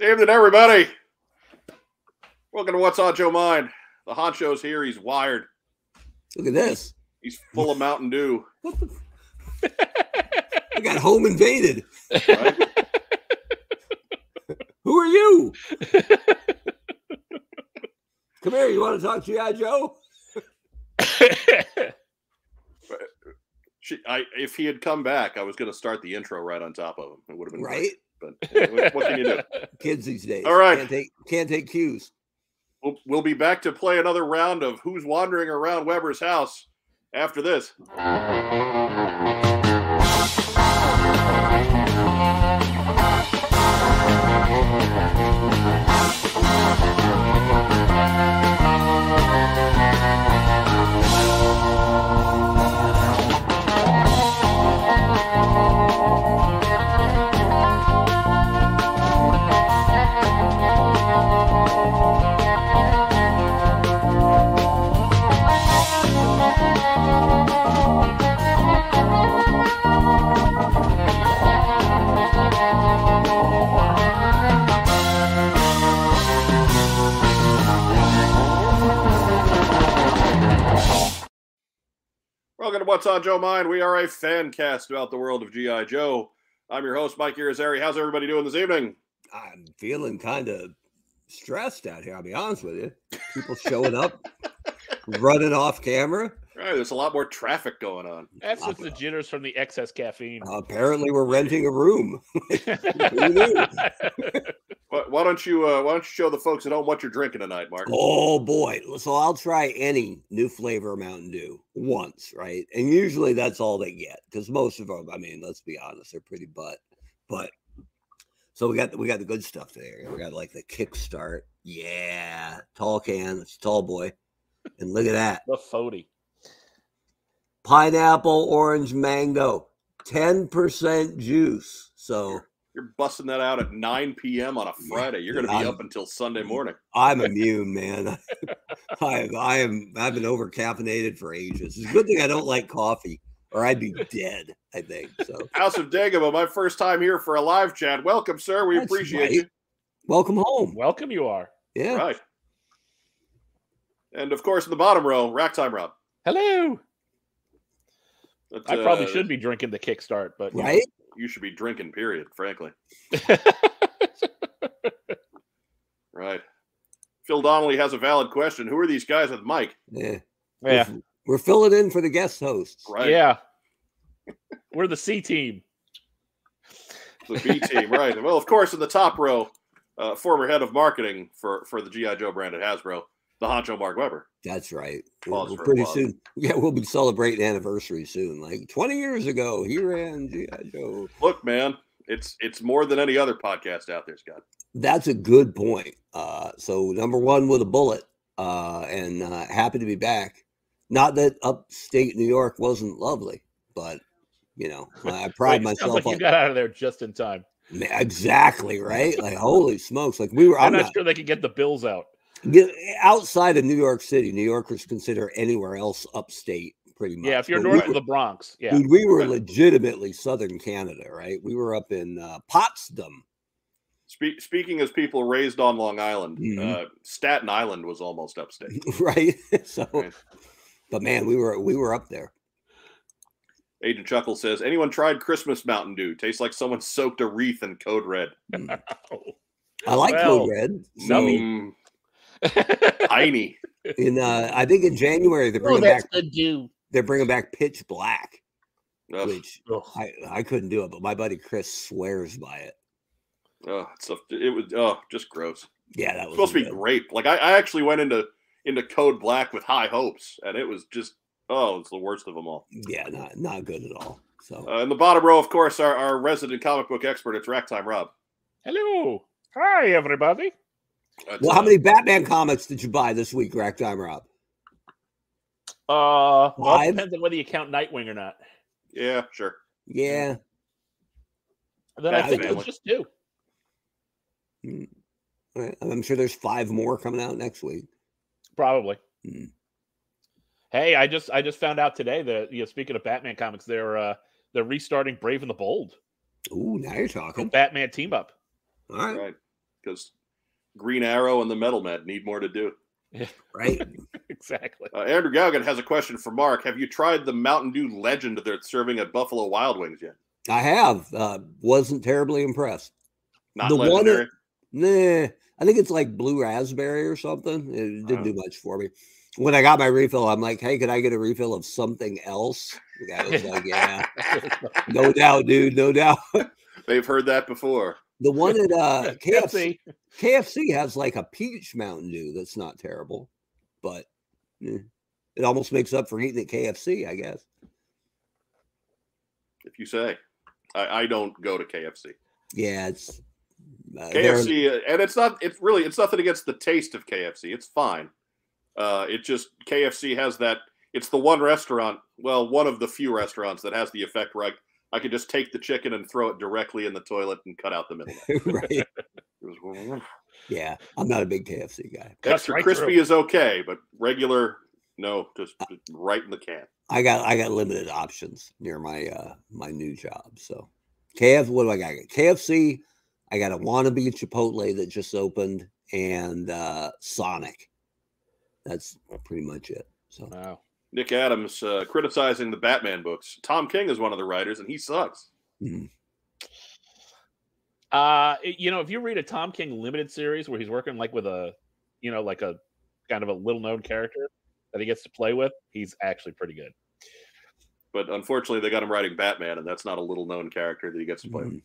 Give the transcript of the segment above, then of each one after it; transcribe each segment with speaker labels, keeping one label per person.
Speaker 1: Evening, everybody. Welcome to What's on Joe Mind. The honcho's here. He's wired.
Speaker 2: Look at this.
Speaker 1: He's full of Mountain Dew.
Speaker 2: What the? I got home invaded.
Speaker 1: Right?
Speaker 2: Who are you? Come here. You want to talk to GI Joe?
Speaker 1: She, I, if he had come back, I was going to start the intro right on top of him. It would have been
Speaker 2: Right.
Speaker 1: Great. But anyway, what can you do?
Speaker 2: Kids these days.
Speaker 1: All right.
Speaker 2: Can't take can't take cues.
Speaker 1: We'll, we'll be back to play another round of Who's Wandering Around Weber's House after this. Welcome to What's on Joe Mind. We are a fan cast about the world of G.I. Joe. I'm your host, Mike Irizarry. How's everybody doing this evening?
Speaker 2: I'm feeling kind of stressed out here. I'll be honest with you. People showing up, running off camera.
Speaker 1: All right, there's a lot more traffic going on.
Speaker 3: That's just the jitters from the excess caffeine.
Speaker 2: apparently, we're renting a room. Who knew?
Speaker 1: Why, why don't you uh, Why don't you show the folks at home what you're drinking tonight, Mark?
Speaker 2: Oh boy. So I'll try any new flavor of Mountain Dew once, right? And usually that's all they get because most of them, I mean, let's be honest, they're pretty butt. But so we got we got the good stuff there. We got like the kickstart. Yeah. Tall can, it's tall boy. And look at that.
Speaker 3: The Fody.
Speaker 2: Pineapple, orange, mango, 10% juice. So
Speaker 1: You're busting that out at 9 p.m. on a Friday. You're going to be
Speaker 2: I'm-
Speaker 1: up until Sunday morning.
Speaker 2: I'm immune, man. I I am I've been over caffeinated for ages. It's a good thing I don't like coffee, or I'd be dead. I think so.
Speaker 1: House of Dagobah, my first time here for a live chat. Welcome, sir. We
Speaker 2: That's
Speaker 1: appreciate
Speaker 2: right.
Speaker 1: you.
Speaker 2: Welcome home.
Speaker 3: Welcome, you are.
Speaker 2: Yeah,
Speaker 1: Right. And of course, in the bottom row, Ragtime Rob.
Speaker 3: Hello.
Speaker 1: But,
Speaker 3: I probably
Speaker 1: uh,
Speaker 3: should be drinking the kickstart, but you know.
Speaker 2: right.
Speaker 1: You should be drinking, period, frankly. Right. Phil Donnelly has a valid question. Who are these guys with Mike?
Speaker 2: Yeah,
Speaker 3: yeah,
Speaker 2: We're, we're filling in for the guest hosts.
Speaker 1: Right.
Speaker 3: yeah. We're the C team.
Speaker 1: The B team, right. Well, of course, in the top row, uh, former head of marketing for, for the G.I. Joe brand at Hasbro, the honcho Mark Weber.
Speaker 2: That's right.
Speaker 1: Pause
Speaker 2: We'll pretty soon. Yeah, we'll be celebrating anniversary soon. Like 20 years ago, he ran GI Joe.
Speaker 1: Look, man, it's it's more than any other podcast out there, Scott.
Speaker 2: That's a good point. Uh, so number one with a bullet, uh, and uh, happy to be back. Not that upstate New York wasn't lovely, but you know, I pride
Speaker 3: Wait,
Speaker 2: myself
Speaker 3: like you got out of there just in time.
Speaker 2: Exactly right. Like holy smokes! Like we were.
Speaker 3: I'm,
Speaker 2: I'm
Speaker 3: not,
Speaker 2: not
Speaker 3: sure they could get the bills out.
Speaker 2: Get- outside of New York City. New Yorkers consider anywhere else upstate pretty much.
Speaker 3: Yeah, if you're
Speaker 2: But
Speaker 3: north
Speaker 2: we
Speaker 3: of the Bronx, yeah.
Speaker 2: Dude, we were legitimately Southern Canada, right? We were up in uh, Potsdam.
Speaker 1: Spe- speaking as people raised on Long Island,
Speaker 2: Mhm.
Speaker 1: uh, Staten Island was almost upstate.
Speaker 2: right? so,
Speaker 1: Right.
Speaker 2: but man, we were we were up there.
Speaker 1: Agent Chuckle says, "Anyone tried Christmas Mountain Dew? Tastes like someone soaked a wreath in Code Red.
Speaker 2: Mm. I like
Speaker 3: Well,
Speaker 2: Code Red. So
Speaker 1: Mm, tiny.
Speaker 2: in uh, I think in January they're
Speaker 3: oh,
Speaker 2: bringing
Speaker 3: that's
Speaker 2: back
Speaker 3: good do.
Speaker 2: they're bringing back Pitch Black,
Speaker 1: Ugh,
Speaker 2: which
Speaker 3: Ugh.
Speaker 2: I I couldn't do it, but my buddy Chris swears by it.
Speaker 1: ugh, it's a, it was oh, just gross.
Speaker 2: Yeah, that was
Speaker 1: supposed to be great. Like I, I actually went into into Code Black with high hopes, and it was just oh, it's the worst of them all.
Speaker 2: Yeah, not not good at all. So
Speaker 1: Uh, in the bottom row, of course, our, our resident comic book expert. It's Ragtime Rob.
Speaker 3: Hello. Hi, everybody.
Speaker 1: That's,
Speaker 2: well, how many Batman comics did you buy this week, Ragtime Rob?
Speaker 3: Uh, well, it depends on whether you count Nightwing or not.
Speaker 1: Yeah, sure.
Speaker 2: Yeah.
Speaker 3: And then I think it was just two.
Speaker 2: All right. I'm sure there's five more coming out next week.
Speaker 3: Probably.
Speaker 2: Hmm.
Speaker 3: Hey, I just I just found out today that you know, speaking of Batman comics, they're uh they're restarting Brave and the Bold.
Speaker 2: Ooh, now you're talking.
Speaker 3: Batman team up.
Speaker 2: All right.
Speaker 1: Right. because Green Arrow and the Metal Men need more to do.
Speaker 2: right?
Speaker 3: exactly.
Speaker 1: Uh, Andrew Gaugan has a question for Mark. Have you tried the Mountain Dew Legend they're serving at Buffalo Wild Wings yet?
Speaker 2: I have. Uh, wasn't terribly impressed.
Speaker 1: Not
Speaker 2: The one
Speaker 1: legendary.
Speaker 2: Nah, I think it's like blue raspberry or something. It didn't
Speaker 1: Oh.
Speaker 2: do much for me. When I got my refill, I'm like, "Hey, could I get a refill of something else?" The guy was like, "Yeah, no doubt, dude, no doubt."
Speaker 1: They've heard that before.
Speaker 2: The one at uh, KFC,
Speaker 3: KFC.
Speaker 2: Has like a peach Mountain Dew that's not terrible, but eh, it almost makes up for eating at KFC, I guess.
Speaker 1: If you say, I, I don't go to KFC.
Speaker 2: Yeah, it's uh,
Speaker 1: KFC, uh, and it's not. It's really. It's nothing against the taste of KFC. It's fine. Uh, it just KFC has that. It's the one restaurant. Well, one of the few restaurants that has the effect where I, I could just take the chicken and throw it directly in the toilet and cut out the middle.
Speaker 2: right.
Speaker 1: Was-
Speaker 2: Yeah, I'm not a big KFC guy.
Speaker 1: Extra
Speaker 3: right
Speaker 1: crispy
Speaker 3: through.
Speaker 1: is okay, but regular, no, just, just right in the can.
Speaker 2: I got I got limited options near my uh my new job. So KF what do I got? KFC, I got a wannabe Chipotle that just opened and uh Sonic. That's pretty much it. So
Speaker 3: Wow.
Speaker 1: Nick Adams uh, criticizing the Batman books. Tom King is one of the writers, and he sucks.
Speaker 2: mm,
Speaker 3: Uh, you know, if you read a Tom King limited series where he's working like with a, you know, like a kind of a little known character that he gets to play with, he's actually pretty good.
Speaker 1: But unfortunately, they got him writing Batman, and that's not a little known character that he gets to play with.
Speaker 2: mm.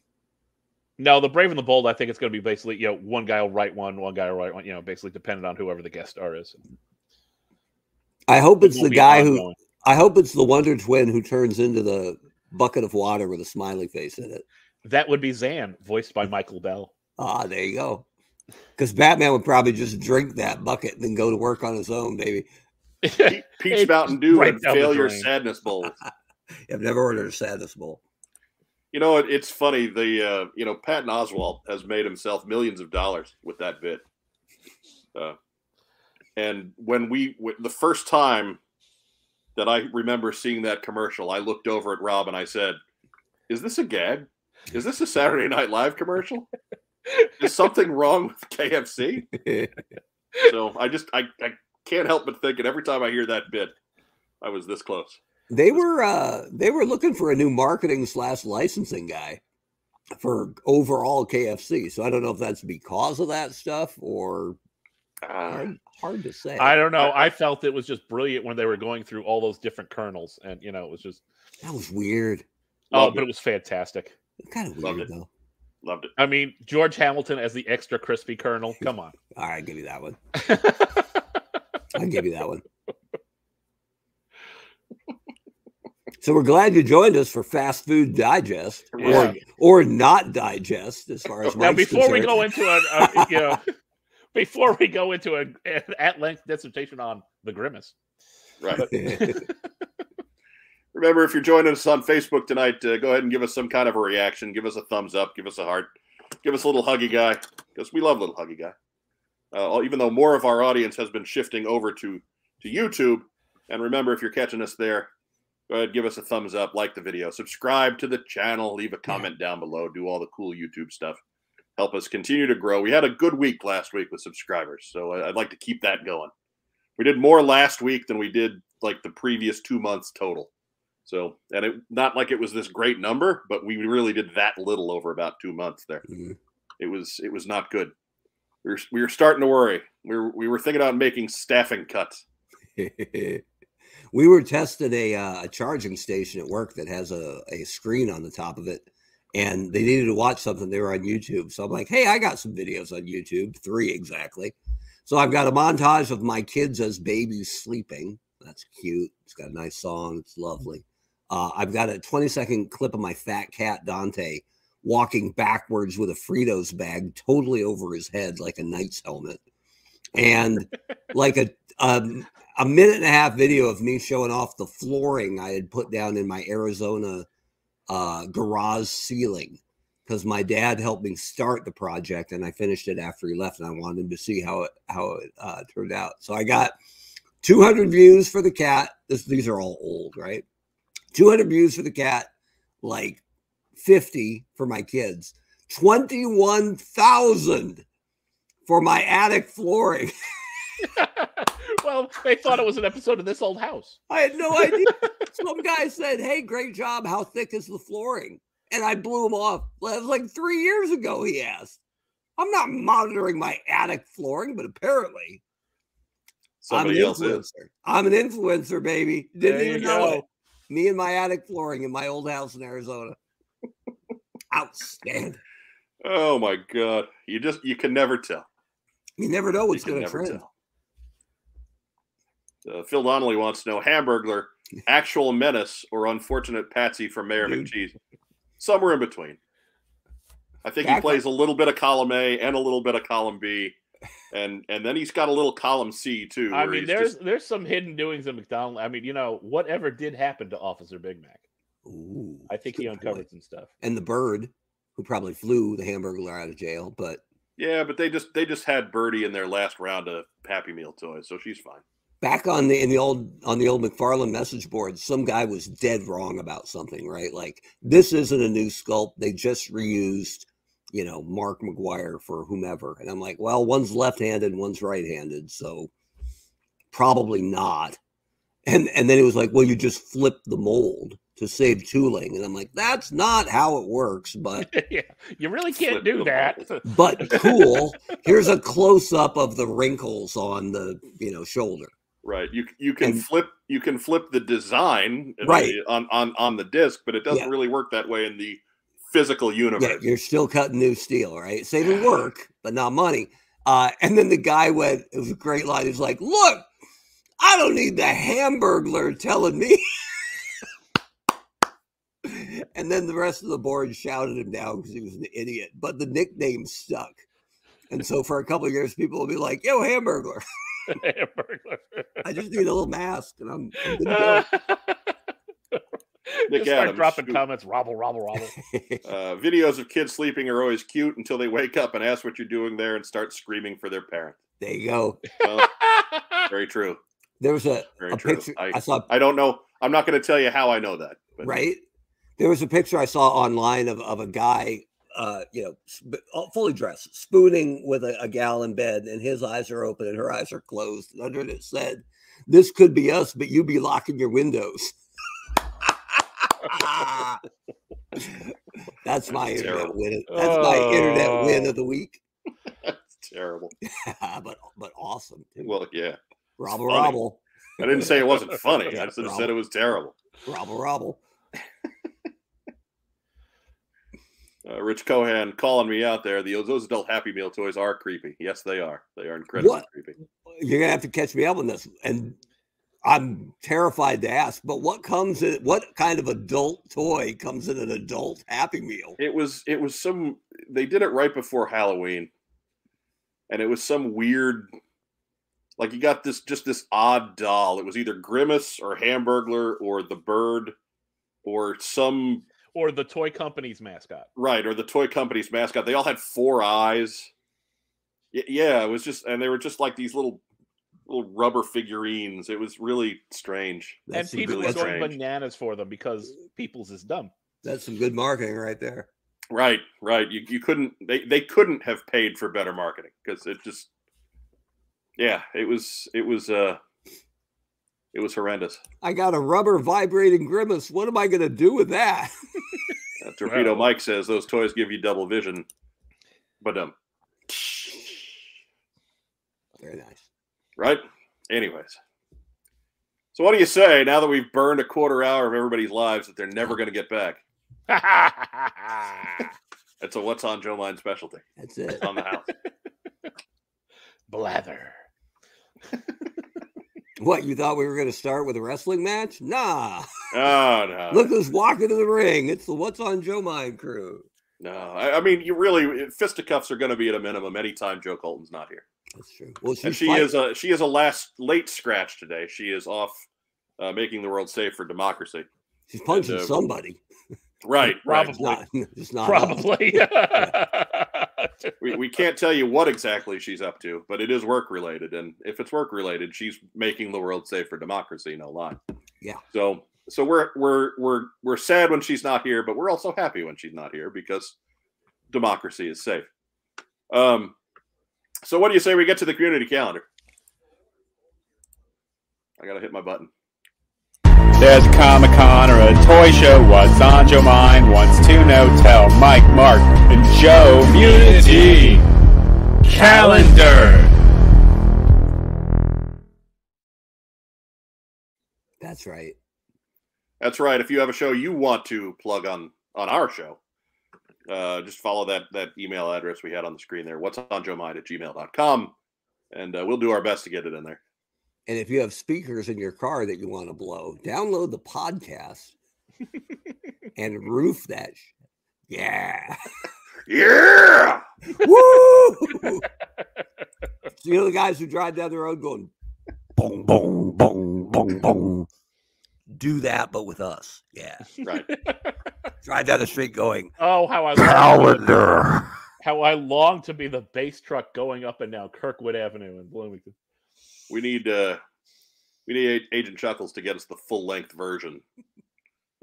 Speaker 3: No, the Brave and the Bold, I think it's going to be basically, you know, one guy will write one, one guy will write one, you know, basically dependent on whoever the guest star is.
Speaker 2: I hope it's
Speaker 3: It
Speaker 2: the guy who
Speaker 3: ongoing.
Speaker 2: I hope it's the Wonder Twin who turns into the bucket of water with a smiley face in it.
Speaker 3: That would be Zan, voiced by Michael Bell.
Speaker 2: Ah, there you go. Because Batman would probably just drink that bucket and then go to work on his own, baby.
Speaker 1: Peach
Speaker 3: It's
Speaker 1: Mountain Dew
Speaker 3: right
Speaker 1: and Failure. Sadness Bowl.
Speaker 2: I've never ordered a sadness bowl.
Speaker 1: You know, it, it's funny. The uh, you know Patton Oswalt has made himself millions of dollars with that bit. Uh, and when we the first time that I remember seeing that commercial, I looked over at Rob and I said, "Is this a gag? Is this a Saturday Night Live commercial? Is something wrong with KFC?" So I just I, I can't help but thinking every time I hear that bit, I was this close.
Speaker 2: They were uh they were looking for a new marketing slash licensing guy for overall KFC. So I don't know if that's because of that stuff or
Speaker 1: Uh,
Speaker 2: hard, hard to say.
Speaker 3: I don't know. I felt it was just brilliant when they were going through all those different colonels, and you know, it was just
Speaker 2: that was weird.
Speaker 3: oh,
Speaker 1: Loved
Speaker 3: but
Speaker 1: it.
Speaker 3: it was fantastic.
Speaker 2: Kind of
Speaker 1: Loved
Speaker 2: weird
Speaker 1: it.
Speaker 2: though.
Speaker 1: loved it.
Speaker 3: I mean, George Hamilton as the extra crispy colonel. Come on.
Speaker 2: All right, give you that one. I'll give you that one. So we're glad you joined us for Fast Food Digest,
Speaker 3: Yeah.
Speaker 2: or or not digest, as far as
Speaker 3: now,
Speaker 2: Mike's
Speaker 3: before we go into a, a you know, before we go into a, an at length dissertation on the grimace,
Speaker 1: Right. Remember, if you're joining us on Facebook tonight, uh, go ahead and give us some kind of a reaction. Give us a thumbs up. Give us a heart. Give us a little huggy guy because we love little huggy guy. Uh, even though more of our audience has been shifting over to to YouTube, and remember, if you're catching us there, go ahead give us a thumbs up, like the video, subscribe to the channel, leave a comment down below, do all the cool YouTube stuff. Help us continue to grow. We had a good week last week with subscribers, so I'd like to keep that going. We did more last week than we did like the previous two months total. So, and it not like it was this great number, but we really did that little over about two months there.
Speaker 2: Mhm.
Speaker 1: It was it was not good. We were we were starting to worry. We were we were thinking about making staffing cuts.
Speaker 2: we were testing a uh, a charging station at work that has a, a screen on the top of it and they needed to watch something they were on youtube. So i'm like hey i got some videos on youtube three exactly. So i've got a montage of my kids as babies sleeping. That's cute. It's got a nice song. It's lovely. Uh, i've got a 20 second clip of my fat cat dante walking backwards with a fritos bag totally over his head like a knight's helmet. And like a um, a minute and a half video of me showing off the flooring I had put down in my Arizona uh, garage ceiling because my dad helped me start the project and I finished it after he left and I wanted him to see how it how it uh, turned out. So I got 200 views for the cat. This, these are all old, right? 200 views for the cat, like 50 for my kids, 21,000 for my attic flooring.
Speaker 3: well, they thought it was an episode of This Old House.
Speaker 2: I had no idea. Some guy said, "Hey, great job. How thick is the flooring?" And I blew him off. Well, it was like three years ago. He asked. I'm not monitoring my attic flooring, but apparently
Speaker 1: Somebody
Speaker 2: I'm an
Speaker 1: else is.
Speaker 2: influencer. I'm an influencer, baby. Didn't
Speaker 3: There
Speaker 2: even
Speaker 3: you
Speaker 2: know
Speaker 3: go.
Speaker 2: it. Me and my attic flooring in my old house in Arizona. Outstanding.
Speaker 1: Oh my god. You just you can never tell.
Speaker 2: You never know what's
Speaker 1: can
Speaker 2: going to
Speaker 1: never
Speaker 2: trend.
Speaker 1: tell. Uh, Phil Donnelly wants to know Hamburglar, actual menace or unfortunate Patsy from Mayor
Speaker 2: Dude.
Speaker 1: McCheese. Somewhere in between. I think he
Speaker 2: Back-
Speaker 1: plays a little bit of column A and a little bit of column B. And and then he's got a little column C too.
Speaker 3: I mean, there's
Speaker 1: just-
Speaker 3: there's some hidden doings in McDonald. I mean, you know, whatever did happen to Officer Big Mac,
Speaker 2: Ooh,
Speaker 3: I think he
Speaker 2: good
Speaker 3: uncovered
Speaker 2: point.
Speaker 3: some stuff.
Speaker 2: And the bird, who probably flew the Hamburglar out of jail, but
Speaker 1: yeah, but they just they just had Birdie in their last round of Happy Meal toys, so she's fine.
Speaker 2: Back on the in the old on the old McFarlane message board, some guy was dead wrong about something, right? Like this isn't a new sculpt; they just reused, you know, Mark McGwire for whomever. And I'm like, well, one's left-handed, one's right-handed, so probably not. And and then it was like, well, you just flip the mold to save tooling, and I'm like, that's not how it works, but
Speaker 3: yeah, you really can't do that.
Speaker 2: but cool. Here's a close-up of the wrinkles on the you know shoulder.
Speaker 1: Right. You you can
Speaker 2: And-
Speaker 1: flip you can flip the design
Speaker 2: Right.
Speaker 1: on on on the disc, but it doesn't
Speaker 2: Yeah.
Speaker 1: really work that way in the physical universe.
Speaker 2: Yeah, you're still cutting new steel, right? Saving work, but not money. Uh, and then the guy went, it was a great line. He's like, Look, I don't need the hamburglar telling me. and then the rest of the board shouted him down because he was an idiot, but the nickname stuck. And so for a couple of years, people will be like, Yo, hamburglar,
Speaker 3: Hamburglar.
Speaker 2: I just need a little mask and I'm, I'm good to
Speaker 1: Nick
Speaker 3: Just start
Speaker 1: Adams,
Speaker 3: dropping
Speaker 1: who-
Speaker 3: comments. Robble, robble, robble.
Speaker 1: Uh, videos of kids sleeping are always cute until they wake up and ask what you're doing there and start screaming for their parent.
Speaker 2: there you go.
Speaker 1: Well, very true.
Speaker 2: There was a,
Speaker 1: Very
Speaker 2: a
Speaker 1: true.
Speaker 2: picture
Speaker 1: I-
Speaker 2: I saw
Speaker 1: I don't know. I'm not going to tell you how I know that. But
Speaker 2: right? There was a picture I saw online of, of a guy, uh, you know, sp- fully dressed, spooning with a, a gal in bed, and his eyes are open and her eyes are closed. And under it, it said, "This could be us, but you be locking your windows." That's my
Speaker 1: That's
Speaker 2: internet
Speaker 1: terrible.
Speaker 2: win. That's my internet win
Speaker 3: Oh.
Speaker 2: of the week.
Speaker 1: That's terrible.
Speaker 2: but but awesome.
Speaker 1: Well, yeah.
Speaker 2: robble robble,
Speaker 1: I didn't say it wasn't funny. I just said it was terrible.
Speaker 2: robble robble.
Speaker 1: Uh, Rich Cohan calling me out there. The, those adult Happy Meal toys are creepy. Yes, they are. They are incredibly
Speaker 2: What?
Speaker 1: creepy.
Speaker 2: you're gonna have to catch me up on this and i'm terrified to ask but what comes in what kind of adult toy comes in an adult happy meal
Speaker 1: It was it was some they did it right before Halloween. And it was some weird like you got this just this odd doll. It was either Grimace or Hamburglar or the bird or some
Speaker 3: or the toy company's mascot.
Speaker 1: right or the toy company's mascot. They all had four eyes. Y- Yeah, it was just and they were just like these little little rubber figurines. It was really strange.
Speaker 3: and
Speaker 2: that's some,
Speaker 3: people were
Speaker 1: that's
Speaker 3: going bananas for them because people's is dumb.
Speaker 2: that's some good marketing right there
Speaker 1: Right, right. You you couldn't they they couldn't have paid for better marketing because it just yeah, it was it was uh it was horrendous.
Speaker 2: i got a rubber vibrating grimace what am i gonna do with that
Speaker 1: Uh, Torpedo
Speaker 3: Well.
Speaker 1: Mike says those toys give you double vision. But um
Speaker 2: very nice
Speaker 1: right? Anyways. So what do you say now that we've burned a quarter hour of everybody's lives that they're never going to get back? That's a what's on Joe Line specialty.
Speaker 2: that's it
Speaker 1: It's on the house.
Speaker 3: Blather.
Speaker 2: what you thought we were gonna start with a wrestling match nah
Speaker 1: Oh no.
Speaker 2: look who's walking to the ring it's the what's on joe mind crew
Speaker 1: No, I, I mean, you really fisticuffs are going to be at a minimum anytime Joe Colton's not here.
Speaker 2: that's true well
Speaker 1: And
Speaker 2: she's
Speaker 1: she
Speaker 2: fight-
Speaker 1: is a she is a last late scratch today. She is off uh, making the world safe for democracy.
Speaker 2: she's punching
Speaker 1: uh,
Speaker 2: somebody
Speaker 1: Right, right.
Speaker 2: It's
Speaker 3: Probably.
Speaker 2: not, it's not us.
Speaker 3: Probably.
Speaker 1: We, we can't tell you what exactly she's up to, but it is work related. And if it's work related, she's making the world safe for democracy. No lie.
Speaker 2: Yeah.
Speaker 1: So so we're we're we're we're sad when she's not here, but we're also happy when she's not here because democracy is safe. Um. So, what do you say we get to the community calendar? I gotta hit my button.
Speaker 4: There's a Comic Con or a toy show. What's on your mind? Wants to know? Tell Mike, Mark, and Joe. Community calendar.
Speaker 2: That's right.
Speaker 1: That's right. If you have a show you want to plug on on our show, uh, just follow that that email address we had on the screen there. What's on Joe Mind at gmail.com. And uh, we'll do our best to get it in there.
Speaker 2: And if you have speakers in your car that you want to blow, download the podcast and roof that. Sh- yeah.
Speaker 1: Yeah.
Speaker 2: Woo! so you know the guys who drive down the road going boom, boom, boom, boom, boom. Do that, but with us. Yeah.
Speaker 1: Right.
Speaker 2: Drive down the street going
Speaker 3: Oh, how I
Speaker 2: calendar.
Speaker 3: how I long to be the bass truck going up and down Kirkwood Avenue in Bloomington.
Speaker 1: We need uh, we need Agent Chuckles to get us the full length version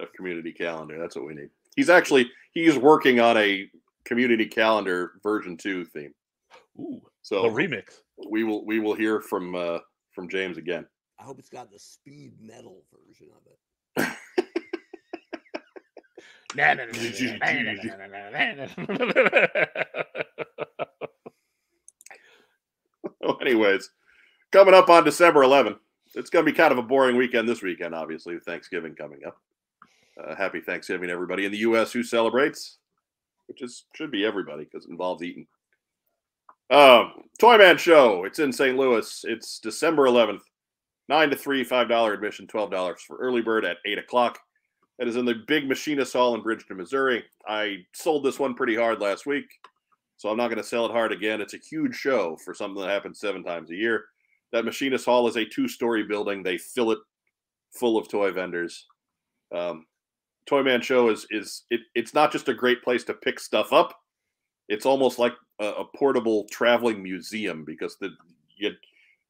Speaker 1: of Community Calendar. That's what we need. He's actually he's working on a Community Calendar version two theme.
Speaker 3: Ooh,
Speaker 1: so
Speaker 3: a remix.
Speaker 1: We will we will hear from uh, from James again.
Speaker 2: I hope it's got the speed metal version of it.
Speaker 1: Anyways, coming up on December 11th, it's going to be kind of a boring weekend this weekend, obviously, Thanksgiving coming up. Uh, happy Thanksgiving, everybody in the U.S. who celebrates, which is should be everybody because it involves eating. Um, Toyman Show. It's in St. Louis. It's December 11th, nine to three, five dollar admission, twelve dollars for early bird at eight o'clock. That is in the Big Machinist Hall in Bridgeton, Missouri. I sold this one pretty hard last week, so I'm not going to sell it hard again. It's a huge show for something that happens seven times a year. That Machinist Hall is a two-story building. They fill it full of toy vendors. Um, Toyman Show is is it, it's not just a great place to pick stuff up. It's almost like a, a portable traveling museum because the you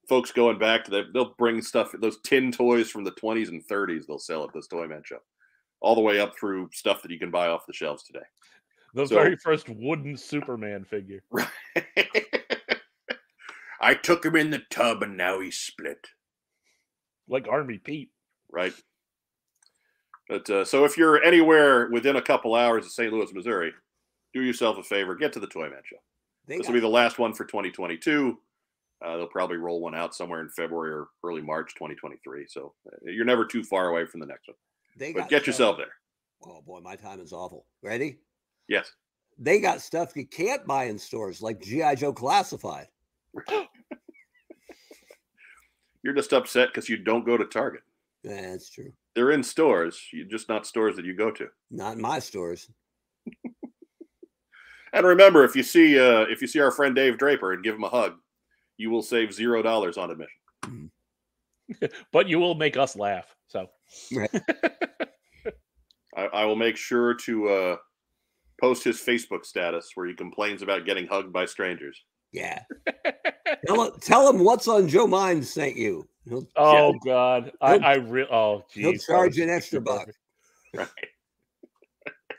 Speaker 1: folks going back to the they'll bring stuff those tin toys from the 20s and 30s they'll sell at this Toyman Show, all the way up through stuff that you can buy off the shelves today.
Speaker 3: The
Speaker 1: So-
Speaker 3: very first wooden Superman figure.
Speaker 1: I took him in the tub and now he's split.
Speaker 3: Like Army Pete.
Speaker 1: right? But uh, so if you're anywhere within a couple hours of St. Louis, Missouri, do yourself a favor, get to the Toyman Show.
Speaker 2: They
Speaker 1: This will be the last one for 2022. Uh, they'll probably roll one out somewhere in February or early March 2023. So uh, you're never too far away from the next one.
Speaker 2: they
Speaker 1: But get
Speaker 2: stuff-
Speaker 1: yourself there.
Speaker 2: Oh boy, my time is awful. Ready?
Speaker 1: Yes.
Speaker 2: They got stuff you can't buy in stores like GI Joe Classified.
Speaker 1: You're just upset because you don't go to Target.
Speaker 2: Yeah, that's true.
Speaker 1: They're in stores, you just not stores that you go to.
Speaker 2: Not my stores.
Speaker 1: And remember, if you see uh, if you see our friend Dave Draper and give him a hug, you will save zero dollars on admission.
Speaker 3: But you will make us laugh. So
Speaker 1: I, I will make sure to uh, post his Facebook status where he complains about getting hugged by strangers.
Speaker 2: Yeah. tell, him- tell him what's on Joe Mind sent you. He'll,
Speaker 3: Oh God, I,
Speaker 2: He'll-
Speaker 3: I re- oh
Speaker 2: he'll charge an extra buck.
Speaker 1: Right.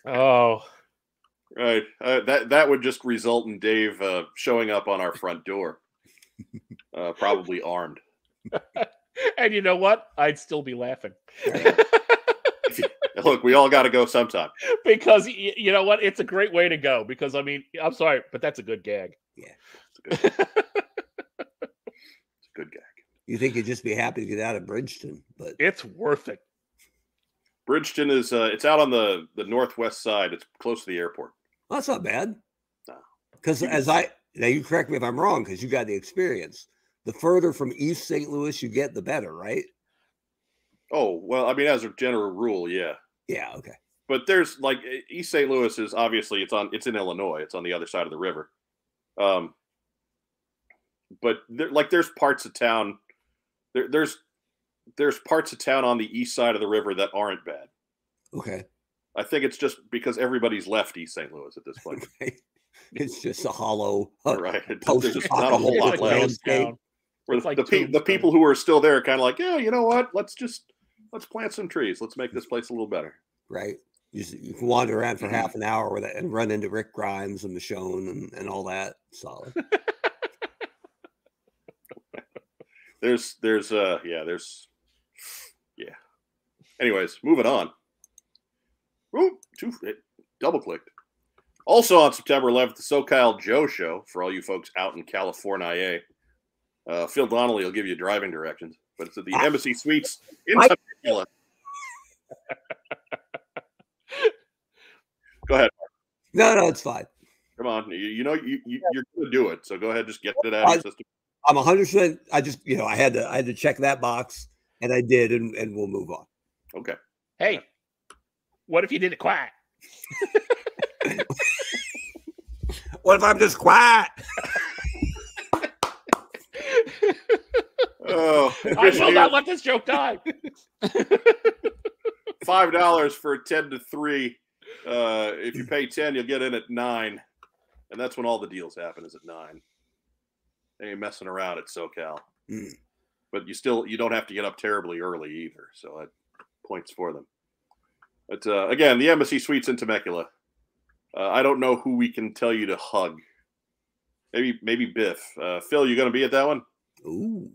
Speaker 3: Oh,
Speaker 1: Right. Uh, that that would just result in Dave uh, showing up on our front door, uh, probably armed.
Speaker 3: and you know what? I'd still be laughing
Speaker 1: Look, we all got to go sometime.
Speaker 3: because y- you know what? It's a great way to go. Because I mean, I'm sorry, but that's a good gag.
Speaker 1: It's a good, it's a good gag.
Speaker 2: You think you'd just be happy to get out of Bridgeton, but
Speaker 3: it's worth it.
Speaker 1: Bridgeton is uh, it's out on the the northwest side. It's close to the airport.
Speaker 2: well, that's not bad.
Speaker 1: No.
Speaker 2: Because
Speaker 1: You
Speaker 2: as I now you correct me if I'm wrong, because you got the experience. The further from East St. Louis you get, the better, right?
Speaker 1: Oh well, I mean, as a general rule, yeah.
Speaker 2: Yeah. Okay.
Speaker 1: but there's like East St. Louis is obviously it's on it's in Illinois. It's on the other side of the river. Um, but there, like there's parts of town there, there's there's parts of town on the east side of the river that aren't bad.
Speaker 2: Okay.
Speaker 1: I think it's just because everybody's left East St. Louis at this point,
Speaker 2: it's just a hollow. uh,
Speaker 1: right?
Speaker 2: Post
Speaker 1: There's just not a whole lot
Speaker 3: like
Speaker 2: like
Speaker 1: left.
Speaker 2: landscape.
Speaker 1: Where the,
Speaker 3: like
Speaker 1: the, pe- the people who are still there are kind of like, yeah, you know what? Let's just let's plant some trees. Let's make this place a little better.
Speaker 2: right? You, you can wander around for
Speaker 1: Mhm.
Speaker 2: half an hour with it and run into Rick Grimes and Michonne and, and all that. Solid.
Speaker 1: there's there's uh yeah there's yeah. Anyways, moving on. Ooh, two it double clicked. Also on September 11th, the SoCal Joe Show for all you folks out in California. Uh, Phil Donnelly will give you driving directions, but it's at the
Speaker 2: Ah.
Speaker 1: Embassy Suites in Temecula. Go ahead.
Speaker 2: No, no, it's fine.
Speaker 1: Come on. You, you know you, you you're going to do it, so go ahead. Just get it out of
Speaker 2: I-
Speaker 1: your system.
Speaker 2: I'm 100. percent I just, you know, I had to, I had to check that box, and I did, and, and we'll move on.
Speaker 1: Okay.
Speaker 3: Hey, what if you did it quiet?
Speaker 2: What if I'm just quiet?
Speaker 1: Oh,
Speaker 3: I will not let this joke die.
Speaker 1: five dollars for ten to three. Uh, if you pay ten, you'll get in at nine, and that's when all the deals happen. Is at nine. They ain't messing around at SoCal,
Speaker 2: Mm.
Speaker 1: but you still you don't have to get up terribly early either. So that points for them. But uh, again, the Embassy Suites in Temecula. Uh, I don't know who we can tell you to hug. Maybe maybe Biff. Uh, Phil, you going to be at that one?
Speaker 2: Ooh,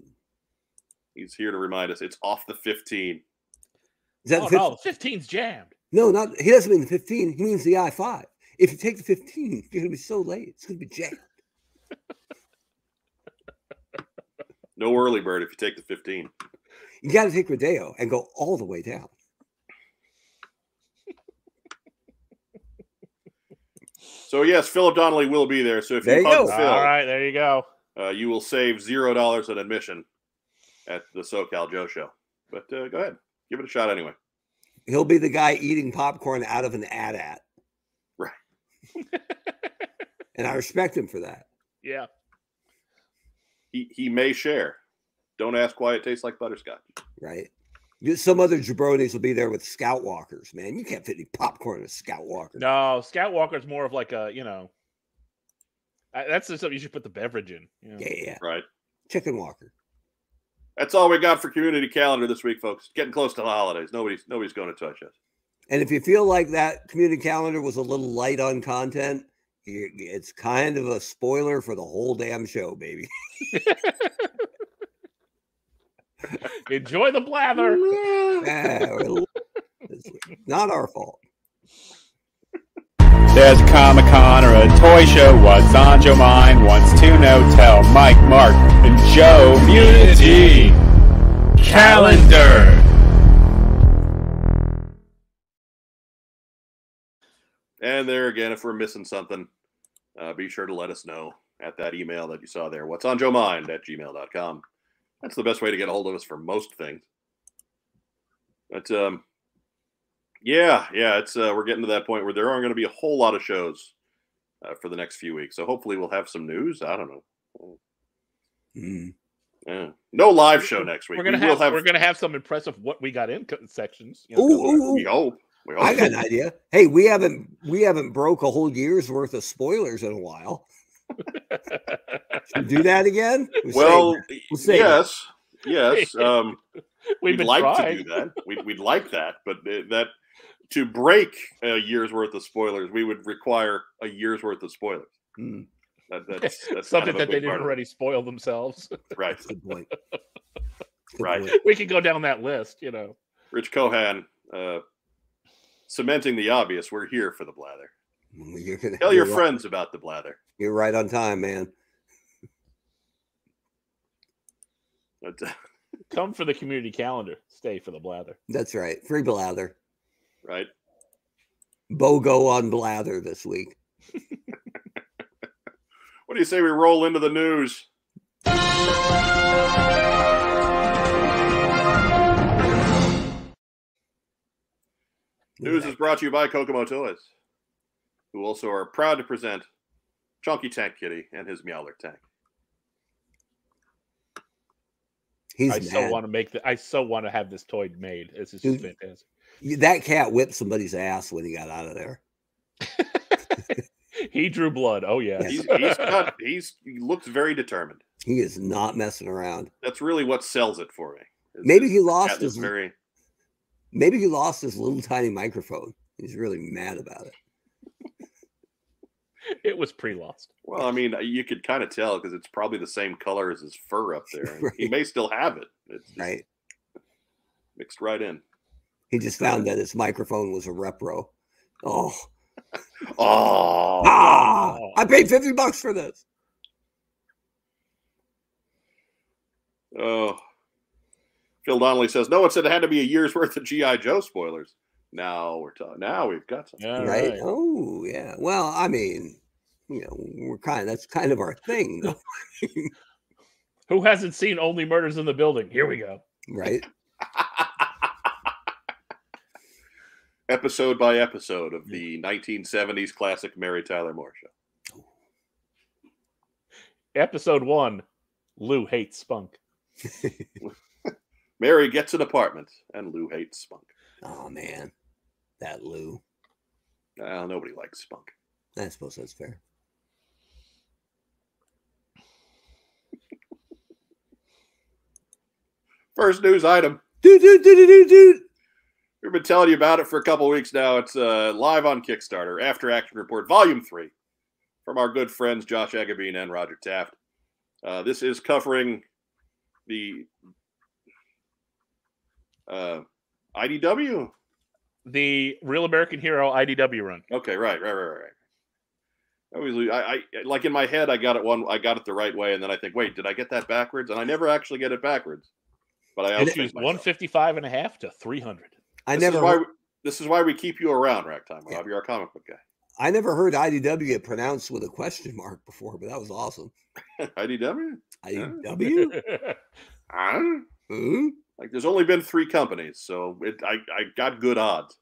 Speaker 1: He's here to remind us it's off the 15.
Speaker 2: is that
Speaker 3: Oh
Speaker 2: the
Speaker 3: no,
Speaker 2: 15?
Speaker 3: 15's jammed.
Speaker 2: no, not he doesn't mean the 15. He means the I-5. If you take the 15, you're gonna be so late. It's gonna be jammed.
Speaker 1: No early bird if you take the 15.
Speaker 2: You got to take Rodeo and go all the way down.
Speaker 1: So yes, Philip Donnelly will be there. So if
Speaker 2: There
Speaker 1: you
Speaker 2: you
Speaker 1: hug
Speaker 2: go.
Speaker 1: Phil,
Speaker 3: All right, there you go.
Speaker 1: uh, you will save zero dollars on admission at the SoCal Joe Show. But uh, go ahead, give it a shot anyway.
Speaker 2: He'll be the guy eating popcorn out of an AT-AT.
Speaker 1: Right.
Speaker 2: and I respect him for that.
Speaker 3: Yeah.
Speaker 1: He he may share. Don't ask why it tastes like butterscotch.
Speaker 2: right? Some other jabronis will be there with scout walkers, man. You can't fit any popcorn in a scout walker.
Speaker 3: No, Scout Walker's more of like a, you know, that's just something you should put the beverage in. you know.
Speaker 2: Yeah, yeah, yeah.
Speaker 1: Right.
Speaker 2: Chicken walker.
Speaker 1: That's all we got for community calendar this week, folks. Getting close to the holidays. Nobody's nobody's going to touch us.
Speaker 2: And if you feel like that community calendar was a little light on content, you- it's kind of a spoiler for the whole damn show, baby.
Speaker 3: Enjoy the blather.
Speaker 2: Yeah, it's not our fault.
Speaker 4: There's a Comic Con or a toy show. What's on your mind? Wants to know? Tell Mike, Mark, and Joe. Unity calendar.
Speaker 1: And there again, if we're missing something, uh, be sure to let us know at that email that you saw there. What's on Joe Mind at gmail.com. That's the best way to get a hold of us for most things. But um, yeah, yeah, it's uh, we're getting to that point where there aren't going to be a whole lot of shows uh, for the next few weeks. So hopefully we'll have some news. I don't know.
Speaker 2: Mm.
Speaker 1: Yeah. No live show next week.
Speaker 3: We're gonna
Speaker 1: we will
Speaker 3: have, we're gonna have some impressive what we got in sections. you know,
Speaker 2: Ooh, ooh,
Speaker 1: We hope. We hope.
Speaker 2: I got an idea. Hey, we haven't we haven't broke a whole year's worth of spoilers in a while. Should we do that again? We'll
Speaker 1: well,
Speaker 2: that. We'll save
Speaker 1: yes, yes. Um,
Speaker 3: We've
Speaker 1: we'd
Speaker 3: been
Speaker 1: like
Speaker 3: trying.
Speaker 1: to do that. We'd, we'd like that, but that to break a year's worth of spoilers, we would require a year's worth of spoilers.
Speaker 2: Hmm,
Speaker 1: That, that's, that's kind
Speaker 3: Something
Speaker 1: of
Speaker 3: that they didn't
Speaker 1: part of it.
Speaker 3: already spoil themselves.
Speaker 1: Right.
Speaker 2: good point. Good
Speaker 1: Right.
Speaker 2: point.
Speaker 3: we could go down that list, you know.
Speaker 1: Rich Cohan uh, cementing the obvious. We're here for the blather.
Speaker 2: You're gonna,
Speaker 1: Tell your
Speaker 2: you're right-
Speaker 1: friends about the blather.
Speaker 2: You're right on time, man.
Speaker 1: But, uh,
Speaker 3: Come for the community calendar. Stay for the blather.
Speaker 2: That's right. Free blather.
Speaker 1: right.
Speaker 2: BOGO on blather this week.
Speaker 1: What do you say we roll into the news? News is brought to you by Kokomo Toys, who also are proud to present Chunky Tank Kitty and his Meowler Tank.
Speaker 2: He's
Speaker 3: I so want to make the. I so want to have this toy made. This is
Speaker 2: Dude.
Speaker 3: fantastic.
Speaker 2: that cat whipped somebody's ass when he got out of there.
Speaker 3: he drew blood. Oh yeah.
Speaker 2: Yes.
Speaker 1: He's, he's got, he's, he looks very determined.
Speaker 2: He is not messing around.
Speaker 1: That's really what sells it for me.
Speaker 2: Maybe he lost his
Speaker 1: very,
Speaker 2: maybe he lost his little tiny microphone. He's really mad about it.
Speaker 3: It was pre-lost.
Speaker 1: Well, I mean, you could kind of tell because it's probably the same color as his fur up there. and He may still have it. It's
Speaker 2: Right.
Speaker 1: mixed right in.
Speaker 2: He just found that his microphone was a repro. Oh,
Speaker 1: Oh,
Speaker 2: ah! I paid fifty bucks for this.
Speaker 1: oh. Phil Donnelly says, "No one said it had to be a year's worth of GI Joe spoilers." Now we're talking. Now we've got some.
Speaker 3: Yeah,
Speaker 2: right?
Speaker 3: right.
Speaker 2: Oh, yeah. Well, I mean, you know, we're kind of that's kind of our thing, though,
Speaker 3: Who hasn't seen Only Murders in the Building? Here we go.
Speaker 2: right?
Speaker 1: episode by episode of the 1970s classic Mary Tyler Moore show.
Speaker 3: Episode one. Lou hates Spunk.
Speaker 1: Mary gets an apartment, and Lou hates Spunk.
Speaker 2: Oh man, that Lou.
Speaker 1: Well, nobody likes Spunk.
Speaker 2: I suppose that's fair.
Speaker 1: First news item.
Speaker 2: Dude, dude, dude, dude, dude, dude.
Speaker 1: We've been telling you about it for a couple weeks now. It's uh, live on Kickstarter. After Action Report, Volume Three, from our good friends Josh Agabine and Roger Taft. Uh, this is covering the uh, IDW.
Speaker 3: The Real American Hero IDW run.
Speaker 1: Okay, right, right, right, right. right. I always, I, I like in my head, I got it one, I got it the right way, and then I think, wait, did I get that backwards? And I never actually get it backwards. But I
Speaker 2: And
Speaker 1: always
Speaker 2: it-
Speaker 3: Issues
Speaker 1: think
Speaker 3: 155 and a half to 300.
Speaker 2: I
Speaker 1: this
Speaker 2: never,
Speaker 1: Is why
Speaker 2: heard,
Speaker 1: we, this is why we keep you around, Ragtime Rob.
Speaker 2: Yeah.
Speaker 1: You're our comic book guy.
Speaker 2: I never heard IDW pronounced with a question mark before, but that was awesome.
Speaker 1: IDW?
Speaker 2: IDW?
Speaker 1: Huh?
Speaker 2: Hmm?
Speaker 1: Like, there's only been three companies, so it, I, I got good odds.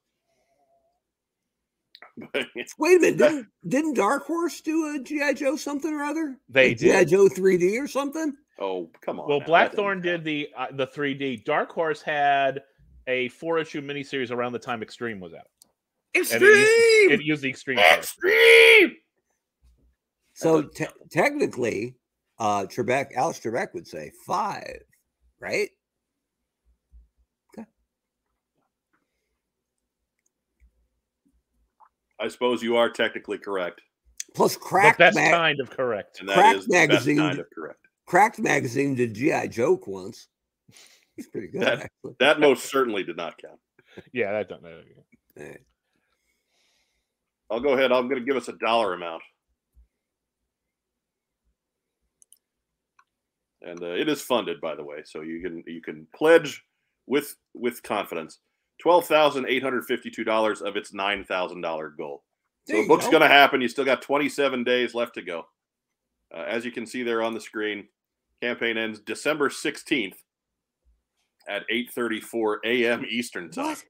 Speaker 2: Wait a minute, didn't, didn't Dark Horse do a GI Joe something or other?
Speaker 3: They
Speaker 2: Like GI. Joe 3D or something?
Speaker 1: oh, come on.
Speaker 3: Well,
Speaker 1: now, Blackthorne
Speaker 3: did the uh, the 3D. Dark Horse had a four issue miniseries around the time Extreme was out. And it used, it used the Extreme.
Speaker 1: count.
Speaker 3: cover.
Speaker 1: Extreme!
Speaker 2: So te- technically, uh Trebek, Alex Trebek would say five, right?
Speaker 1: I suppose you are technically correct,
Speaker 2: Plus,
Speaker 3: But
Speaker 2: Cracked,
Speaker 3: that's
Speaker 2: Mag-
Speaker 3: kind of correct.
Speaker 1: and that
Speaker 2: Crack
Speaker 1: is the best
Speaker 2: magazine
Speaker 1: kind of correct.
Speaker 2: Cracked magazine did GI Joke once. It's pretty good,
Speaker 1: That-
Speaker 2: actually.
Speaker 1: That most certainly did not count.
Speaker 3: Yeah, that don't know.
Speaker 2: Eh,
Speaker 1: I'll go ahead. I'm going to give us a dollar amount. And uh, it is funded, by the way, so you can you can pledge with with confidence. Twelve thousand eight hundred fifty-two dollars of its nine thousand dollar goal. So the book's
Speaker 2: go.
Speaker 1: going to happen. You still got 27 days left to go. Uh, as you can see there on the screen, campaign ends December 16th at 8:34 a.m. Eastern time.
Speaker 2: What?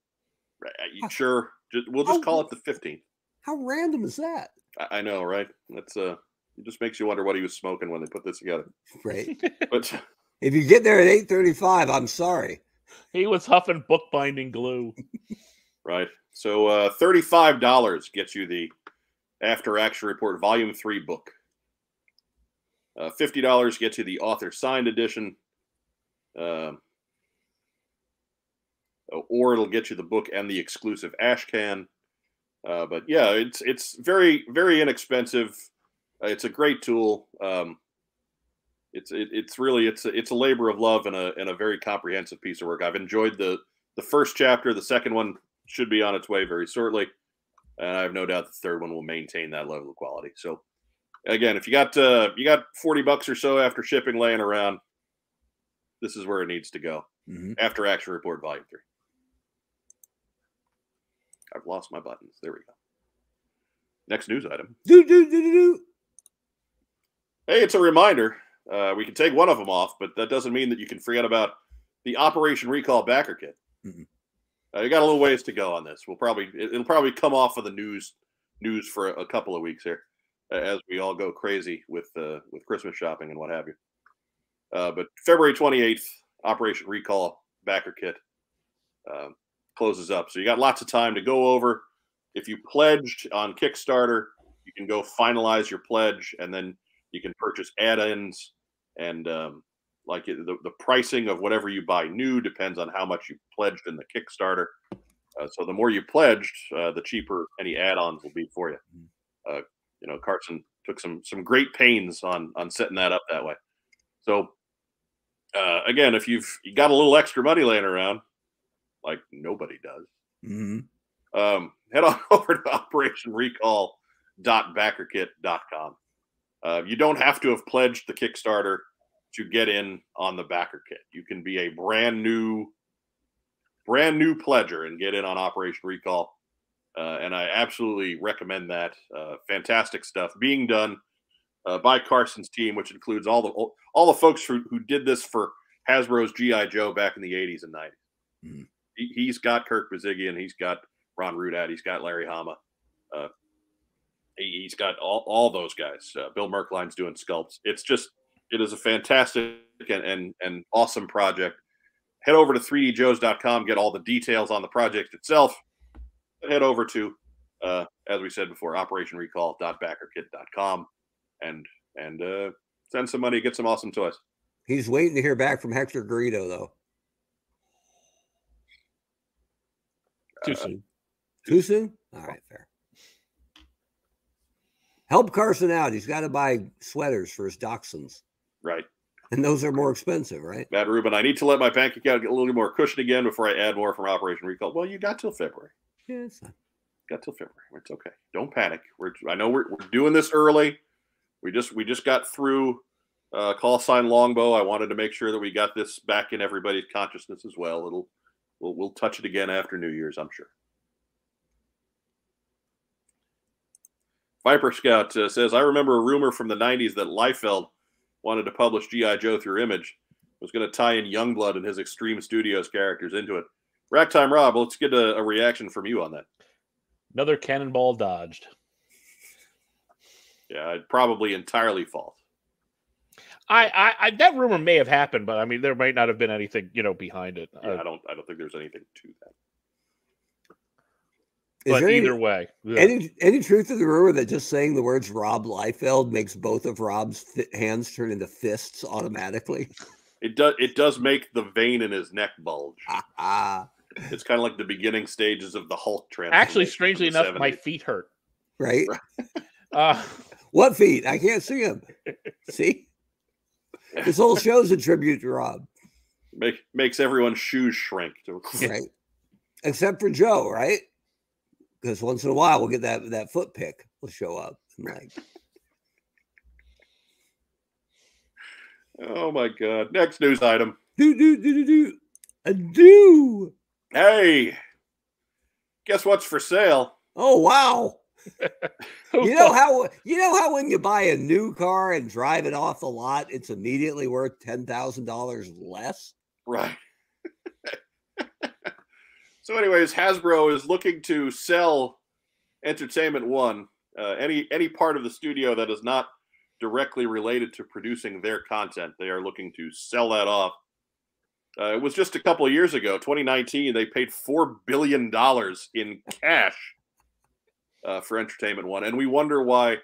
Speaker 1: Right, uh, you sure? Just, we'll just
Speaker 2: Oh.
Speaker 1: call it the 15th.
Speaker 2: How random is that?
Speaker 1: I, I know, right? That's uh, it just makes you wonder what he was smoking when they put this together.
Speaker 2: Right.
Speaker 1: But
Speaker 2: if you get there at 8:35, I'm sorry.
Speaker 3: He was huffing bookbinding glue.
Speaker 1: right, so uh, thirty-five dollars gets you the After Action Report Volume Three book. Uh, Fifty dollars gets you the author signed edition. Um, or it'll get you the book and the exclusive ash can. Uh, but yeah, it's it's very very inexpensive. Uh, it's a great tool. Um, it's it, it's really it's a, it's a labor of love and a and a very comprehensive piece of work. I've enjoyed the the first chapter. The second one should be on its way very shortly, and I have no doubt the third one will maintain that level of quality. So, again, if you got uh, you got forty bucks or so after shipping laying around, this is where it needs to go.
Speaker 2: Mhm.
Speaker 1: After Action Report Volume Three. I've lost my buttons. There we go. Next news item.
Speaker 2: Do do do do do.
Speaker 1: Hey, it's a reminder. Uh, we can take one of them off, but that doesn't mean that you can forget about the Operation Recall Backer Kit.
Speaker 2: Mhm.
Speaker 1: Uh, you got a little ways to go on this. We'll probably it- it'll probably come off of the news news for a, a couple of weeks here, uh, as we all go crazy with uh, with Christmas shopping and what have you. Uh, but February twenty eighth, Operation Recall Backer Kit um, closes up, so you got lots of time to go over. If you pledged on Kickstarter, you can go finalize your pledge, and then you can purchase add-ins and um, like the, the pricing of whatever you buy new depends on how much you pledged in the kickstarter. Uh, so the more you pledged uh, the cheaper any add-ons will be for you. Uh, you know, Carson took some some great pains on on setting that up that way. So uh, again, if you've you got a little extra money laying around, like nobody does,
Speaker 2: hmm
Speaker 1: um, head on over to operationrecall.backerkit.com. Uh, you don't have to have pledged the Kickstarter to get in on the backer kit. You can be a brand new, brand new pledger and get in on Operation Recall. Uh, and I absolutely recommend that. Uh, fantastic stuff being done uh, by Carson's team, which includes all the all the folks who, who did this for Hasbro's GI Joe back in the 80s and 90s.
Speaker 2: Mhm.
Speaker 1: He, he's got Kirk Bozigian, he's got Ron Rudat, he's got Larry Hama. He, he's got all, all those guys. Uh, Bill Merkline's doing sculpts. It's just it is a fantastic and and, and awesome project. Head over to 3djoes.com, get all the details on the project itself. Head over to, uh, as we said before, operationrecall.backerkit.com and and uh, send some money, get some awesome toys.
Speaker 2: He's waiting to hear back from Hector Garrido, though.
Speaker 3: Too
Speaker 1: Uh,
Speaker 3: soon.
Speaker 2: Too soon? All right, fair. Help Carson out. He's got to buy sweaters for his dachshunds,
Speaker 1: Right.
Speaker 2: and those are more expensive, right?
Speaker 1: Matt Rubin, I need to let my bank account get a little more cushion again before I add more from Operation Recall. Well, you got till February.
Speaker 2: Yeah, it's fine.
Speaker 1: Got till February. It's okay. Don't panic. We're I know we're, we're doing this early. We just we just got through uh, call sign longbow. I wanted to make sure that we got this back in everybody's consciousness as well. It'll we'll we'll touch it again after New Year's, I'm sure. Viper Scout uh, says, I remember a rumor from the 90s that Liefeld wanted to publish G.I. Joe through Image, was going to tie in Youngblood and his Extreme Studios characters into it. Ragtime Rob, let's get a, a reaction from you on that.
Speaker 3: Another cannonball dodged.
Speaker 1: Yeah, probably entirely false.
Speaker 3: I, I, I that rumor may have happened, but I mean, there might not have been anything, you know, behind it.
Speaker 1: Yeah,
Speaker 3: Uh,
Speaker 1: I don't. I don't think there's anything to that.
Speaker 2: Is
Speaker 3: but
Speaker 2: there any,
Speaker 3: either way, ugh.
Speaker 2: any any truth to the rumor that just saying the words Rob Liefeld makes both of Rob's fi- hands turn into fists automatically?
Speaker 1: It does. It does make the vein in his neck bulge.
Speaker 2: Ah,
Speaker 1: It's kind of like the beginning stages of the Hulk transformation.
Speaker 3: actually, strangely
Speaker 1: the
Speaker 3: enough, my
Speaker 1: 70s.
Speaker 3: feet hurt.
Speaker 2: right?
Speaker 3: Uh,
Speaker 2: What feet? I can't see him. See, this whole show's a tribute to Rob,
Speaker 1: Make, makes everyone's shoes shrink. To,
Speaker 2: right? Except for Joe, right? Because once in a while we'll get that that foot pick will show up. and like,
Speaker 1: Oh my god! Next news item.
Speaker 2: do do do do do, a do.
Speaker 1: Hey, guess what's for sale?
Speaker 2: Oh wow! You know how you know how when you buy a new car and drive it off the lot, it's immediately worth ten thousand dollars less.
Speaker 1: Right. So, anyways, Hasbro is looking to sell Entertainment One. Uh, any any part of the studio that is not directly related to producing their content, they are looking to sell that off. Uh, it was just a couple of years ago, 2019. They paid four billion dollars in cash uh, for Entertainment One, and we wonder why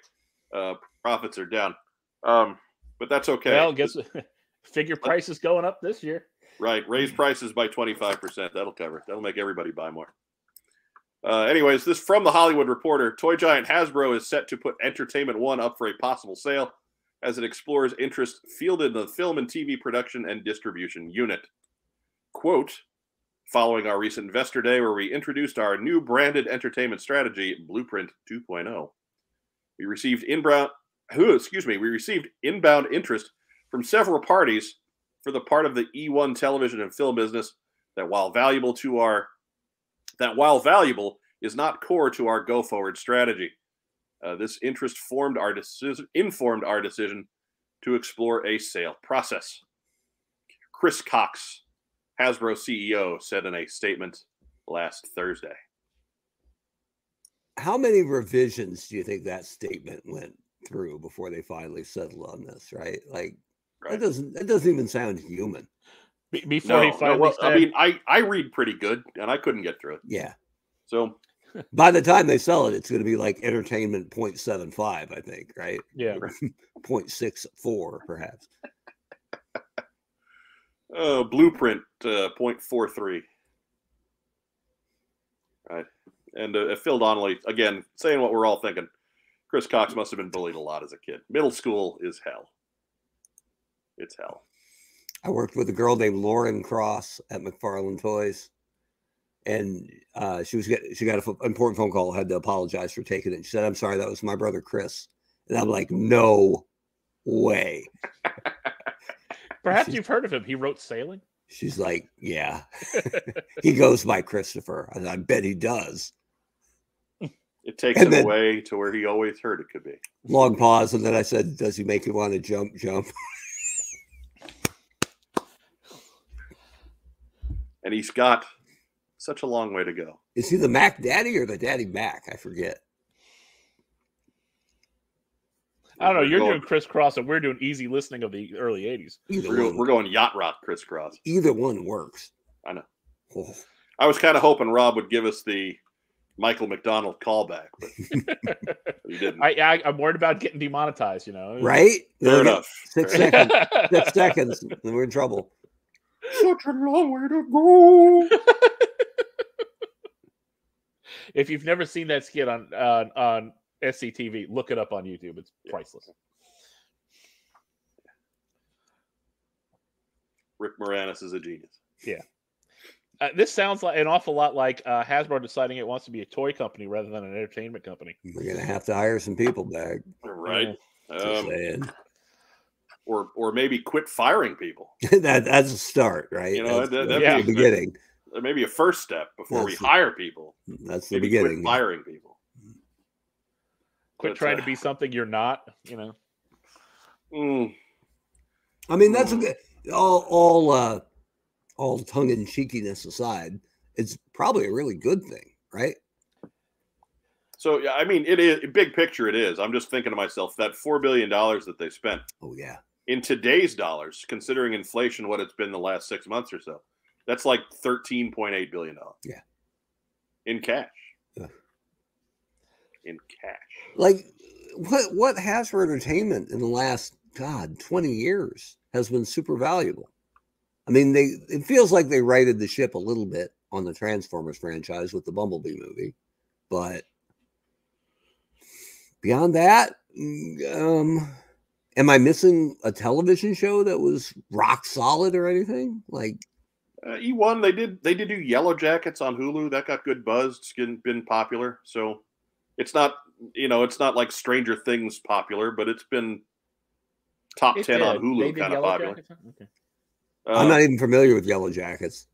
Speaker 1: uh, profits are down. Um, but that's okay.
Speaker 3: Well, guess figure prices going up this year.
Speaker 1: Right. Raise prices by 25%. That'll cover it. That'll make everybody buy more. Uh, anyways, this from the Hollywood Reporter. Toy giant Hasbro is set to put Entertainment One up for a possible sale as it explores interest fielded in the film and TV production and distribution unit. Quote, following our recent investor day where we introduced our new branded entertainment strategy, Blueprint 2.0, we received inbound, excuse me, we received inbound interest from several parties for the part of the E1 television and film business that while valuable to our that while valuable is not core to our go forward strategy. Uh, this interest formed our decision informed our decision to explore a sale process. Chris Cox, Hasbro CEO, said in a statement last Thursday.
Speaker 2: How many revisions do you think that statement went through before they finally settled on this? Right, like
Speaker 1: Right.
Speaker 2: that doesn't that doesn't even sound human.
Speaker 3: Be- before
Speaker 1: No,
Speaker 3: he
Speaker 1: no, well,
Speaker 3: said,
Speaker 1: I mean, I, I read pretty good, and I couldn't get through it.
Speaker 2: Yeah.
Speaker 1: So
Speaker 2: By the time they sell it, it's going to be like entertainment 0.75, I think, right?
Speaker 3: yeah,
Speaker 2: 0.64, perhaps.
Speaker 1: Uh, blueprint uh, 0.43. Right. And uh, Phil Donnelly, again, saying what we're all thinking. Chris Cox must have been bullied a lot as a kid. Middle school is hell. It's hell.
Speaker 2: I worked with a girl named Lauren Cross at McFarlane Toys, and uh, she was get, she got an important phone call. Had to apologize for taking it. She said, "I'm sorry, that was my brother Chris," and I'm like, "No way."
Speaker 3: Perhaps
Speaker 2: She's-
Speaker 3: you've heard of him. He wrote Sailing.
Speaker 2: She's like, "Yeah." he goes by Christopher, and I bet he does.
Speaker 1: It takes
Speaker 2: And
Speaker 1: him
Speaker 2: then-
Speaker 1: away to where he always heard it could be.
Speaker 2: Long pause, and then I said, "Does he make you want to jump? Jump?"
Speaker 1: And he's got such a long way to go.
Speaker 2: Is he the Mac Daddy or the Daddy Mac? I forget.
Speaker 3: I don't know. You're
Speaker 1: going-
Speaker 3: doing crisscross, and we're doing easy listening of the early '80s.
Speaker 2: Either
Speaker 1: We're, go-
Speaker 2: one,
Speaker 1: we're going yacht rock crisscross.
Speaker 2: either one works.
Speaker 1: I know.
Speaker 2: Oh,
Speaker 1: I was kind of hoping Rob would give us the Michael McDonald callback, but he didn't.
Speaker 3: I, I I'm worried about getting demonetized. You know,
Speaker 2: right?
Speaker 1: Fair
Speaker 2: Look
Speaker 1: enough.
Speaker 2: Six
Speaker 1: Fair
Speaker 2: seconds. Six seconds, then we're in trouble.
Speaker 1: Such a long way to go.
Speaker 3: if you've never seen that skit on on on SCTV, look it up on YouTube. It's priceless.
Speaker 1: Rick Moranis is a genius.
Speaker 3: Uh, this sounds like an awful lot like uh, Hasbro deciding it wants to be a toy company rather than an entertainment company.
Speaker 2: We're gonna have to hire some people back.
Speaker 1: Right.
Speaker 2: Just
Speaker 1: Um,
Speaker 2: saying.
Speaker 1: Or or maybe quit firing people.
Speaker 2: that that's a start, right?
Speaker 1: You know,
Speaker 2: that's,
Speaker 1: that-
Speaker 2: that's
Speaker 3: that'd
Speaker 2: the
Speaker 1: be-
Speaker 2: beginning.
Speaker 1: Maybe a first step before we
Speaker 2: the-
Speaker 1: hire people.
Speaker 2: That's the
Speaker 1: Maybe
Speaker 2: beginning.
Speaker 1: quit firing people.
Speaker 3: Quit
Speaker 1: But,
Speaker 3: trying
Speaker 1: uh,
Speaker 3: to be something you're not. You know.
Speaker 1: Mm,
Speaker 2: I mean, that's a
Speaker 1: Mm.
Speaker 2: good all all uh all tongue in cheekiness aside, it's probably a really good thing, right?
Speaker 1: So yeah, I mean, it is big picture. It is. I'm just thinking to myself that four billion dollars that they spent
Speaker 2: Oh yeah.
Speaker 1: In today's dollars, considering inflation, what it's been the last six months or so, that's like thirteen point eight billion dollars.
Speaker 2: Yeah.
Speaker 1: in cash.
Speaker 2: Yeah.
Speaker 1: In cash.
Speaker 2: Like what what has for Entertainment in the last God 20 years has been super valuable. I mean, they it feels like they righted the ship a little bit on the Transformers franchise with the Bumblebee movie, but beyond that, mm, um, am I missing a television show that was rock solid or anything? Like,
Speaker 1: Uh, E1, they did they did do Yellow Jackets on Hulu. That got good buzz. It's been, been popular. So it's not you know it's not like Stranger Things popular, but it's been top
Speaker 3: It
Speaker 1: ten on
Speaker 3: did. They
Speaker 1: Hulu kind of popular.
Speaker 3: Jackets? Okay.
Speaker 2: I'm
Speaker 1: Uh,
Speaker 2: not even familiar with Yellow Jackets.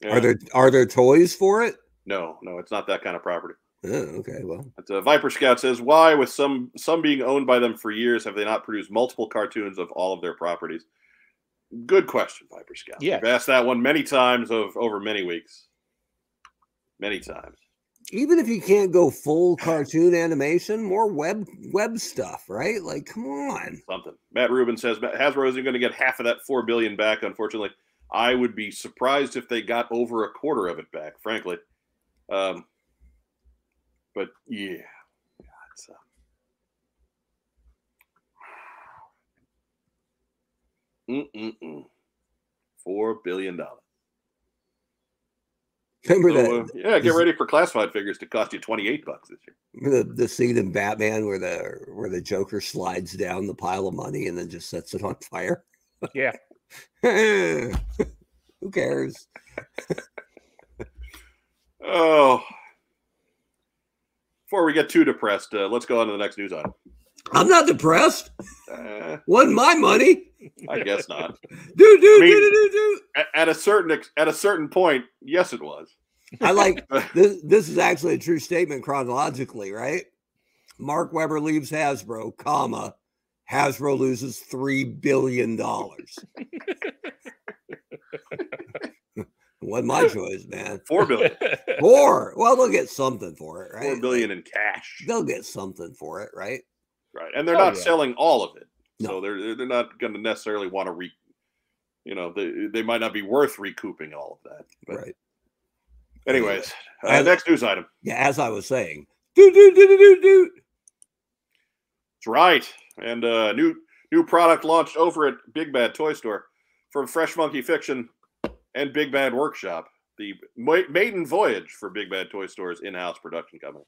Speaker 1: yeah.
Speaker 2: Are there are there toys for it?
Speaker 1: No, no, it's not that kind of property.
Speaker 2: Oh, okay, well,
Speaker 1: But, uh, Viper Scout says, "Why, with some some being owned by them for years, have they not produced multiple cartoons of all of their properties?" Good question, Viper Scout.
Speaker 3: Yeah.
Speaker 1: I've asked that one many times of over many weeks, many times.
Speaker 2: even if you can't go full cartoon animation, more web web stuff, right? Like, come on.
Speaker 1: Something. Matt Rubin says Hasbro isn't going to get half of that four billion back. Unfortunately, I would be surprised if they got over a quarter of it back. Frankly, um, but yeah, yeah it's, uh, Mm-mm-mm. Four billion dollars.
Speaker 2: Remember
Speaker 1: So, uh, yeah, get
Speaker 2: is-
Speaker 1: ready for classified figures to cost you twenty eight bucks this year.
Speaker 2: the, the scene in Batman where the where the Joker slides down the pile of money and then just sets it on fire?
Speaker 3: Yeah.
Speaker 2: Who cares?
Speaker 1: Oh, before we get too depressed, uh, let's go on to the next news item.
Speaker 2: I'm not depressed.
Speaker 1: Uh,
Speaker 2: Wasn't my money.
Speaker 1: I guess not.
Speaker 2: Do do do
Speaker 1: mean-
Speaker 2: do do do.
Speaker 1: At, at a certain at a certain point, yes, it was.
Speaker 2: I like this. This is actually a true statement chronologically, right? Mark Weber leaves Hasbro, comma Hasbro loses three billion dollars. Wasn't my choice, man.
Speaker 1: Four billion.
Speaker 2: Four. Well, they'll get something for it, right?
Speaker 1: Four billion in cash.
Speaker 2: They'll get something for it, right?
Speaker 1: Right, and they're
Speaker 3: Oh,
Speaker 1: not
Speaker 3: yeah.
Speaker 1: selling all of it,
Speaker 2: No.
Speaker 1: so they're they're- they're not going to necessarily want to re. You know, they they might not be worth recouping all of that. But
Speaker 2: Right.
Speaker 1: anyways, uh, next news item.
Speaker 2: Yeah, as I was saying. Do do do do do do.
Speaker 1: That's right. And uh, new new product launched over at Big Bad Toy Store from Fresh Monkey Fiction and Big Bad Workshop. The maiden voyage for Big Bad Toy Store's in-house production company.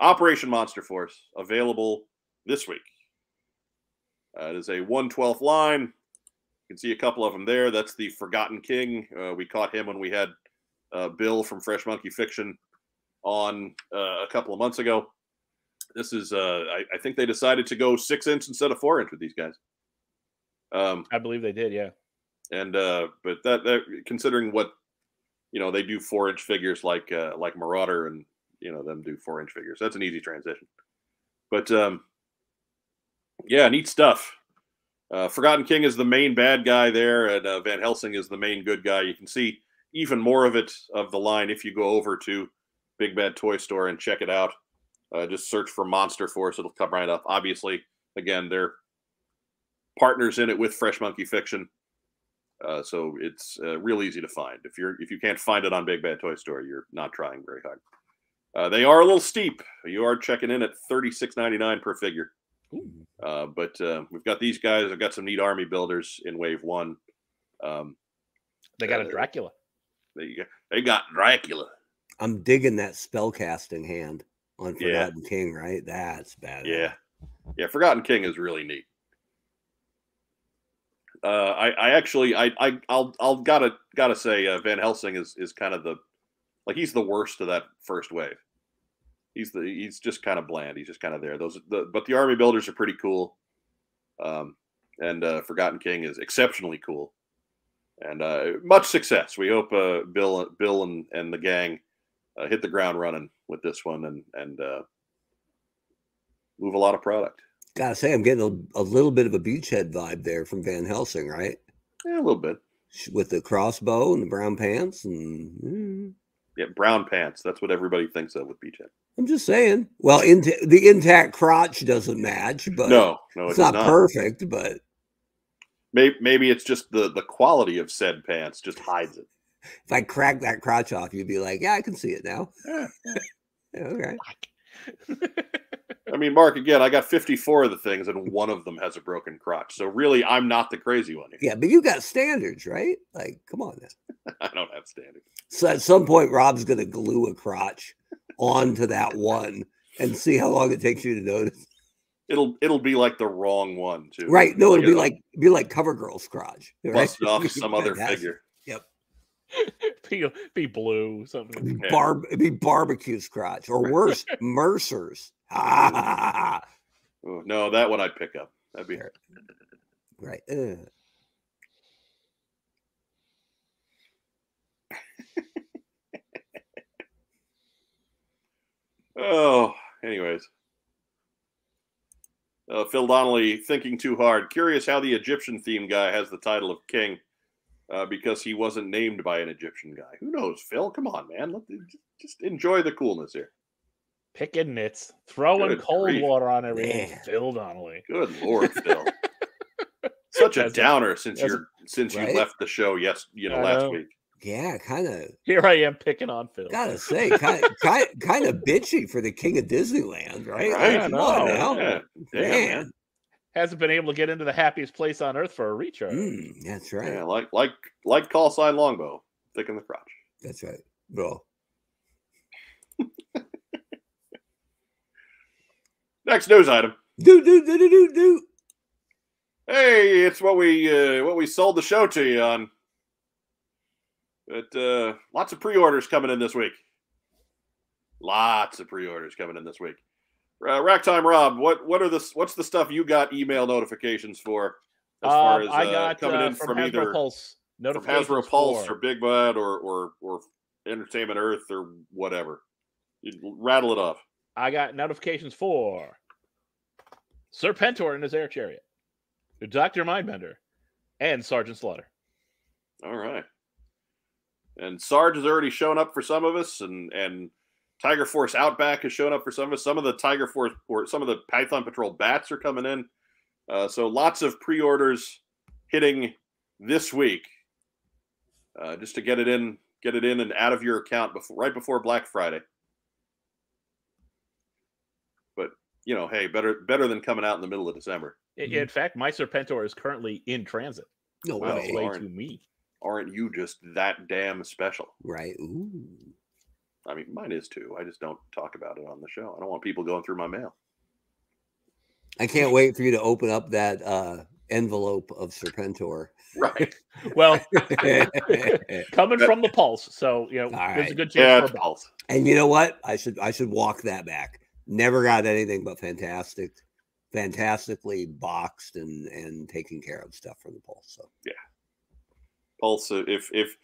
Speaker 1: Operation Monster Force available this week. Uh, it is a 112th line. You can see a couple of them there. That's the Forgotten King. Uh, we caught him when we had uh, Bill from Fresh Monkey Fiction on uh, a couple of months ago. This is, uh, I, I think they decided to go six inch instead of four inch with these guys. Um,
Speaker 3: I believe they did. Yeah.
Speaker 1: And uh, but that, that considering what you know they do four inch figures like uh, like Marauder and you know them do four inch figures. That's an easy transition. But um, yeah, neat stuff. Uh, Forgotten King is the main bad guy there, and uh, Van Helsing is the main good guy. You can see even more of it of the line if you go over to Big Bad Toy Store and check it out. Uh, just search for Monster Force; it'll come right up. Obviously, again, they're partners in it with Fresh Monkey Fiction, uh, so it's uh, real easy to find. If you're if you can't find it on Big Bad Toy Store, you're not trying very hard. Uh, they are a little steep. You are checking in at thirty six ninety nine per figure. Uh, but uh, we've got these guys. I've got some neat army builders in wave one. Um,
Speaker 3: They got a
Speaker 1: Uh,
Speaker 3: Dracula.
Speaker 1: they, they got Dracula.
Speaker 2: I'm digging that spell casting hand on
Speaker 1: Yeah.
Speaker 2: Forgotten King, right? That's bad.
Speaker 1: Yeah, yeah. Forgotten King is really neat. Uh, I, I actually, I, I, I'll, I'll gotta, gotta say, uh, Van Helsing is, is kind of the, like he's the worst of that first wave. He's the, he's just kind of bland. He's just kind of there. Those, the, but the army builders are pretty cool. Um, and uh, Forgotten King is exceptionally cool. And uh, much success. We hope uh, Bill, Bill, and, and the gang uh, hit the ground running with this one, and and uh, move a lot of product.
Speaker 2: Gotta say, I'm getting a, a little bit of a beachhead vibe there from Van Helsing, right?
Speaker 1: Yeah, a little bit.
Speaker 2: With the crossbow and the brown pants, and mm,
Speaker 1: Yeah, brown pants. That's what everybody thinks of with Beachhead.
Speaker 2: I'm just saying. Well, int- the intact crotch doesn't match, but
Speaker 1: no, no,
Speaker 2: it's
Speaker 1: it does
Speaker 2: not, perfect. But
Speaker 1: Maybe, maybe it's just the the quality of said pants just hides it.
Speaker 2: if I crack that crotch off, you'd be like, "Yeah, I can see it now."
Speaker 1: Yeah.
Speaker 2: Yeah, okay.
Speaker 1: I mean, Mark, again, I got 54 of the things, and one of them has a broken crotch. So really, I'm not the crazy one here.
Speaker 2: Yeah, but you got standards, right? Like, come on now.
Speaker 1: I don't have standards.
Speaker 2: So at some point, Rob's gonna glue a crotch onto that one and see how long it takes you to notice.
Speaker 1: It'll it'll be like the wrong one too.
Speaker 2: Right? No, it'll be like be like CoverGirl's crotch. Right?
Speaker 1: busted off some other
Speaker 2: Fantastic.
Speaker 1: figure.
Speaker 3: be, be blue, something.
Speaker 1: Yeah.
Speaker 2: Barb, be barbecue's crotch, or worse, Mercer's. Ah,
Speaker 1: Oh, no, that one I'd pick up. That'd be
Speaker 2: right. Ugh.
Speaker 1: Oh, anyways. Uh, Phil Donnelly thinking too hard. Curious how the Egyptian theme guy has the title of king uh, because he wasn't named by an Egyptian guy. Who knows, Phil? Come on, man. Let, just enjoy the coolness here.
Speaker 3: Picking nits, throwing
Speaker 1: Good
Speaker 3: cold
Speaker 1: grief.
Speaker 3: water on everything.
Speaker 2: Man.
Speaker 3: Phil Donnelly.
Speaker 1: Good lord, Phil. Such a
Speaker 3: That's a-
Speaker 1: downer since
Speaker 3: that's a-
Speaker 1: you're since you left the show. Yes, you know
Speaker 3: I
Speaker 1: last
Speaker 3: know.
Speaker 1: week.
Speaker 2: Yeah, kind of.
Speaker 3: Here I am picking on Phil.
Speaker 2: Gotta say, kind kind kind of bitchy for the king of Disneyland, right?
Speaker 1: Right,
Speaker 2: Like, come on now,
Speaker 1: Yeah, damn,
Speaker 2: man.
Speaker 1: man.
Speaker 3: Hasn't been able to get into the happiest place on earth for a recharge.
Speaker 2: Mm, that's right.
Speaker 1: Yeah, like like like call sign longbow, thick in the crotch.
Speaker 2: That's right, bro.
Speaker 1: Next news item.
Speaker 2: Do do do do do do.
Speaker 1: Hey, it's what we uh, what we sold the show to you on. But uh, lots of pre-orders coming in this week. Lots of pre-orders coming in this week. Uh, Ragtime Rob, what what are the what's the stuff you got email notifications for? As far
Speaker 3: Um,
Speaker 1: as
Speaker 3: I
Speaker 1: uh,
Speaker 3: got
Speaker 1: coming
Speaker 3: uh,
Speaker 1: in
Speaker 3: from,
Speaker 1: from,
Speaker 3: Hasbro
Speaker 1: either
Speaker 3: Pulse
Speaker 1: from
Speaker 3: notifications
Speaker 1: Hasbro Pulse
Speaker 3: for-
Speaker 1: or Big Bad or or or Entertainment Earth or whatever. You rattle it off.
Speaker 3: I got notifications for Serpentor in his air chariot, Doctor Mindbender, and Sergeant Slaughter.
Speaker 1: All right. And Sarge has already shown up for some of us, and and Tiger Force Outback has shown up for some of us. Some of the Tiger Force or some of the Python Patrol bats are coming in. Uh, so lots of pre-orders hitting this week, uh, just to get it in, get it in and out of your account before right before Black Friday. But you know, hey, better better than coming out in the middle of December.
Speaker 3: I-
Speaker 2: Mhm.
Speaker 3: In fact, my Serpentor is currently in transit
Speaker 2: No
Speaker 1: Wow,
Speaker 2: way.
Speaker 3: way
Speaker 1: Lauren.
Speaker 3: to me.
Speaker 1: Aren't you just that damn special?
Speaker 2: Right. Ooh.
Speaker 1: I mean, mine is too. I just don't talk about it on the show. I don't want people going through my mail.
Speaker 2: I can't wait for you to open up that uh, envelope of Serpentor.
Speaker 1: Right.
Speaker 3: Well, coming from the pulse, so you know,
Speaker 2: All
Speaker 3: there's a good chance
Speaker 1: Yeah,
Speaker 3: for
Speaker 1: it's
Speaker 3: a
Speaker 1: pulse.
Speaker 2: and you know what? I should I should walk that back. Never got anything but fantastic, fantastically boxed and and taken care of stuff from the pulse. So yeah,
Speaker 1: Pulse. uh, If if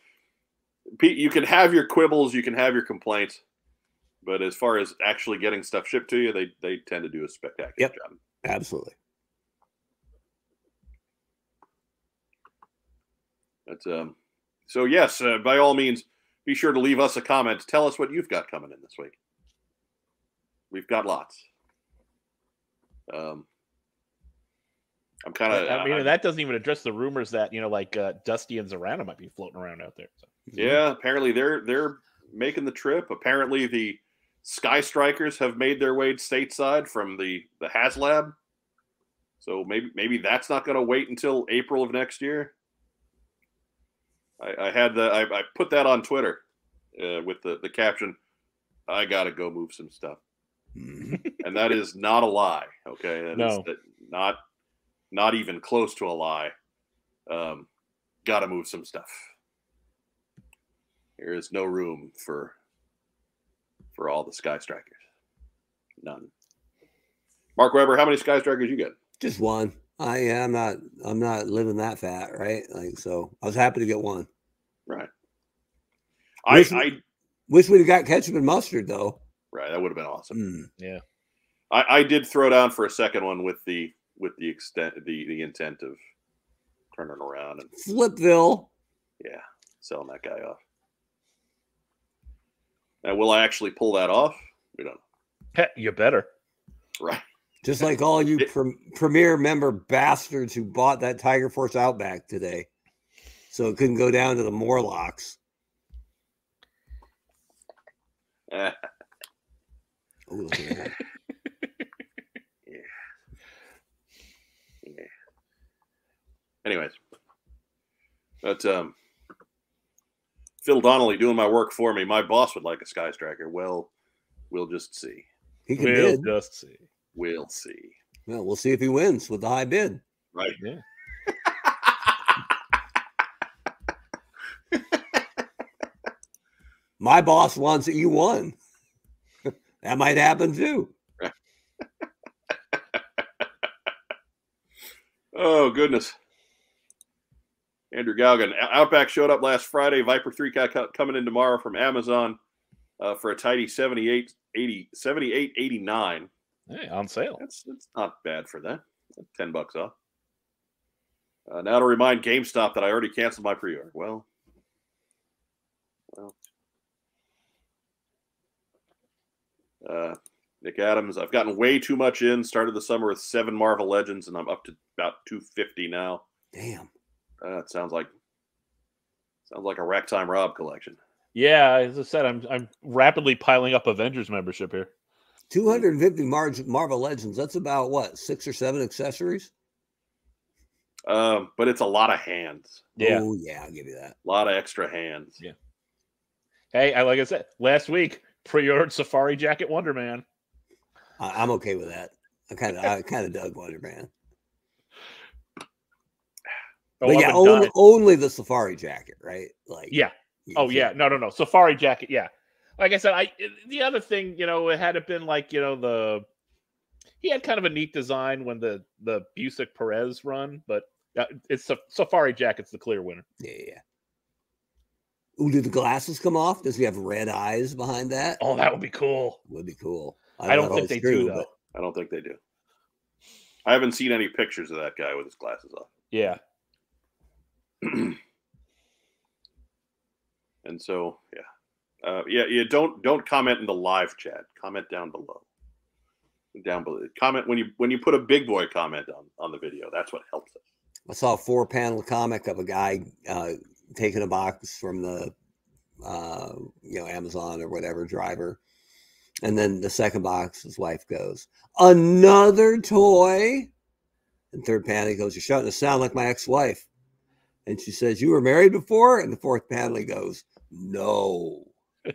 Speaker 1: Pete, you can have your quibbles, you can have your complaints, but as far as actually getting stuff shipped to you, they they tend to do a spectacular
Speaker 2: Yep.
Speaker 1: job.
Speaker 2: absolutely.
Speaker 1: That's um, so yes, uh, by all means, be sure to leave us a comment. Tell us what you've got coming in this week. We've got lots. Um, I'm kind of.
Speaker 3: I mean, that doesn't even address the rumors that you know, like uh, Dusty and Zarana might be floating around out there. So.
Speaker 1: Yeah, apparently they're they're making the trip. Apparently the Sky Strikers have made their way stateside from the the HasLab. So maybe maybe that's not going to wait until April of next year. I, I had the I, I put that on Twitter uh, with the the caption, "I got to go move some stuff,". And that is not a lie. Okay, that is
Speaker 3: No.
Speaker 1: that- not not even close to a lie. Um, got to move some stuff. There is no room for for all the Sky Strikers. None. Mark Weber, how many Sky Strikers you get?
Speaker 2: Just one. I yeah, I'm not I'm not living that fat, right? Like so I was happy to get one.
Speaker 1: Right. I,
Speaker 2: Listen-
Speaker 1: I
Speaker 2: Wish we'd have got ketchup and mustard though.
Speaker 1: Right. That would have been awesome.
Speaker 2: Mm.
Speaker 1: I, I did throw down for a second one with the with the extent the the intent of turning around and
Speaker 2: Flipville.
Speaker 1: yeah, selling that guy off. Now, will I actually pull that off? We don't know.
Speaker 3: You better.
Speaker 1: Right.
Speaker 2: Just like all you
Speaker 1: It-
Speaker 2: prem- premier member bastards who bought that Tiger Force Outback today. So it couldn't go down to the Morlocks. Oh, look at that.
Speaker 1: yeah. Anyways, but um, Phil Donnelly doing my work for me. My boss would like a Sky Striker. Well, we'll just see.
Speaker 2: He can
Speaker 3: We'll
Speaker 2: bid.
Speaker 3: just see.
Speaker 1: We'll see.
Speaker 2: Well, we'll see if he wins with the high bid.
Speaker 1: Right.
Speaker 3: Yeah.
Speaker 2: My boss wants it. You won. That might happen too.
Speaker 1: Oh goodness. Andrew Galgan. Outback showed up last Friday. Viper 3 got coming in tomorrow from Amazon uh, for a tidy 78 80 78 89.
Speaker 3: Hey, on sale.
Speaker 1: That's that's not bad for that. 10 bucks off. Uh, now to remind GameStop that I already canceled my pre-order. Well, well. Uh, Nick Adams, I've gotten way too much in. Started the summer with seven Marvel Legends, and I'm up to about 250 now.
Speaker 2: Damn.
Speaker 1: Uh, it sounds like sounds like a Ragtime Rob collection.
Speaker 3: Yeah, as I said, I'm I'm rapidly piling up Avengers membership here.
Speaker 2: 250 Mar- Marvel Legends. That's about what, six or seven accessories?
Speaker 1: Um, but it's a lot of hands,
Speaker 3: Yeah.
Speaker 2: Oh, yeah, I'll give you that.
Speaker 1: a lot of extra hands.
Speaker 3: Yeah. Hey, I like I said last week, pre-ordered Safari Jacket Wonder Man.
Speaker 2: I- I'm okay with that. I kind of, I kind of dug Wonder Man.
Speaker 3: Oh,
Speaker 2: but yeah, only, only the safari jacket, right? Like,
Speaker 3: Yeah. Oh yeah, no, no, no. Safari jacket, yeah. Like I said, I the other thing, you know, it had it been like you know the he had kind of a neat design when the the Busiek Perez run, but uh, it's Sa- Safari jacket's the clear winner.
Speaker 2: yeah, yeah. Ooh, do the glasses come off? Does he have red eyes behind that?
Speaker 3: Oh, that would be cool.
Speaker 2: would be cool.
Speaker 3: I don't
Speaker 2: know
Speaker 3: think they
Speaker 2: it's
Speaker 3: do
Speaker 2: true,
Speaker 3: though.
Speaker 1: I don't think they do. I haven't seen any pictures of that guy with his glasses off.
Speaker 3: Yeah,
Speaker 1: And so, yeah, uh, yeah, yeah. Don't don't comment in the live chat. Comment down below. Down below. Comment when you when you put a big boy comment on on the video. That's what helps us.
Speaker 2: I saw a four panel comic of a guy uh, taking a box from the uh, you know Amazon or whatever driver, and then the second box, his wife goes, "Another toy." And third panel, he goes, "You're starting to sound like my ex-wife." And she says, "You were married before?" And the fourth panel, he goes, "No."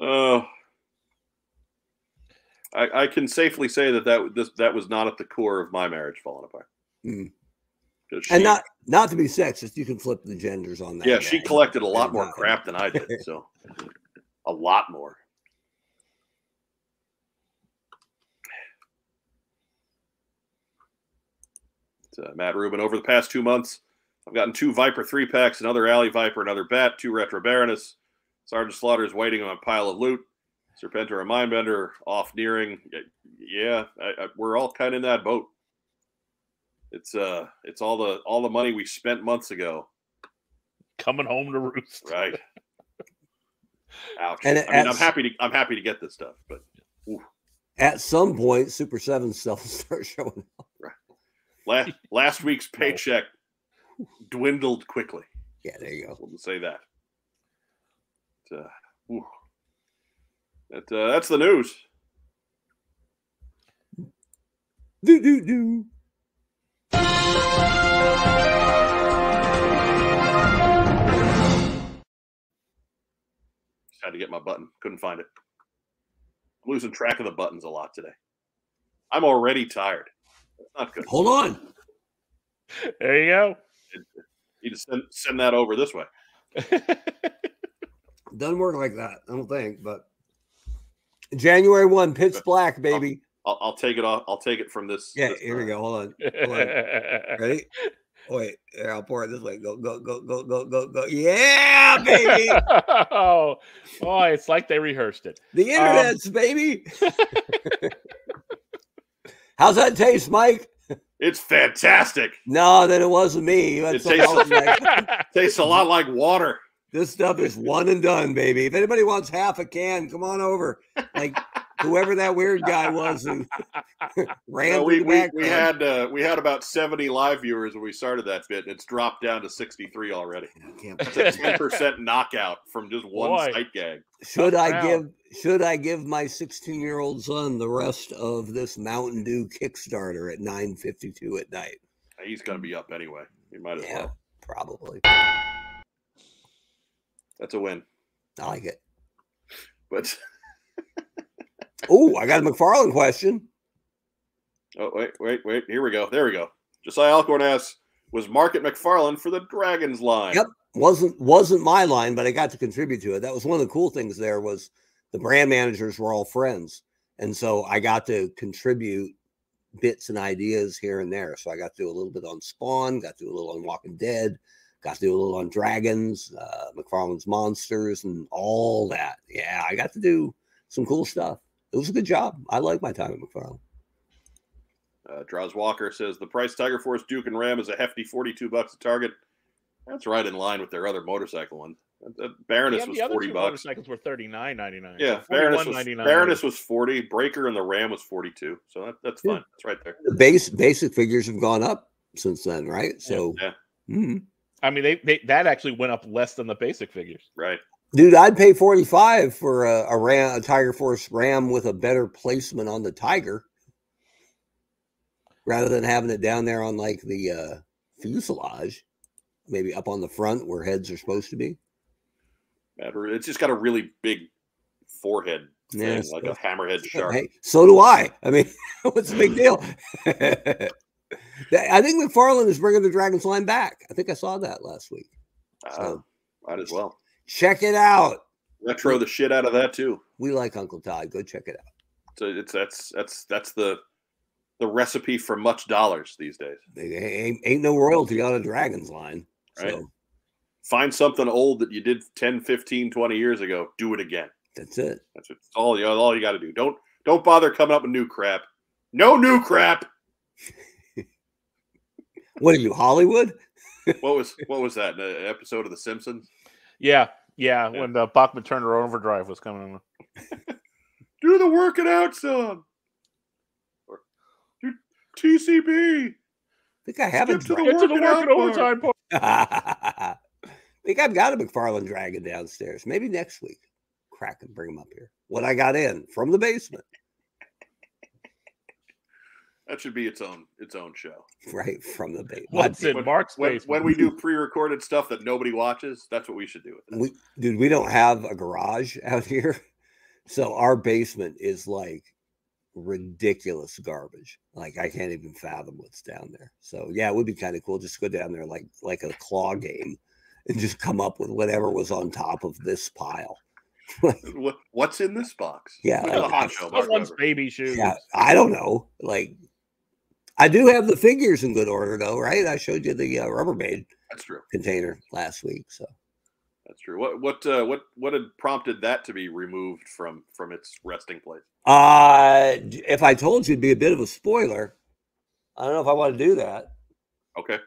Speaker 1: Oh, I, I can safely say that that this that was not at the core of my marriage falling apart.
Speaker 2: Mm.
Speaker 1: 'Cause
Speaker 2: and not not to be sexist, you can flip the genders on that.
Speaker 1: yeah, she collected a lot more crap than I did. So, a lot more. Uh, Matt Rubin, over the past two months, I've gotten two Viper three packs, another Alley Viper, another Bat, two Retro Baroness. Sergeant Slaughter is waiting on a pile of loot. Serpentor and Mindbender off nearing. Yeah, I, I, we're all kind of in that boat. It's uh, it's all the all the money we spent months ago
Speaker 3: Coming home to roost.
Speaker 1: Right. Ouch.
Speaker 2: And
Speaker 1: I mean, I'm happy to I'm happy to get this stuff, but
Speaker 2: At some point, Super Seven stuff will start showing up.
Speaker 1: last last week's paycheck dwindled quickly.
Speaker 2: Yeah, there you go.
Speaker 1: We'll say that. But, uh, that uh, that's the news.
Speaker 2: Do do do.
Speaker 1: Just had to get my button. Couldn't find it. I'm losing track of the buttons a lot today. I'm already tired. That's not good.
Speaker 2: Hold on.
Speaker 3: There you go.
Speaker 1: You just send send that over this way.
Speaker 2: Doesn't work like that, I don't think. But January one, pitch black, baby.
Speaker 1: I'll, I'll take it off. I'll take it from this.
Speaker 2: Yeah,
Speaker 1: this,
Speaker 2: here we go. Hold on. Ready? Wait, here, I'll pour it this way. Go, go, go, go, go, go, go. Yeah, baby.
Speaker 3: oh, oh, it's like they rehearsed it.
Speaker 2: The internet's um, baby. How's that taste, Mike?
Speaker 1: It's fantastic.
Speaker 2: No, then it wasn't me.
Speaker 1: It tastes. Tastes a lot like water.
Speaker 2: This stuff is one and done, baby. If anybody wants half a can, come on over. Like whoever that weird guy was who ran
Speaker 1: No, we, we, we had uh, we had about seventy live viewers when we started that bit. and It's dropped down to sixty three already.
Speaker 2: I can't
Speaker 1: It's a ten percent knockout from just one
Speaker 3: Boy.
Speaker 1: sight gag.
Speaker 2: Should I
Speaker 3: Wow.
Speaker 2: give should I give my 16 year old son the rest of this Mountain Dew Kickstarter at 9:52 at night?
Speaker 1: He's going to be up anyway. You might as
Speaker 2: Yeah,
Speaker 1: well.
Speaker 2: probably.
Speaker 1: That's a win.
Speaker 2: I like it.
Speaker 1: But
Speaker 2: Oh, I got a McFarlane question.
Speaker 1: oh wait, wait, wait. Here we go. There we go. Josiah Alcorn asks, was Market McFarlane for the Dragons line?
Speaker 2: Yep. wasn't wasn't my line, but I got to contribute to it. That was one of the cool things. There was the brand managers were all friends, and so I got to contribute bits and ideas here and there. So I got to do a little bit on Spawn, got to do a little on Walking Dead, got to do a little on Dragons, uh, McFarlane's Monsters, and all that. Yeah, I got to do some cool stuff. It was a good job. I like my time at McFarlane.
Speaker 1: Uh, Draws Walker says the price Tiger Force Duke and Ram is a hefty 42 bucks a target. That's right in line with their other motorcycle one. Uh, uh, Baroness
Speaker 3: Yeah,
Speaker 1: was
Speaker 3: the other
Speaker 1: 40
Speaker 3: two
Speaker 1: bucks.
Speaker 3: motorcycles were thirty nine ninety nine.
Speaker 1: Yeah, Baroness was, Baroness was 40. Breaker and the Ram was 42. So that, that's
Speaker 2: Yeah.
Speaker 1: fine. That's right there.
Speaker 2: The base basic figures have gone up since then, right? So,
Speaker 1: Yeah,
Speaker 2: mhm.
Speaker 3: I mean, they, they that actually went up less than the basic figures.
Speaker 1: right.
Speaker 2: Dude, I'd pay forty five for a, a ram, a Tiger Force Ram with a better placement on the Tiger, rather than having it down there on like the uh, fuselage, maybe up on the front where heads are supposed to be.
Speaker 1: Matter- It's just got a really big forehead thing,
Speaker 2: Yeah,
Speaker 1: like a hammerhead shark.
Speaker 2: Hey, so do I. I mean, what's the big deal? I think McFarlane is bringing the Dragons line back. I think I saw that last week.
Speaker 1: Uh, might as well.
Speaker 2: Check it out.
Speaker 1: Retro the shit out of that too.
Speaker 2: We like Uncle Todd. Go check it out.
Speaker 1: So it's that's that's that's the the recipe for much dollars these days.
Speaker 2: There Ain't, ain't no royalty on a Dragons line.
Speaker 1: Right.
Speaker 2: So
Speaker 1: Find something old that you did 10, 15, 20 years ago. Do it again.
Speaker 2: that's it.
Speaker 1: That's all you all you got to do. Don't don't bother coming up with new crap. No new crap.
Speaker 2: What are you, Hollywood?
Speaker 1: What was what was that? An episode of The Simpsons?
Speaker 3: Yeah, yeah.
Speaker 1: Yeah.
Speaker 3: When the Bachman Turner Overdrive was coming on.
Speaker 1: Do the working out song. Do TCB.
Speaker 2: I think I have a
Speaker 1: Skip to the
Speaker 2: dra-
Speaker 3: Get to the
Speaker 1: working
Speaker 3: work
Speaker 1: out
Speaker 3: overtime part.
Speaker 2: I think I've got a McFarlane Dragon downstairs. Maybe next week. Crack and bring him up here. What I got in from the basement.
Speaker 1: That should be its own its own show.
Speaker 2: right from the bait.
Speaker 3: What's in
Speaker 1: When-
Speaker 3: Mark's
Speaker 1: When,
Speaker 3: basement?
Speaker 1: when we do pre-recorded stuff that nobody watches, that's what we should do with that.
Speaker 2: we dude we don't have a garage out here so our basement is like ridiculous garbage like i can't even fathom what's down there so yeah it would be kind of cool just to go down there like like a claw game and just come up with whatever was on top of this pile
Speaker 1: What, what's in this box?
Speaker 2: Yeah,
Speaker 1: Look at the
Speaker 2: like-
Speaker 1: hot show, Mark
Speaker 3: Someone's
Speaker 1: Weber.
Speaker 3: baby shoes.
Speaker 2: yeah i don't know like i do have the figures in good order though right i showed you the uh, rubbermaid
Speaker 1: That's true.
Speaker 2: container last week so
Speaker 1: That's true. What what uh, what what had prompted that to be removed from from its resting place?
Speaker 2: uh if i told you it'd be a bit of a spoiler i don't know if i want to do that
Speaker 1: Okay.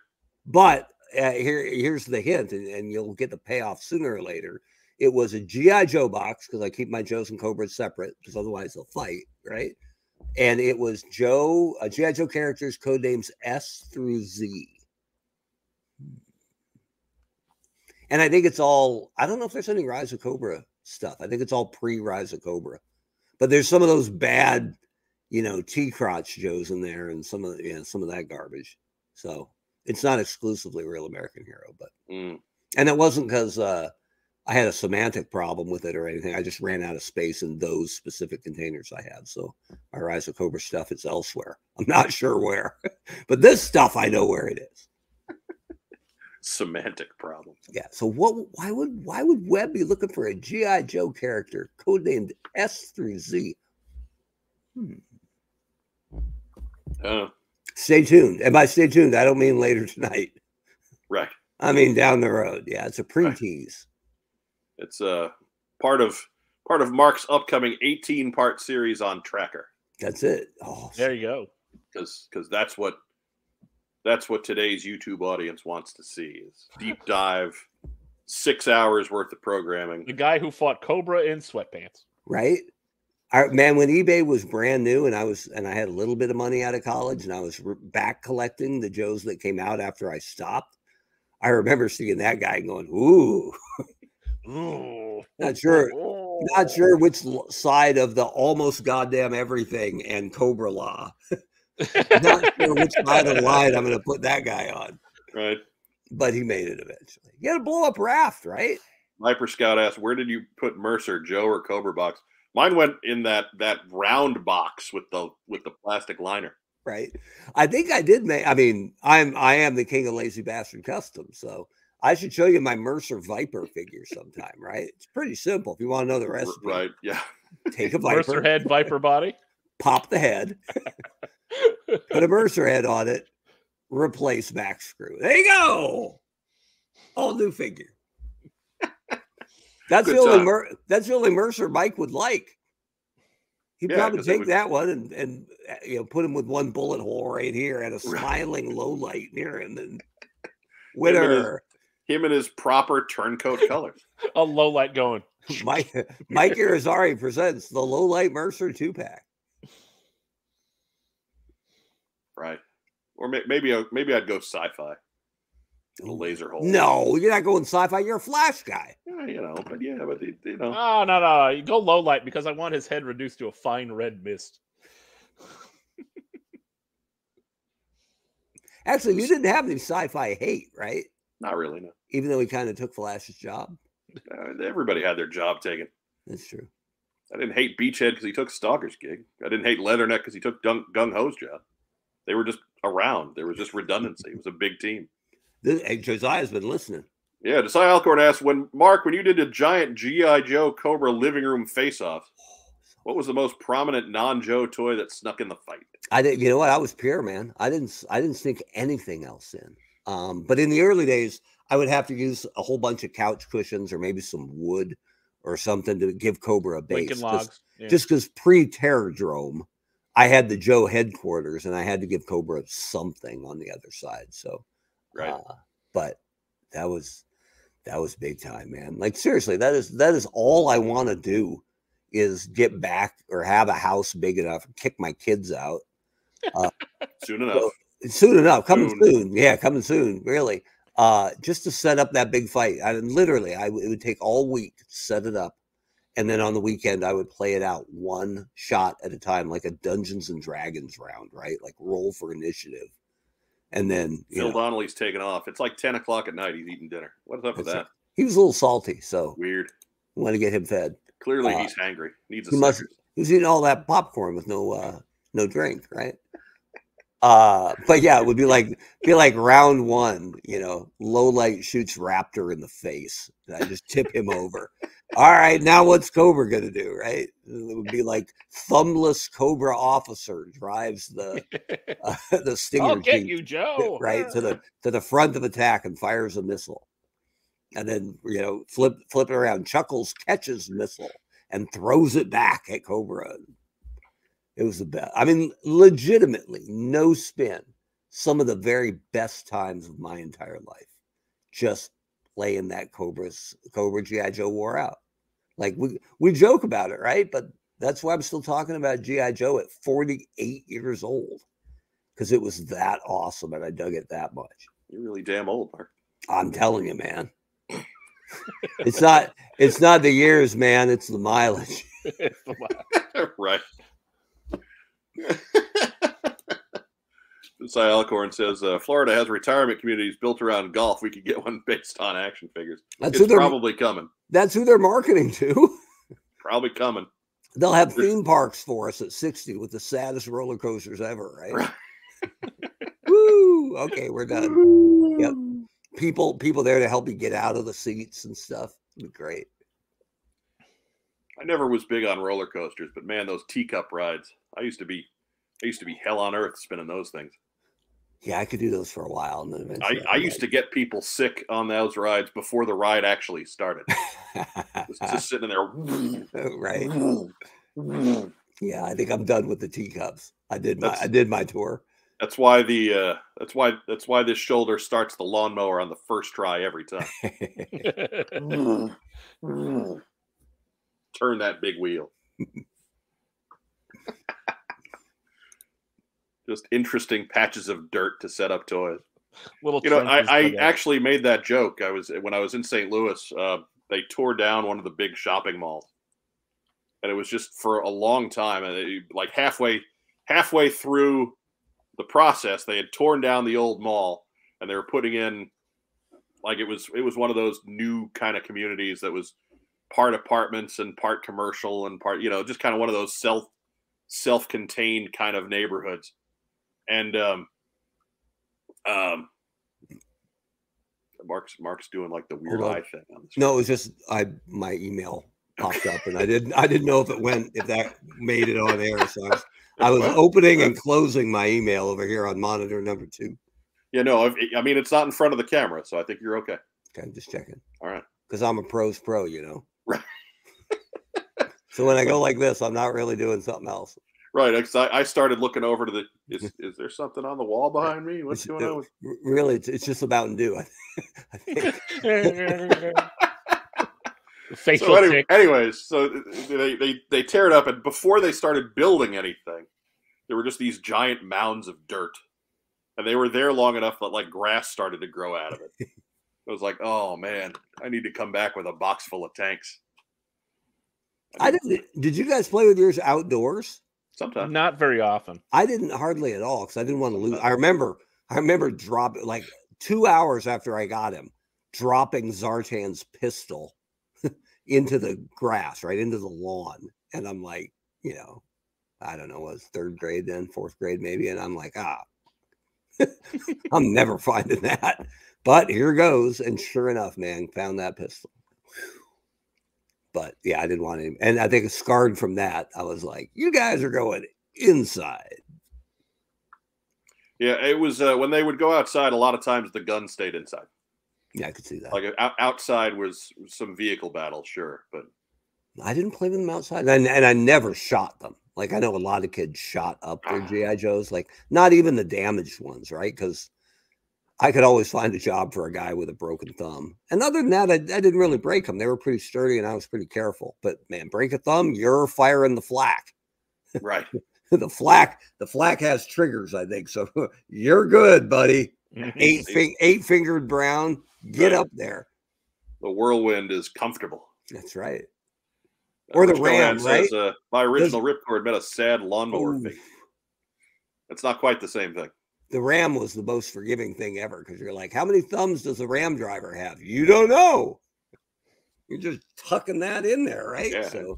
Speaker 2: But uh, here, here's the hint, and, and you'll get the payoff sooner or later. It was a GI Joe box because I keep my Joes and Cobras separate because otherwise they'll fight, right? And it was Joe, uh, GI Joe characters, code names S through Z. And I think it's all. I don't know if there's any Rise of Cobra stuff. I think it's all pre Rise of Cobra, but there's some of those bad, you know, T crotch Joes in there, and some of the, you some of that garbage. So it's not exclusively Real American Hero, but
Speaker 1: Mm.
Speaker 2: and it wasn't because uh, I had a semantic problem with it or anything. I just ran out of space in those specific containers I have. So my Rise of Cobra stuff is elsewhere. I'm not sure where, but this stuff I know where it is.
Speaker 1: Semantic problem.
Speaker 2: Yeah. So what? Why would why would Webb be looking for a GI Joe character codenamed S through Z? Hmm.
Speaker 1: Uh,
Speaker 2: Stay tuned. And by stay tuned, I don't mean later tonight.
Speaker 1: right.
Speaker 2: I mean down the road. Yeah, it's a pre
Speaker 1: Right.
Speaker 2: Tease.
Speaker 1: It's uh part of part of Mark's upcoming 18 part series on Tracker
Speaker 2: That's it. Oh,
Speaker 3: There you go.
Speaker 1: because because that's what that's what today's YouTube audience wants to see is deep dive, six hours worth of programming.
Speaker 3: The guy who fought Cobra in sweatpants.
Speaker 2: right? I, man, when eBay was brand new and I was and I had a little bit of money out of college and I was re- back collecting the Joes that came out after I stopped, I remember seeing that guy going, "Ooh,
Speaker 3: Ooh.
Speaker 2: Not sure- not sure which side of the almost goddamn everything and Cobra-La, not sure which side of the line I'm going to put that guy on."
Speaker 1: Right.
Speaker 2: But he made it eventually. You got to blow up raft, right?
Speaker 1: Viper Scout asked, "Where did you put Mercer, Joe, or Cobra box?" Mine went in that that round box with the with the plastic liner.
Speaker 2: right? I think I did make. I mean, I'm I am the king of lazy bastard custom, so I should show you my Mercer Viper figure sometime, right? It's pretty simple. If you want to know the
Speaker 1: R-
Speaker 2: recipe,
Speaker 1: Right. Yeah.
Speaker 2: take a
Speaker 3: Mercer
Speaker 2: Viper,
Speaker 3: head, Viper body.
Speaker 2: pop the head, put a Mercer head on it, replace back screw. There you go. All new figure. That's
Speaker 1: Good
Speaker 2: the only. Mer- that's the only Mercer Mike would like. He'd
Speaker 1: Yeah,
Speaker 2: probably
Speaker 1: 'cause it
Speaker 2: take
Speaker 1: would-
Speaker 2: that one and and uh, you know put him with one bullet hole right here and a smiling low light near him and
Speaker 1: and his-
Speaker 2: winner.
Speaker 1: Him in his proper turncoat colors.
Speaker 3: A low light going.
Speaker 2: Mike Mike Irizarry presents the low light Mercer two pack.
Speaker 1: Right. Or may, maybe I- maybe I'd go sci-fi. The laser hole.
Speaker 2: No, you're not going sci-fi. You're a flash guy.
Speaker 1: Yeah, you know, but yeah, but you you know,
Speaker 3: Oh no no! You go low light because I want his head reduced to a fine red mist.
Speaker 2: Actually, you didn't have any sci-fi hate, right?
Speaker 1: not really. No.
Speaker 2: Even though he kind of took Flash's job.
Speaker 1: Uh, everybody had their job taken.
Speaker 2: That's true.
Speaker 1: I didn't hate Beachhead because he took Stalker's gig. I didn't hate Leatherneck because he took Gung, Gung Ho's job. They were just around. There was just redundancy. It was a big team.
Speaker 2: This, hey, Josiah's been listening.
Speaker 1: Yeah, Josiah Alcorn asked when Mark, when you did a giant GI Joe Cobra living room face-off, what was the most prominent non-Joe toy that snuck in the fight?
Speaker 2: I didn't. You know what? I was pure, man. I didn't. I didn't sneak anything else in. Um, but in the early days, I would have to use a whole bunch of couch cushions or maybe some wood or something to give Cobra a base.
Speaker 3: Lincoln
Speaker 2: 'cause-
Speaker 3: logs. Yeah.
Speaker 2: Just because pre-Terrordrome, I had the Joe headquarters and I had to give Cobra something on the other side. So,
Speaker 1: Right.
Speaker 2: uh, but that was that was big time, man. Like seriously, that is that is all I want to do is get back or have a house big enough, kick my kids out Uh,
Speaker 1: Soon enough.
Speaker 2: soon enough, coming
Speaker 1: Soon.
Speaker 2: soon. Yeah, coming soon. Really, uh, just to set up that big fight. I literally, I it would take all week to set it up, And then on the weekend, I would play it out one shot at a time, like a Dungeons and Dragons round, right? Like roll for initiative. And then
Speaker 1: Phil
Speaker 2: know,
Speaker 1: Donnelly's taking off. It's like 10 o'clock at night. He's eating dinner. What's up with that?
Speaker 2: he was a little salty, so
Speaker 1: Weird.
Speaker 2: want to get him fed.
Speaker 1: Clearly,
Speaker 2: Uh,
Speaker 1: he's hangry. Needs a
Speaker 2: he must-
Speaker 1: Snickers.
Speaker 2: He was eating all that popcorn with no uh no drink, right? Uh but yeah, it would be like be like round one, you know, low light shoots Raptor in the face. And I just tip him over. All right, now what's Cobra gonna do, right? It would be like thumbless Cobra officer drives the uh, the stinger
Speaker 3: I'll get
Speaker 2: jeep,
Speaker 3: you, Joe.
Speaker 2: right to the to the front of attack and fires a missile. And then you know, flip flip it around. Chuckles catches missile and throws it back at Cobra. It was the best. I mean, legitimately, no spin. Some of the very best times of my entire life. Just playing that Cobra's Cobra GI Joe wore out. Like we we joke about it, right? But that's why I'm still talking about GI Joe at 48 years old because it was that awesome and I dug it that much.
Speaker 1: You're really damn old, Mark.
Speaker 2: I'm telling you, man. it's not it's not the years, man. It's the mileage.
Speaker 3: It's the la-
Speaker 1: right. Cy Alcorn says uh, Florida has retirement communities built around golf. We could get one based on action figures.
Speaker 2: That's
Speaker 1: it's probably coming.
Speaker 2: that's who they're marketing to.
Speaker 1: Probably coming.
Speaker 2: They'll have theme parks for us at 60 with the saddest roller coasters ever, right?
Speaker 1: Right.
Speaker 2: Woo! Okay, we're done. Yep. People people there to help you get out of the seats and stuff. Great.
Speaker 1: I never was big on roller coasters, but man, those teacup rides. I used to be I used to be hell on earth spinning those things.
Speaker 2: Yeah, I could do those for a while. And then
Speaker 1: I,
Speaker 2: eventually
Speaker 1: I used to get people sick on those rides before the ride actually started. Just, just sitting there.
Speaker 2: right. Yeah, I think I'm done with the teacups. I did my
Speaker 1: That's-
Speaker 2: I did my tour.
Speaker 1: That's why the uh, that's why that's why this shoulder starts the lawnmower on the first try every time. Turn that big wheel. Just interesting patches of dirt to set up toys.
Speaker 3: Little
Speaker 1: You know, I, I actually made that joke. I was when I was in St. Louis. Uh, they tore down one of the big shopping malls, and it was just for a long time. And it, like halfway halfway through the process, they had torn down the old mall, and they were putting in like it was it was one of those new kind of communities that was part apartments and part commercial and part you know just kind of one of those self self-contained kind of neighborhoods and um um mark's mark's doing like the weird eye thing on the screen.
Speaker 2: No, it was just I my email popped up and I didn't I didn't know if it went if that made it on air. So I was, I was opening and closing my email over here on monitor number two.
Speaker 1: yeah no if, i mean it's not in front of the camera so i think you're okay
Speaker 2: Okay, just checking.
Speaker 1: all right
Speaker 2: Because I'm a pros pro, you know.
Speaker 1: Right.
Speaker 2: so when I go like this, I'm not really doing something else.
Speaker 1: right 'cause I, I started looking over to the is, is there something on the wall behind me what's
Speaker 2: It's-
Speaker 1: going on with
Speaker 2: Really, it's, it's just about and do. I, I think
Speaker 3: Facial
Speaker 1: so anyway, anyways, so they, they they tear it up, and before they started building anything, there were just these giant mounds of dirt, and they were there long enough that like grass started to grow out of it. it was like, oh man, I need to come back with a box full of tanks.
Speaker 2: I didn't. Did you guys play with yours outdoors?
Speaker 1: Sometimes
Speaker 3: Not very often.
Speaker 2: I didn't hardly at all because I didn't want to lose. I remember, I remember dropping like two hours after I got him, dropping Zartan's pistol into the grass, right into the lawn, and I'm like, you know, I don't know, what was third grade then, fourth grade maybe, and I'm like, ah, I'm never finding that. But here goes, and sure enough, man, found that pistol. But yeah, I didn't want him, and I think scarred from that. I was like, you guys are going inside.
Speaker 1: yeah, it was uh, when they would go outside. A lot of times the gun stayed inside.
Speaker 2: Yeah, I could see that.
Speaker 1: Like out, outside was some vehicle battle, sure, but
Speaker 2: I didn't play with them outside, and I, and I never shot them. Like I know a lot of kids shot up their GI Joes, like not even the damaged ones, right? Because I could always find a job for a guy with a broken thumb. And other than that, I, I didn't really break them. They were pretty sturdy, and I was pretty careful. But man, break a thumb, you're firing the flak.
Speaker 1: right.
Speaker 2: the flak, the flak has triggers, I think. So you're good, buddy. Eight fing- eight fingered brown, get
Speaker 1: Right.
Speaker 2: up there.
Speaker 1: The whirlwind is comfortable.
Speaker 2: That's right. Or the Ram,
Speaker 1: says, uh, my original ripcord met a sad lawnmower
Speaker 2: Oof.
Speaker 1: fate. It's not quite the same thing.
Speaker 2: The Ram was the most forgiving thing ever because you're like, how many thumbs does a Ram driver have? You don't know. You're just tucking that in there, right?
Speaker 1: Yeah.
Speaker 2: So,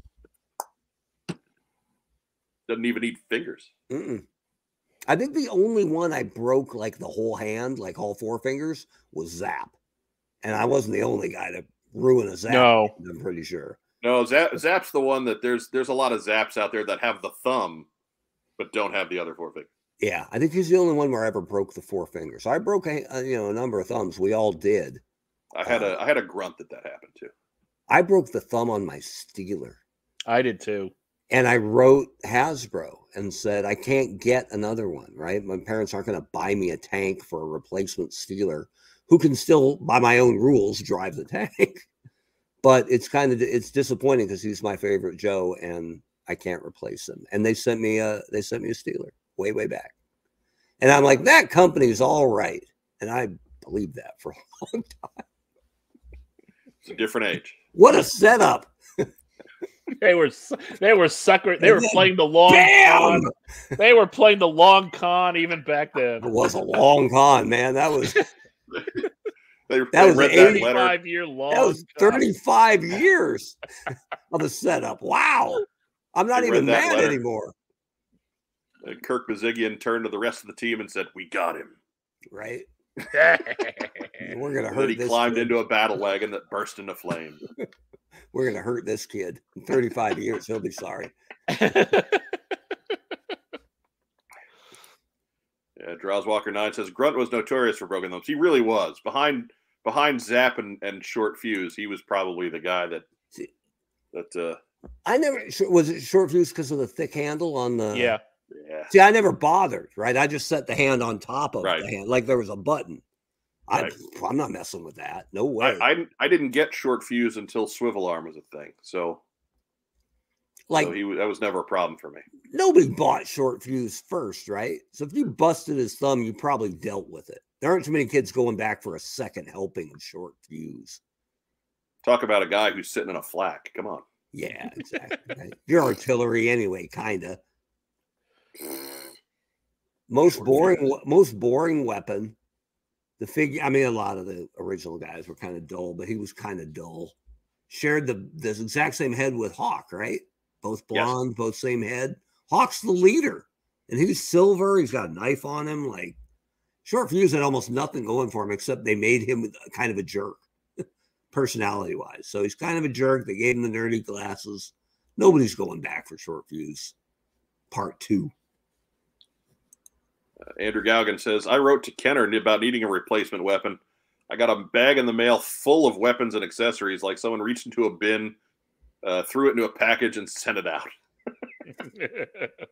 Speaker 1: Doesn't even need fingers.
Speaker 2: mm-mm. I think the only one I broke like the whole hand, like all four fingers, was Zap, and I wasn't the only guy to ruin a Zap.
Speaker 3: No.
Speaker 2: I'm pretty sure.
Speaker 1: No, Zap, Zap's the one that there's there's a lot of Zaps out there that have the thumb, but don't have the other four fingers.
Speaker 2: Yeah, I think he's the only one where I ever broke the four fingers. I broke a, a you know a number of thumbs. We all did.
Speaker 1: I had
Speaker 2: Uh,
Speaker 1: a I had a grunt that that happened to.
Speaker 2: I broke the thumb on my Steeler.
Speaker 3: I did too.
Speaker 2: and I wrote Hasbro and said I can't get another one. Right, my parents aren't going to buy me a tank for a replacement Steeler, who can still, by my own rules, drive the tank. but it's kind of it's disappointing because he's my favorite Joe, and I can't replace him. And they sent me a they sent me a Steeler way way back, and I'm like that company's all right, and I believed that for a long time.
Speaker 1: It's a different age.
Speaker 2: What a setup!
Speaker 3: They were they were sucker. They
Speaker 2: And
Speaker 3: were playing the long
Speaker 2: Bam!
Speaker 3: con. They were playing the long con even back then.
Speaker 2: It was a long con, man. That was
Speaker 1: They,
Speaker 2: That
Speaker 1: they
Speaker 2: was
Speaker 1: read
Speaker 2: the
Speaker 1: that letter.
Speaker 3: Year long.
Speaker 2: That was
Speaker 3: con.
Speaker 2: 35 years of a setup. Wow. I'm not
Speaker 1: They
Speaker 2: even mad
Speaker 1: letter.
Speaker 2: anymore.
Speaker 1: And Kirk Bozigian turned to the rest of the team and said, "We got him."
Speaker 2: Right. We're gonna
Speaker 1: And then
Speaker 2: hurt
Speaker 1: he
Speaker 2: this
Speaker 1: climbed
Speaker 2: kid.
Speaker 1: into a battle wagon that burst into flame.
Speaker 2: We're gonna hurt this kid. In 35 years, he'll be sorry.
Speaker 1: Yeah, Draws Walker Nine says Grunt was notorious for broken thumbs. He really was. Behind behind Zap and, and Short Fuse, he was probably the guy that
Speaker 2: See-
Speaker 1: that uh
Speaker 2: I never was it short fuse because of the thick handle on the
Speaker 3: yeah.
Speaker 1: Yeah.
Speaker 2: See, I never bothered, right? I just set the hand on top of
Speaker 1: Right.
Speaker 2: the hand, like there was a button. I,
Speaker 1: Right.
Speaker 2: I'm not messing with that. No way.
Speaker 1: I, I I didn't get Short Fuse until Swivel Arm was a thing. So
Speaker 2: like
Speaker 1: so he that was never a problem for me.
Speaker 2: nobody bought short fuse first, right? So if you busted his thumb, you probably dealt with it. There aren't too many kids going back for a second helping of short fuse.
Speaker 1: Talk about a guy who's sitting in a flak. Come on.
Speaker 2: Yeah, exactly. right? You're artillery anyway, kinda. Most boring, most boring weapon. The figure. I mean, a lot of the original guys were kind of dull, but he was kind of dull. Shared the the exact same head with Hawk, right? Both
Speaker 1: Yes.
Speaker 2: blonde, both same head. Hawk's the leader, and he's silver. He's got a knife on him. Like short fuse had almost nothing going for him except they made him uh, kind of a jerk, personality wise. So he's kind of a jerk. They gave him the nerdy glasses. Nobody's going back for short fuse. Part two.
Speaker 1: Andrew Gaugan says, I wrote to Kenner about needing a replacement weapon. I got a bag in the mail full of weapons and accessories, like someone reached into a bin, uh, threw it into a package, and sent it out.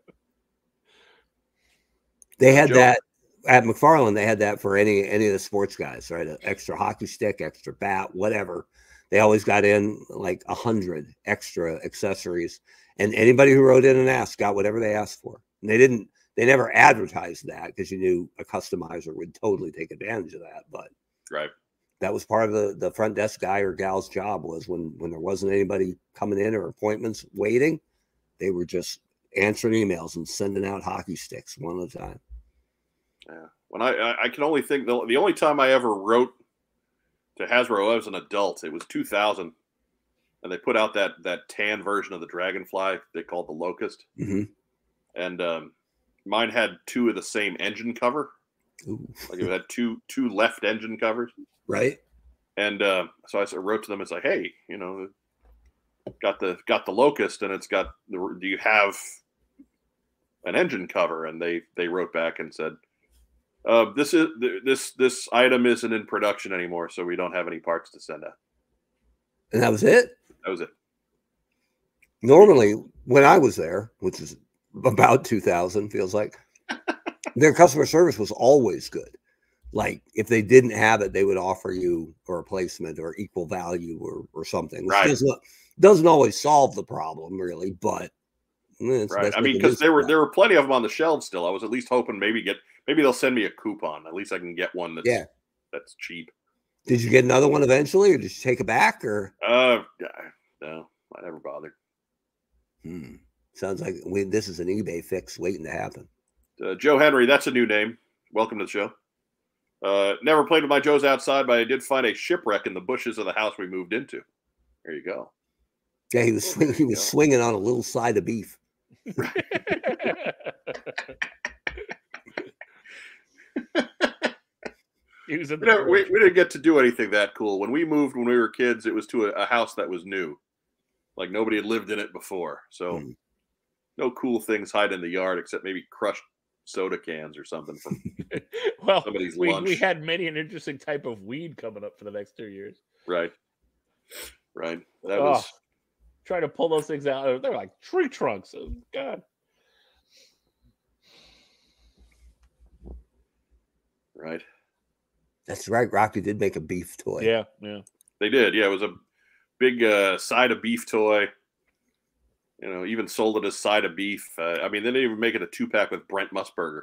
Speaker 2: They had
Speaker 1: Joe?
Speaker 2: that at McFarlane. They had that for any any of the sports guys, right? An extra hockey stick, extra bat, whatever. They always got in like a hundred extra accessories, and anybody who wrote in and asked got whatever they asked for. And they didn't. They never advertised that because you knew a customizer would totally take advantage of that. But
Speaker 1: Right.
Speaker 2: that was part of the the front desk guy or gal's job was when when there wasn't anybody coming in or appointments waiting, they were just answering emails and sending out hockey sticks one at a time.
Speaker 1: Yeah. When I I- can only think the, the only time I ever wrote to Hasbro I was an adult. It was 2000, and they put out that that tan version of the Dragonfly they called the Locust,
Speaker 2: Mhm.
Speaker 1: and um, mine had two of the same engine cover.
Speaker 2: Ooh.
Speaker 1: Like it had two two left engine covers.
Speaker 2: right?
Speaker 1: And uh, so I wrote to them. It's like, hey, you know, got the got the locust, and it's got the. Do you have an engine cover? And they they wrote back and said, uh, this is this this item isn't in production anymore, so we don't have any parts to send out.
Speaker 2: And that was it.
Speaker 1: That was it.
Speaker 2: Normally, when I was there, which is about 2000, feels like their customer service was always good. Like if they didn't have it, they would offer you a replacement or equal value or, or something.
Speaker 1: Right.
Speaker 2: Doesn't, doesn't always solve the problem, really, but eh, it's
Speaker 1: Right. I mean, because there were there were plenty of them on the shelves still. I was at least hoping maybe get maybe they'll send me a coupon. At least I can get one that's
Speaker 2: Yeah.
Speaker 1: that's cheap.
Speaker 2: Did you get another one eventually, or did you take it back? Or
Speaker 1: Uh, no, I never bothered.
Speaker 2: Hmm. Sounds like we, this is an eBay fix waiting to happen.
Speaker 1: Uh, Joe Henry, that's a new name. Welcome to the show. Uh, never played with my Joes outside, but I did find a shipwreck in the bushes of the house we moved into. There you go.
Speaker 2: Yeah, he was swing, he was
Speaker 1: Yeah.
Speaker 2: swinging on a little side of beef.
Speaker 3: he was in the
Speaker 1: You know, we, we didn't get to do anything that cool. When we moved when we were kids, it was to a, a house that was new. Like nobody had lived in it before. So
Speaker 2: Hmm.
Speaker 1: No cool things hide in the yard except maybe crushed soda cans or something from
Speaker 3: well,
Speaker 1: somebody's
Speaker 3: we,
Speaker 1: lunch.
Speaker 3: we had many an interesting type of weed coming up for the next two years.
Speaker 1: right. Right. That
Speaker 3: Oh,
Speaker 1: was
Speaker 3: trying to pull those things out. They're like tree trunks. Oh, God.
Speaker 1: right.
Speaker 2: That's right. Rocky did make a beef toy.
Speaker 3: Yeah, yeah.
Speaker 1: They did. Yeah, it was a big uh, side of beef toy. You know, even sold it as side of beef. Uh, I mean, they didn't even make it a two pack with Brent Musburger.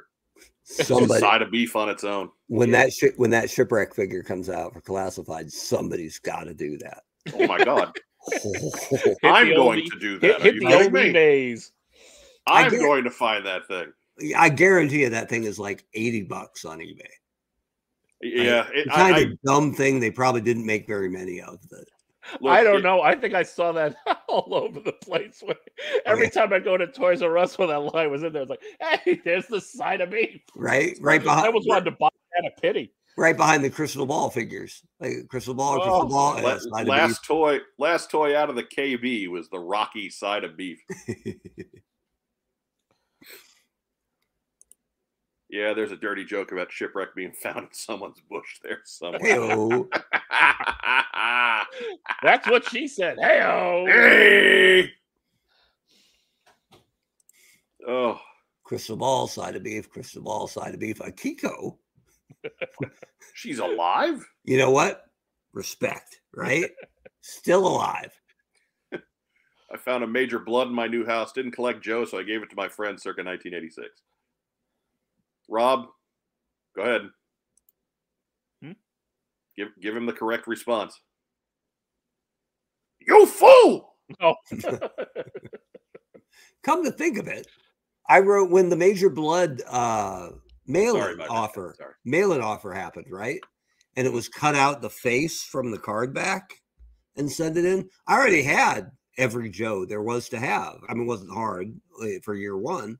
Speaker 2: Somebody
Speaker 1: side of beef on its own.
Speaker 2: when
Speaker 3: Yeah.
Speaker 2: that shi when that shipwreck figure comes out for classified, somebody's got to do that.
Speaker 1: Oh my god!
Speaker 3: Hit
Speaker 1: I'm going
Speaker 3: old
Speaker 1: to do that. Are
Speaker 3: hit the old
Speaker 1: me?
Speaker 3: eBays.
Speaker 2: I
Speaker 1: I'm
Speaker 2: get-
Speaker 1: going to find that thing.
Speaker 2: I guarantee you that thing is like eighty bucks on eBay.
Speaker 1: Yeah, it,
Speaker 2: The
Speaker 1: I,
Speaker 2: kind
Speaker 1: I,
Speaker 2: of dumb thing they probably didn't make very many of. That
Speaker 1: look,
Speaker 3: I don't
Speaker 1: it-
Speaker 3: know. I think I saw that all over the place. When- oh, Every
Speaker 2: Okay.
Speaker 3: time I go to Toys R Us when that line was in there, it's like, hey, there's the side of beef.
Speaker 2: right, right
Speaker 3: I
Speaker 2: behind,
Speaker 3: almost wanted to buy that at a pity.
Speaker 2: right behind the crystal ball figures, like crystal ball, oh, crystal
Speaker 3: Oh,
Speaker 2: ball. and
Speaker 1: la-
Speaker 2: a
Speaker 1: last toy, last toy out of the KB was the Rocky side of beef. Yeah, there's a dirty joke about shipwreck being found in someone's bush there somewhere.
Speaker 2: Hey-o.
Speaker 3: That's what she said. Hey,
Speaker 1: hey! Oh,
Speaker 2: crystal ball, side of beef, crystal ball, side of beef. A Kiko.
Speaker 1: she's alive.
Speaker 2: You know what? Respect, right? Still alive.
Speaker 1: I found a Major Bludd in my new house. Didn't collect Joe, so I gave it to my friend circa 1986. Rob, go ahead.
Speaker 3: Hmm?
Speaker 1: Give give him the correct response. You fool!
Speaker 3: Oh,
Speaker 2: Come to think of it, I wrote when the Major Bludd uh
Speaker 1: Sorry
Speaker 2: mail-in offer
Speaker 1: Sorry.
Speaker 2: mail-in offer happened, right? And it was cut out the face from the card back and send it in. I already had every Joe there was to have. I mean, it wasn't hard for year one.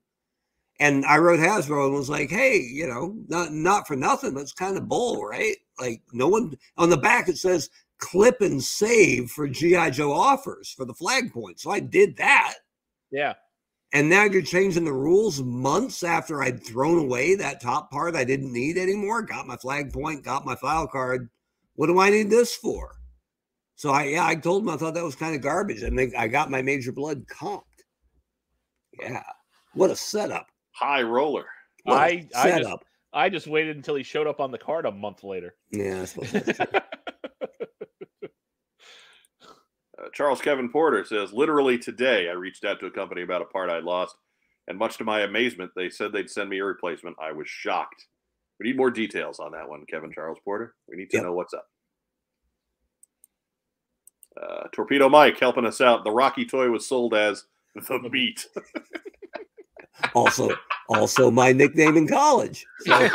Speaker 2: And I wrote Hasbro and was like, hey, you know, not not for nothing, but it's kind of bull, right? Like no one on the back it says clip and save for GI Joe offers for the flag point. So I did that.
Speaker 3: yeah.
Speaker 2: And now you're changing the rules months after I'd thrown away that top part I didn't need anymore. Got my flag point, got my file card. What do I need this for? So I yeah, I told him I thought that was kind of garbage. And they, I got my Major Bludd comped. Yeah. What a setup.
Speaker 1: High roller.
Speaker 2: What a
Speaker 3: I I just
Speaker 2: setup.
Speaker 3: I just waited until he showed up on the card a month later.
Speaker 2: yeah, that's true.
Speaker 1: Uh, Charles Kevin Porter says, literally today, I reached out to a company about a part I'd lost, and much to my amazement, they said they'd send me a replacement. I was shocked. We need more details on that one, Kevin Charles Porter. We need to
Speaker 2: Yep.
Speaker 1: know what's up. Uh, Torpedo Mike helping us out. The Rocky toy was sold as the meat.
Speaker 2: also also my nickname in college. So,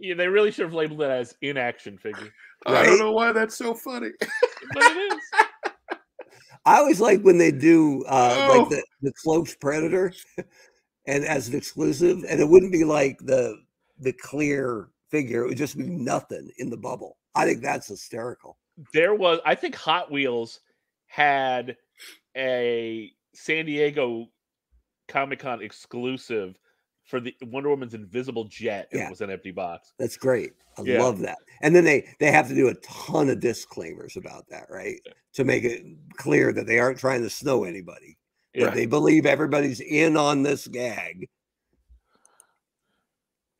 Speaker 3: yeah, they really should have labeled it as inaction figure.
Speaker 1: I don't know why that's so funny.
Speaker 3: But it is.
Speaker 2: I always like when they do uh
Speaker 1: Oh.
Speaker 2: like the, the cloaked predator and as an exclusive, and it wouldn't be like the the clear figure, it would just be nothing in the bubble. I think that's hysterical.
Speaker 3: There was I think Hot Wheels had a San Diego Comic Con exclusive for the Wonder Woman's invisible jet. and
Speaker 2: Yeah.
Speaker 3: It was an empty box.
Speaker 2: That's great. I
Speaker 3: Yeah.
Speaker 2: love that. And then they they have to do a ton of disclaimers about that, right? To make it clear that they aren't trying to snow anybody. That
Speaker 3: Yeah.
Speaker 2: they believe everybody's in on this gag.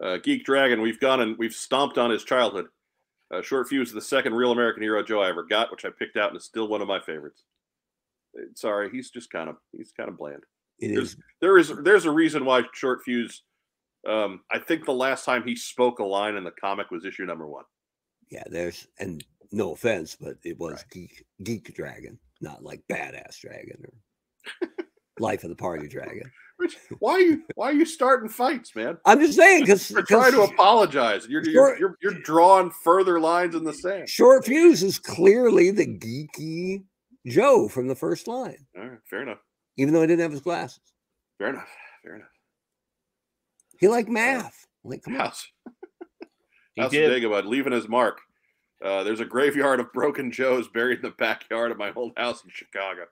Speaker 1: Uh, Geek Dragon, we've gone and we've stomped on his childhood. Uh, Short Fuse is the second real American hero Joe I ever got, which I picked out and is still one of my favorites. Uh, Sorry, he's just kind of he's kind of bland.
Speaker 2: It
Speaker 1: There's-
Speaker 2: is
Speaker 1: There is there's a reason why Short Fuse Um, I think the last time he spoke a line in the comic was issue number one.
Speaker 2: Yeah, there's and no offense, but it was
Speaker 1: Right.
Speaker 2: geek geek dragon, not like badass dragon or life of the party dragon.
Speaker 1: Why are you why are you starting fights, man?
Speaker 2: I'm just saying because
Speaker 1: We're trying to apologize. You're, you're, you're, you're drawing further lines in the sand.
Speaker 2: short fuse is clearly the geeky Joe from the first line,
Speaker 1: All right, fair enough.
Speaker 2: even though he didn't have his glasses.
Speaker 1: Fair enough. Fair enough.
Speaker 2: He liked math. Like, come on.
Speaker 1: House.
Speaker 3: He
Speaker 1: House
Speaker 3: did.
Speaker 1: Dagobah leaving his mark. Uh, there's a graveyard of broken Joes buried in the backyard of my old house in Chicago.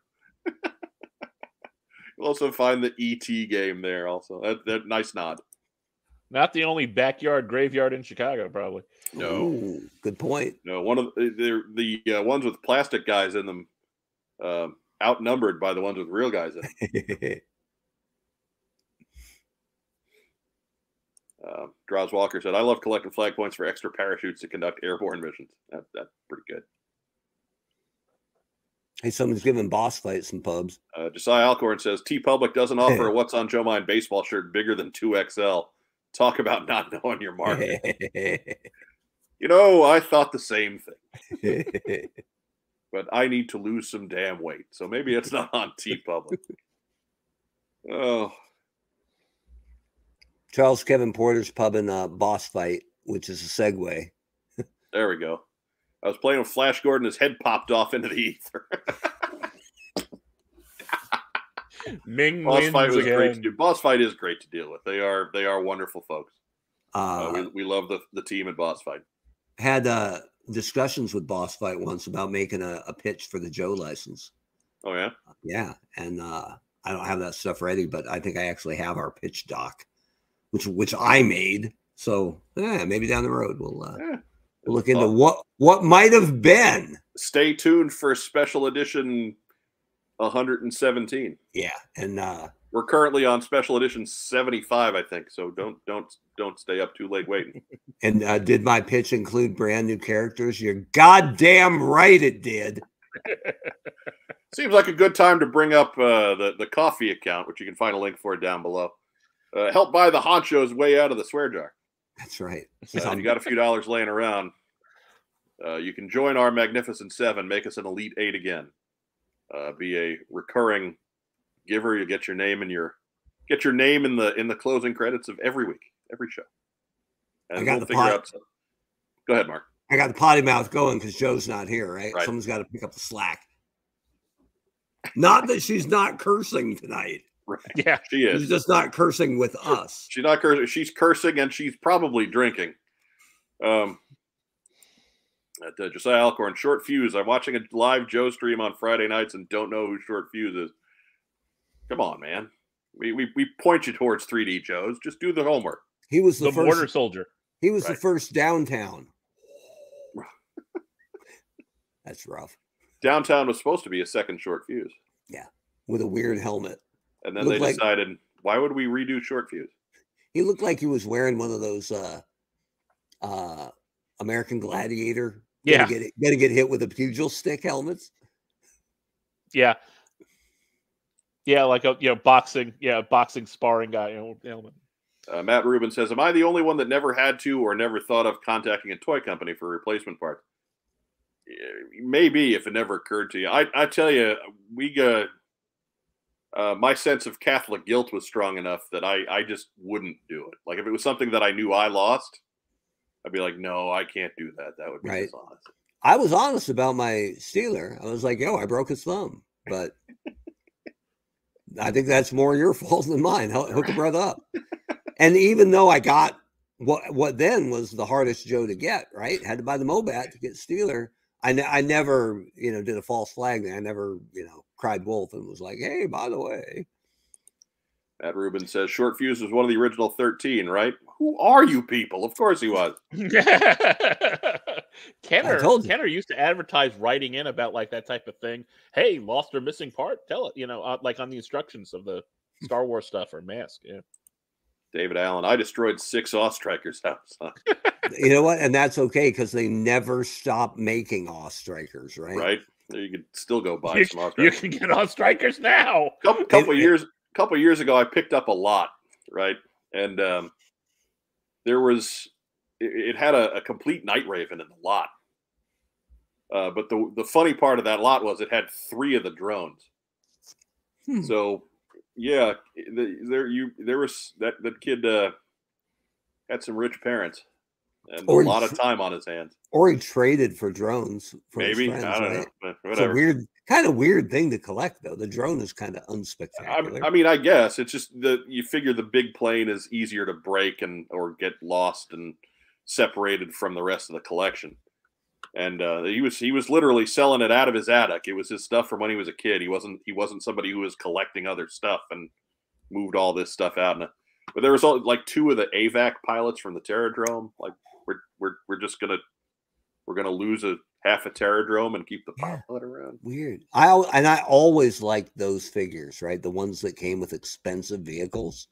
Speaker 1: You'll also find the ET game there. Also, that, that nice nod.
Speaker 3: Not the only backyard graveyard in Chicago, probably.
Speaker 1: No,
Speaker 2: Ooh, good point.
Speaker 1: no. One of the they're, the uh, ones with plastic guys in them, um, outnumbered by the ones with real guys in them. Uh, Draws Walker said, "I love collecting flag points for extra parachutes to conduct airborne missions. That, that's pretty good."
Speaker 2: Hey, someone's giving boss fight some pubs.
Speaker 1: Uh, Josiah Alcorn says TeePublic doesn't offer a What's on Joe Mind baseball shirt bigger than 2XL. Talk about not knowing your market. you know, I thought the same thing, but I need to lose some damn weight. So maybe it's not on TeePublic. Oh,
Speaker 2: Charles Kevin Porter's pub in uh, boss fight, which is a segue.
Speaker 1: there we go. I was playing with Flash Gordon. His head popped off into the ether.
Speaker 3: Ming
Speaker 1: Boss fight was great to do. Boss fight is great to deal with. They are they are wonderful folks. Uh,
Speaker 2: Uh,
Speaker 1: we, we love the, the team at Boss Fight.
Speaker 2: had uh, discussions with boss fight once about making a, a pitch for the Joe license.
Speaker 1: Oh yeah,
Speaker 2: Yeah, and uh, I don't have that stuff ready, but I think I actually have our pitch doc, which which I made. So yeah, maybe down the road we'll uh,
Speaker 1: Yeah.
Speaker 2: Look into
Speaker 1: Oh.
Speaker 2: what what might have been.
Speaker 1: stay tuned for special edition 117.
Speaker 2: Yeah, and uh,
Speaker 1: We're currently on special edition 75, I think. So don't don't don't stay up too late waiting.
Speaker 2: and uh, did my pitch include brand new characters? You're goddamn right, it did.
Speaker 1: Seems like a good time to bring up uh, the the coffee account, which you can find a link for down below. Uh, help buy the honchos way out of the swear jar.
Speaker 2: That's right.
Speaker 1: Uh, if you got a few dollars laying around, uh, you can join our magnificent seven, make us an elite eight again. Uh, be a recurring giver. You get your name in your get your name in the in the closing credits of every week, every show. And
Speaker 2: I got
Speaker 1: we'll
Speaker 2: the
Speaker 1: figure
Speaker 2: pot.
Speaker 1: out. Some. Go ahead, Mark.
Speaker 2: I got the potty mouth going because Joe's not here, right?
Speaker 1: Right.
Speaker 2: Someone's got to pick up the slack. Not that she's not cursing tonight.
Speaker 1: Right.
Speaker 3: Yeah.
Speaker 1: She is.
Speaker 2: She's just not cursing with us.
Speaker 1: She's not cursing. She's cursing and she's probably drinking. Um, at, uh, Josiah Alcorn, short fuse. I'm watching a live Joe stream on Friday nights and don't know who short fuse is. Come on, man. We, we, we point you towards 3D Joes. Just do the homework.
Speaker 2: He was the,
Speaker 3: The
Speaker 2: first.
Speaker 3: border soldier.
Speaker 2: He was the first downtown. That's rough.
Speaker 1: Downtown was supposed to be a second short fuse.
Speaker 2: Yeah, with a weird helmet.
Speaker 1: And then they
Speaker 2: like-
Speaker 1: decided, why would we redo short fuse?
Speaker 2: He looked like he was wearing one of those uh uh American Gladiator.
Speaker 3: Yeah.
Speaker 2: Gonna get, gonna get hit with a pugil stick helmets.
Speaker 3: Yeah. Yeah, like a you know boxing, yeah, boxing sparring guy. You know, helmet.
Speaker 1: Uh, Matt Rubin says, Am I the only one that never had to or never thought of contacting a toy company for replacement parts? Maybe if it never occurred to you. I, I tell you, we uh, uh, my sense of Catholic guilt was strong enough that I, I just wouldn't do it. Like if it was something that I knew I lost, I'd be like, no, I can't do that. That would be
Speaker 2: Right.
Speaker 1: dishonest.
Speaker 2: I was honest about my Steeler. I was like, yo, I broke his thumb. But I think that's more your fault than mine. Ho- Hook a brother up. And even though I got what what then was the hardest Joe to get, right? Had to buy the Mobat to get Steeler. I, ne- I never, you know, did a false flag. I never, you know, cried wolf and was like, hey, by the way.
Speaker 1: Matt Rubin says, Short Fuse was one of the original 13, right? Who are you people? Of course he was.
Speaker 3: Kenner. Kenner used to advertise writing in about like that type of thing. Hey, lost or missing part? Tell it, you know, uh, like on the instructions of the Star Wars stuff or mask. Yeah.
Speaker 1: David Allen, I destroyed six Ostrikers' house. Huh?
Speaker 2: You know what? And that's okay because they never stop making off strikers, right?
Speaker 1: right? You could still go buy
Speaker 3: You,
Speaker 1: some
Speaker 3: you can get on strikers now.
Speaker 1: couple couple
Speaker 2: it-
Speaker 1: years couple years ago I picked up a lot, right? And um there was it, it had a, a complete night raven in the lot. Uh, but the the funny part of that lot was it had three of the drones.
Speaker 2: Hmm.
Speaker 1: So yeah, the, there you there was that that kid uh, had some rich parents and
Speaker 2: Or
Speaker 1: a lot of time on his hands.
Speaker 2: Or he traded for drones. For
Speaker 1: Maybe
Speaker 2: friends,
Speaker 1: I don't
Speaker 2: right?
Speaker 1: know,
Speaker 2: It's a weird, kind of weird thing to collect, though. The drone is kind of
Speaker 1: I,
Speaker 2: unspectacular.
Speaker 1: I mean, I guess it's just that you figure the big plane is easier to break and or get lost and separated from the rest of the collection. And uh, he was he was literally selling it out of his attic. It was his stuff from when he was a kid. He wasn't he wasn't somebody who was collecting other stuff and moved all this stuff out. And but there was all, like two of the AVAC pilots from the Terrordrome. Like we're we're we're just gonna we're gonna lose a half a Terrordrome and keep the
Speaker 2: Yeah.
Speaker 1: pilot around.
Speaker 2: Weird. I and I always liked those figures, right? The ones that came with expensive vehicles,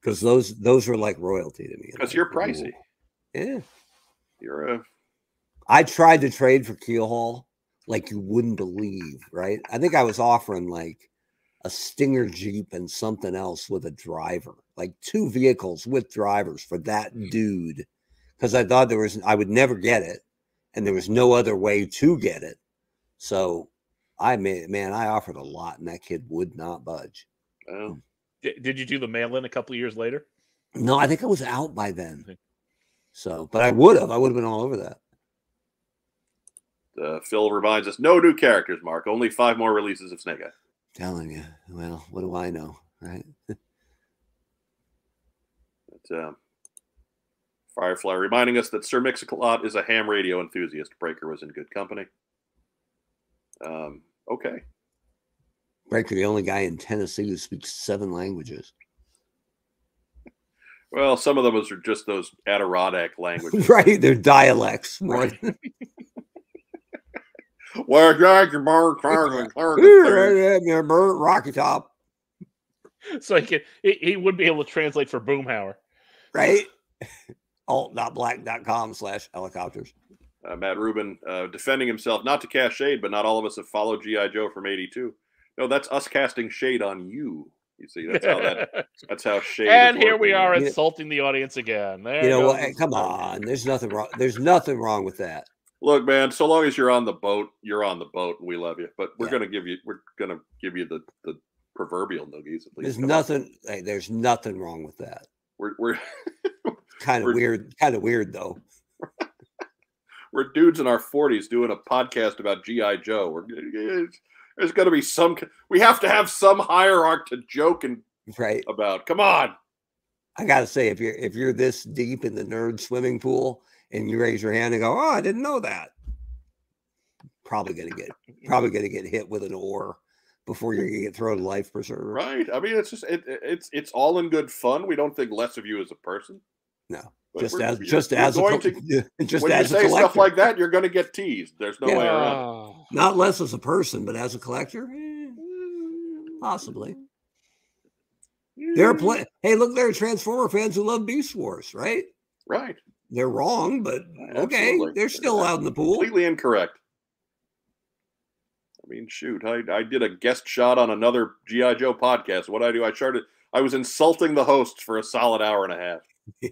Speaker 2: because those those were like royalty to me.
Speaker 1: Because
Speaker 2: Like,
Speaker 1: you're
Speaker 2: ooh.
Speaker 1: pricey.
Speaker 2: Yeah.
Speaker 1: You're a
Speaker 2: I tried to trade for Keelhaul like you wouldn't believe, right? I think I was offering like a Stinger Jeep and something else with a driver, like two vehicles with drivers for that hmm. dude. Because I thought there was, I would never get it, and there was no other way to get it. So I made, man, I offered a lot, and that kid would not budge.
Speaker 1: well,
Speaker 3: Did, did you do the mail in a couple of years later?
Speaker 2: No, I think I was out by then. So, but I would have, I would have been all over that.
Speaker 1: Uh, Phil reminds us, no new characters, Mark. Only five more releases of Snake Eye.
Speaker 2: Telling you, well, what do I know, right?
Speaker 1: But, um, Firefly reminding us that Sir Mix-a-Lot is a ham radio enthusiast. Breaker was in good company. Um, okay.
Speaker 2: Breaker, the only guy in Tennessee who speaks seven languages.
Speaker 1: Well, some of those are just those Adirondack languages.
Speaker 2: right, they're dialects more.
Speaker 1: Right. Well, Jack, you're born, and Clark, and Clark.
Speaker 2: Rocky Top,
Speaker 3: So he could he, he would be able to translate for Boomhauer.
Speaker 2: right? Alt.black.com slash helicopters.
Speaker 1: Uh, Matt Rubin uh, defending himself, not to cast shade, but not all of us have followed G.I. Joe from 82. No, that's us casting shade on you. You see, that's how that that's how shade
Speaker 3: and
Speaker 1: is
Speaker 3: here we are
Speaker 2: Yeah.
Speaker 3: insulting the audience again. There
Speaker 2: You know what?
Speaker 3: the
Speaker 2: Hey, Come on, there's nothing wrong. There's nothing wrong with that.
Speaker 1: Look, man, so long as you're on the boat, you're on the boat, and we love you. But we're
Speaker 2: Yeah.
Speaker 1: gonna give you we're gonna give you the the proverbial noogies at least.
Speaker 2: There's
Speaker 1: Come on.
Speaker 2: nothing. Hey, there's nothing wrong with that.
Speaker 1: We're we're
Speaker 2: Kind of weird. Kind of weird though.
Speaker 1: we're dudes in our 40s doing a podcast about GI Joe. We're it's- there's gonna be some we have to have some hierarchy to joke and
Speaker 2: Right.
Speaker 1: about. Come on.
Speaker 2: I gotta say, if you're if you're this deep in the nerd swimming pool and you raise your hand and go, "Oh, I didn't know that," probably gonna get probably gonna get hit with an oar before you're gonna get thrown to life preserver.
Speaker 1: Right. I mean, it's just it- it's it's all in good fun. We don't think less of you as a person.
Speaker 2: No,
Speaker 1: but
Speaker 2: just
Speaker 1: we're-
Speaker 2: as
Speaker 1: you're-
Speaker 2: just as a,
Speaker 1: going to
Speaker 2: just
Speaker 1: when you
Speaker 2: as a
Speaker 1: say
Speaker 2: collector.
Speaker 1: stuff like that, you're going to get teased. There's no
Speaker 2: Yeah.
Speaker 1: way around.
Speaker 2: Not less as a person, but as a collector, eh, possibly. There are plenty. Hey, look, there are Transformer fans who love Beast Wars, right?
Speaker 1: Right.
Speaker 2: They're wrong, but okay,
Speaker 1: Absolutely.
Speaker 2: they're still out in the pool.
Speaker 1: Completely incorrect. I mean, shoot, I, I did a guest shot on another GI Joe podcast. What I do, I started. I was insulting the hosts for a solid hour and a half.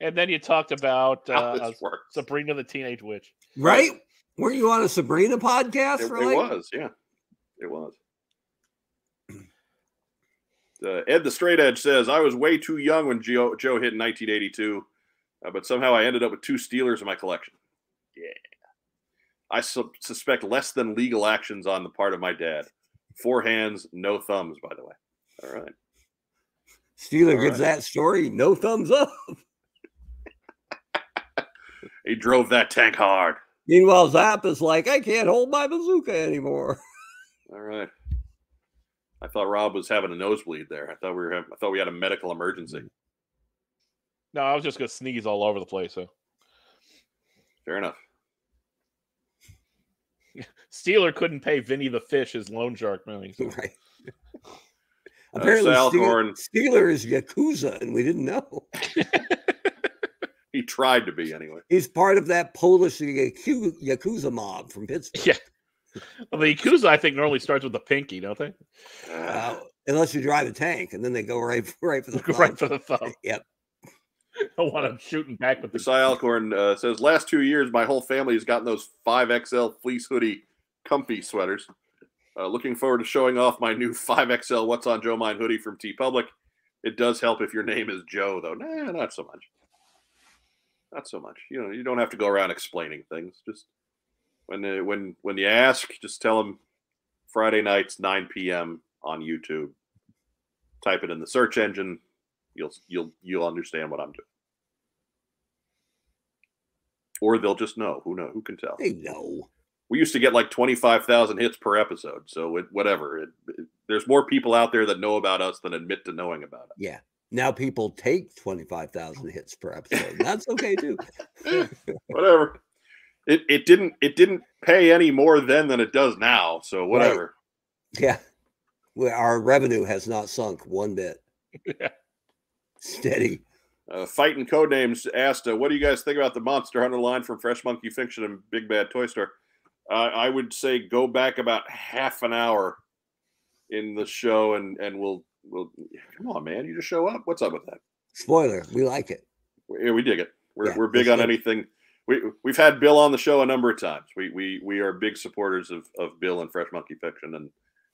Speaker 3: And then you talked about
Speaker 1: How
Speaker 3: uh. Sabrina the Teenage Witch.
Speaker 2: Right? Weren't you on a Sabrina podcast?
Speaker 1: It,
Speaker 2: for
Speaker 1: it
Speaker 2: like-
Speaker 1: was, yeah, it was. Uh, Ed the Straight Edge says, I was way too young when Joe, Joe hit in 1982, uh, but somehow I ended up with two Steelers in my collection. Yeah. I su- suspect less than legal actions on the part of my dad. Four hands, no thumbs, by the way. All right.
Speaker 2: Steeler
Speaker 1: All
Speaker 2: gets
Speaker 1: right.
Speaker 2: that story. No thumbs up.
Speaker 1: He drove that tank hard.
Speaker 2: Meanwhile, Zap is like, I can't hold my bazooka anymore.
Speaker 1: All right. I thought Rob was having a nosebleed there. I thought we were having, I thought we had a medical emergency.
Speaker 3: No, I was just gonna sneeze all over the place. So
Speaker 1: Fair enough.
Speaker 3: Steeler couldn't pay Vinny the Fish his loan shark money. So.
Speaker 2: right. Apparently,
Speaker 1: Sal
Speaker 2: Steeler, Steeler is Yakuza, and we didn't know.
Speaker 1: He tried to be anyway.
Speaker 2: He's part of that Polish Yaku- Yakuza mob from Pittsburgh.
Speaker 3: Yeah. Well, the Yakuza, I think, normally starts with the pinky, don't they?
Speaker 2: Uh, unless you drive a tank, and then they go right, right for the
Speaker 3: right for the thumb.
Speaker 2: Yep.
Speaker 3: I want him shooting back with the
Speaker 1: Cy Alcorn uh, says, last two years, my whole family has gotten those 5XL fleece hoodie comfy sweaters. Uh, looking forward to showing off my new 5XL What's on Joe Mine hoodie from TeePublic. It does help if your name is Joe, though. Nah, not so much. Not so much. You know, you don't have to go around explaining things. Just when uh, when when you ask, just tell them Friday nights 9 p.m. on YouTube. Type it in the search engine. You'll you'll you'll understand what I'm doing. Or they'll just know. Who know? Who can tell?
Speaker 2: They know.
Speaker 1: We used to get like 25,000 hits per episode. So it, whatever. It, it- there's more people out there that know about us than admit to knowing about it.
Speaker 2: Yeah. Now people take 25,000 hits per episode. That's okay too.
Speaker 1: Whatever. It, it didn't it didn't pay any more then than it does now. So whatever.
Speaker 2: Yeah. Well, our revenue has not sunk one bit.
Speaker 3: Yeah.
Speaker 2: Steady.
Speaker 1: Uh, Fighting Codenames asked, uh, "What do you guys think about the Monster Hunter line from Fresh Monkey Fiction and Big Bad Toy Store?" Uh, I would say go back about half an hour in the show, and and we'll we'll come on, man. You just show up. What's up with that?
Speaker 2: Spoiler, we like it.
Speaker 1: Yeah, we dig it. We're,
Speaker 2: Yeah,
Speaker 1: we're big on anything. We we've had Bill on the show a number of times. We we we are big supporters of of Bill and Fresh Monkey Fiction, and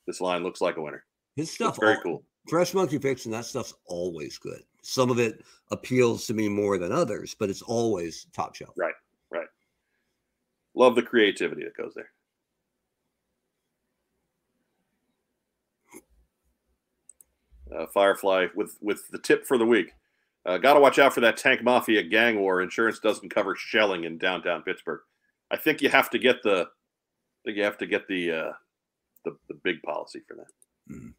Speaker 1: this line looks like a winner.
Speaker 2: His
Speaker 1: It's
Speaker 2: stuff
Speaker 1: very
Speaker 2: al-
Speaker 1: cool.
Speaker 2: Fresh Monkey Fiction, that stuff's always good. Some of it appeals to me more than others, but it's always top shelf.
Speaker 1: Right. Love the creativity that goes there. Uh, Firefly with with the tip for the week. Uh, Got to watch out for that tank mafia gang war. Insurance doesn't cover shelling in downtown Pittsburgh. I think you have to get the. I think you have to get the uh, the the big policy for that.
Speaker 2: Mhm.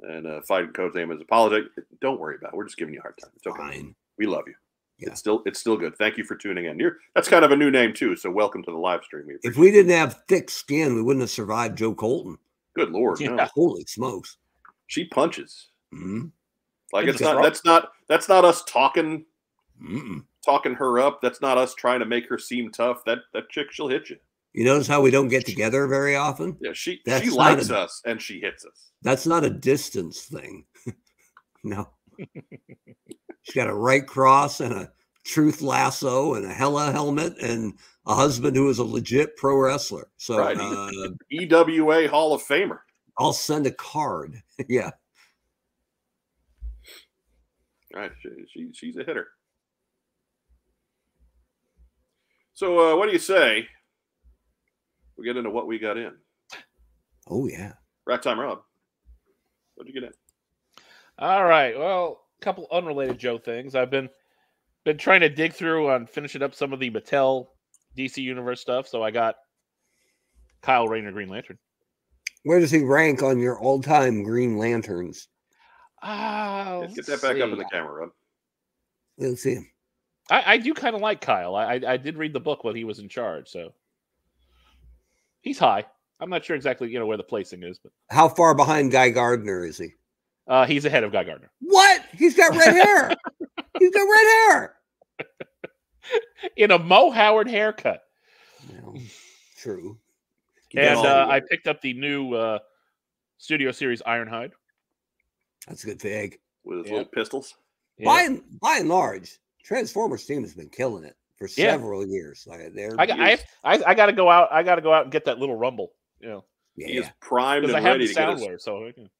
Speaker 1: And uh, fighting code's name is apologetic. Don't worry about it. We're just giving you a hard time. It's okay.
Speaker 2: Fine.
Speaker 1: We love you.
Speaker 2: Yeah.
Speaker 1: It's still it's still good. Thank you for tuning in. You're that's kind of a new name too. So welcome to the live stream. We
Speaker 2: If we didn't have thick skin, we wouldn't have survived Joe Colton.
Speaker 1: Good lord, no.
Speaker 2: Holy smokes.
Speaker 1: She punches.
Speaker 2: Mm-hmm.
Speaker 1: Like
Speaker 3: In
Speaker 1: it's not
Speaker 3: throat.
Speaker 1: that's not that's not us talking
Speaker 2: Mm-mm.
Speaker 1: talking her up. That's not us trying to make her seem tough. That that chick she'll hit you.
Speaker 2: You notice how we don't get together very often?
Speaker 1: Yeah, she
Speaker 2: That's
Speaker 1: she likes
Speaker 2: a-
Speaker 1: us and she hits us.
Speaker 2: That's not a distance thing. no. She's got a right cross and a truth lasso and a hella helmet and a husband who is a legit pro wrestler. So
Speaker 1: Right.
Speaker 2: uh,
Speaker 1: EWA Hall of Famer.
Speaker 2: I'll send a card. yeah.
Speaker 1: Right. She, she she's a hitter. So uh, what do you say? We get into what we got in.
Speaker 2: Oh yeah.
Speaker 1: Ragtime, Rob. What'd you get in?
Speaker 3: All right. Well, a couple unrelated Joe things. I've been been trying to dig through on finishing up some of the Mattel DC Universe stuff. So I got Kyle Rayner Green Lantern.
Speaker 2: Where does he rank on your all-time Green Lanterns?
Speaker 3: Ah,
Speaker 1: Get- Get
Speaker 3: let's get
Speaker 1: that back up in the camera, Rob.
Speaker 2: Let's see.
Speaker 3: I, I do kind of like Kyle. I, I I did read the book when he was in charge, so he's high. I'm not sure exactly you know where the placing is, but
Speaker 2: How far behind Guy Gardner is he?
Speaker 3: Uh, he's ahead of Guy Gardner.
Speaker 2: What? He's got red hair. He's got red hair.
Speaker 3: in a Mo Howard haircut.
Speaker 2: Well, true.
Speaker 3: And uh, I picked up the new uh, studio series Ironhide.
Speaker 2: That's a good fig.
Speaker 1: With his
Speaker 3: Yeah.
Speaker 1: little pistols.
Speaker 2: By and by and large, Transformers team has been killing it for
Speaker 3: Yeah.
Speaker 2: several years. Like they're
Speaker 3: I got I, I I got to go out. I got to go out and get that little rumble. You know,
Speaker 1: He is
Speaker 2: yeah.
Speaker 1: primed
Speaker 3: because I
Speaker 1: and
Speaker 3: have
Speaker 1: ready
Speaker 3: the
Speaker 1: to get
Speaker 3: sound
Speaker 1: his
Speaker 3: so I can-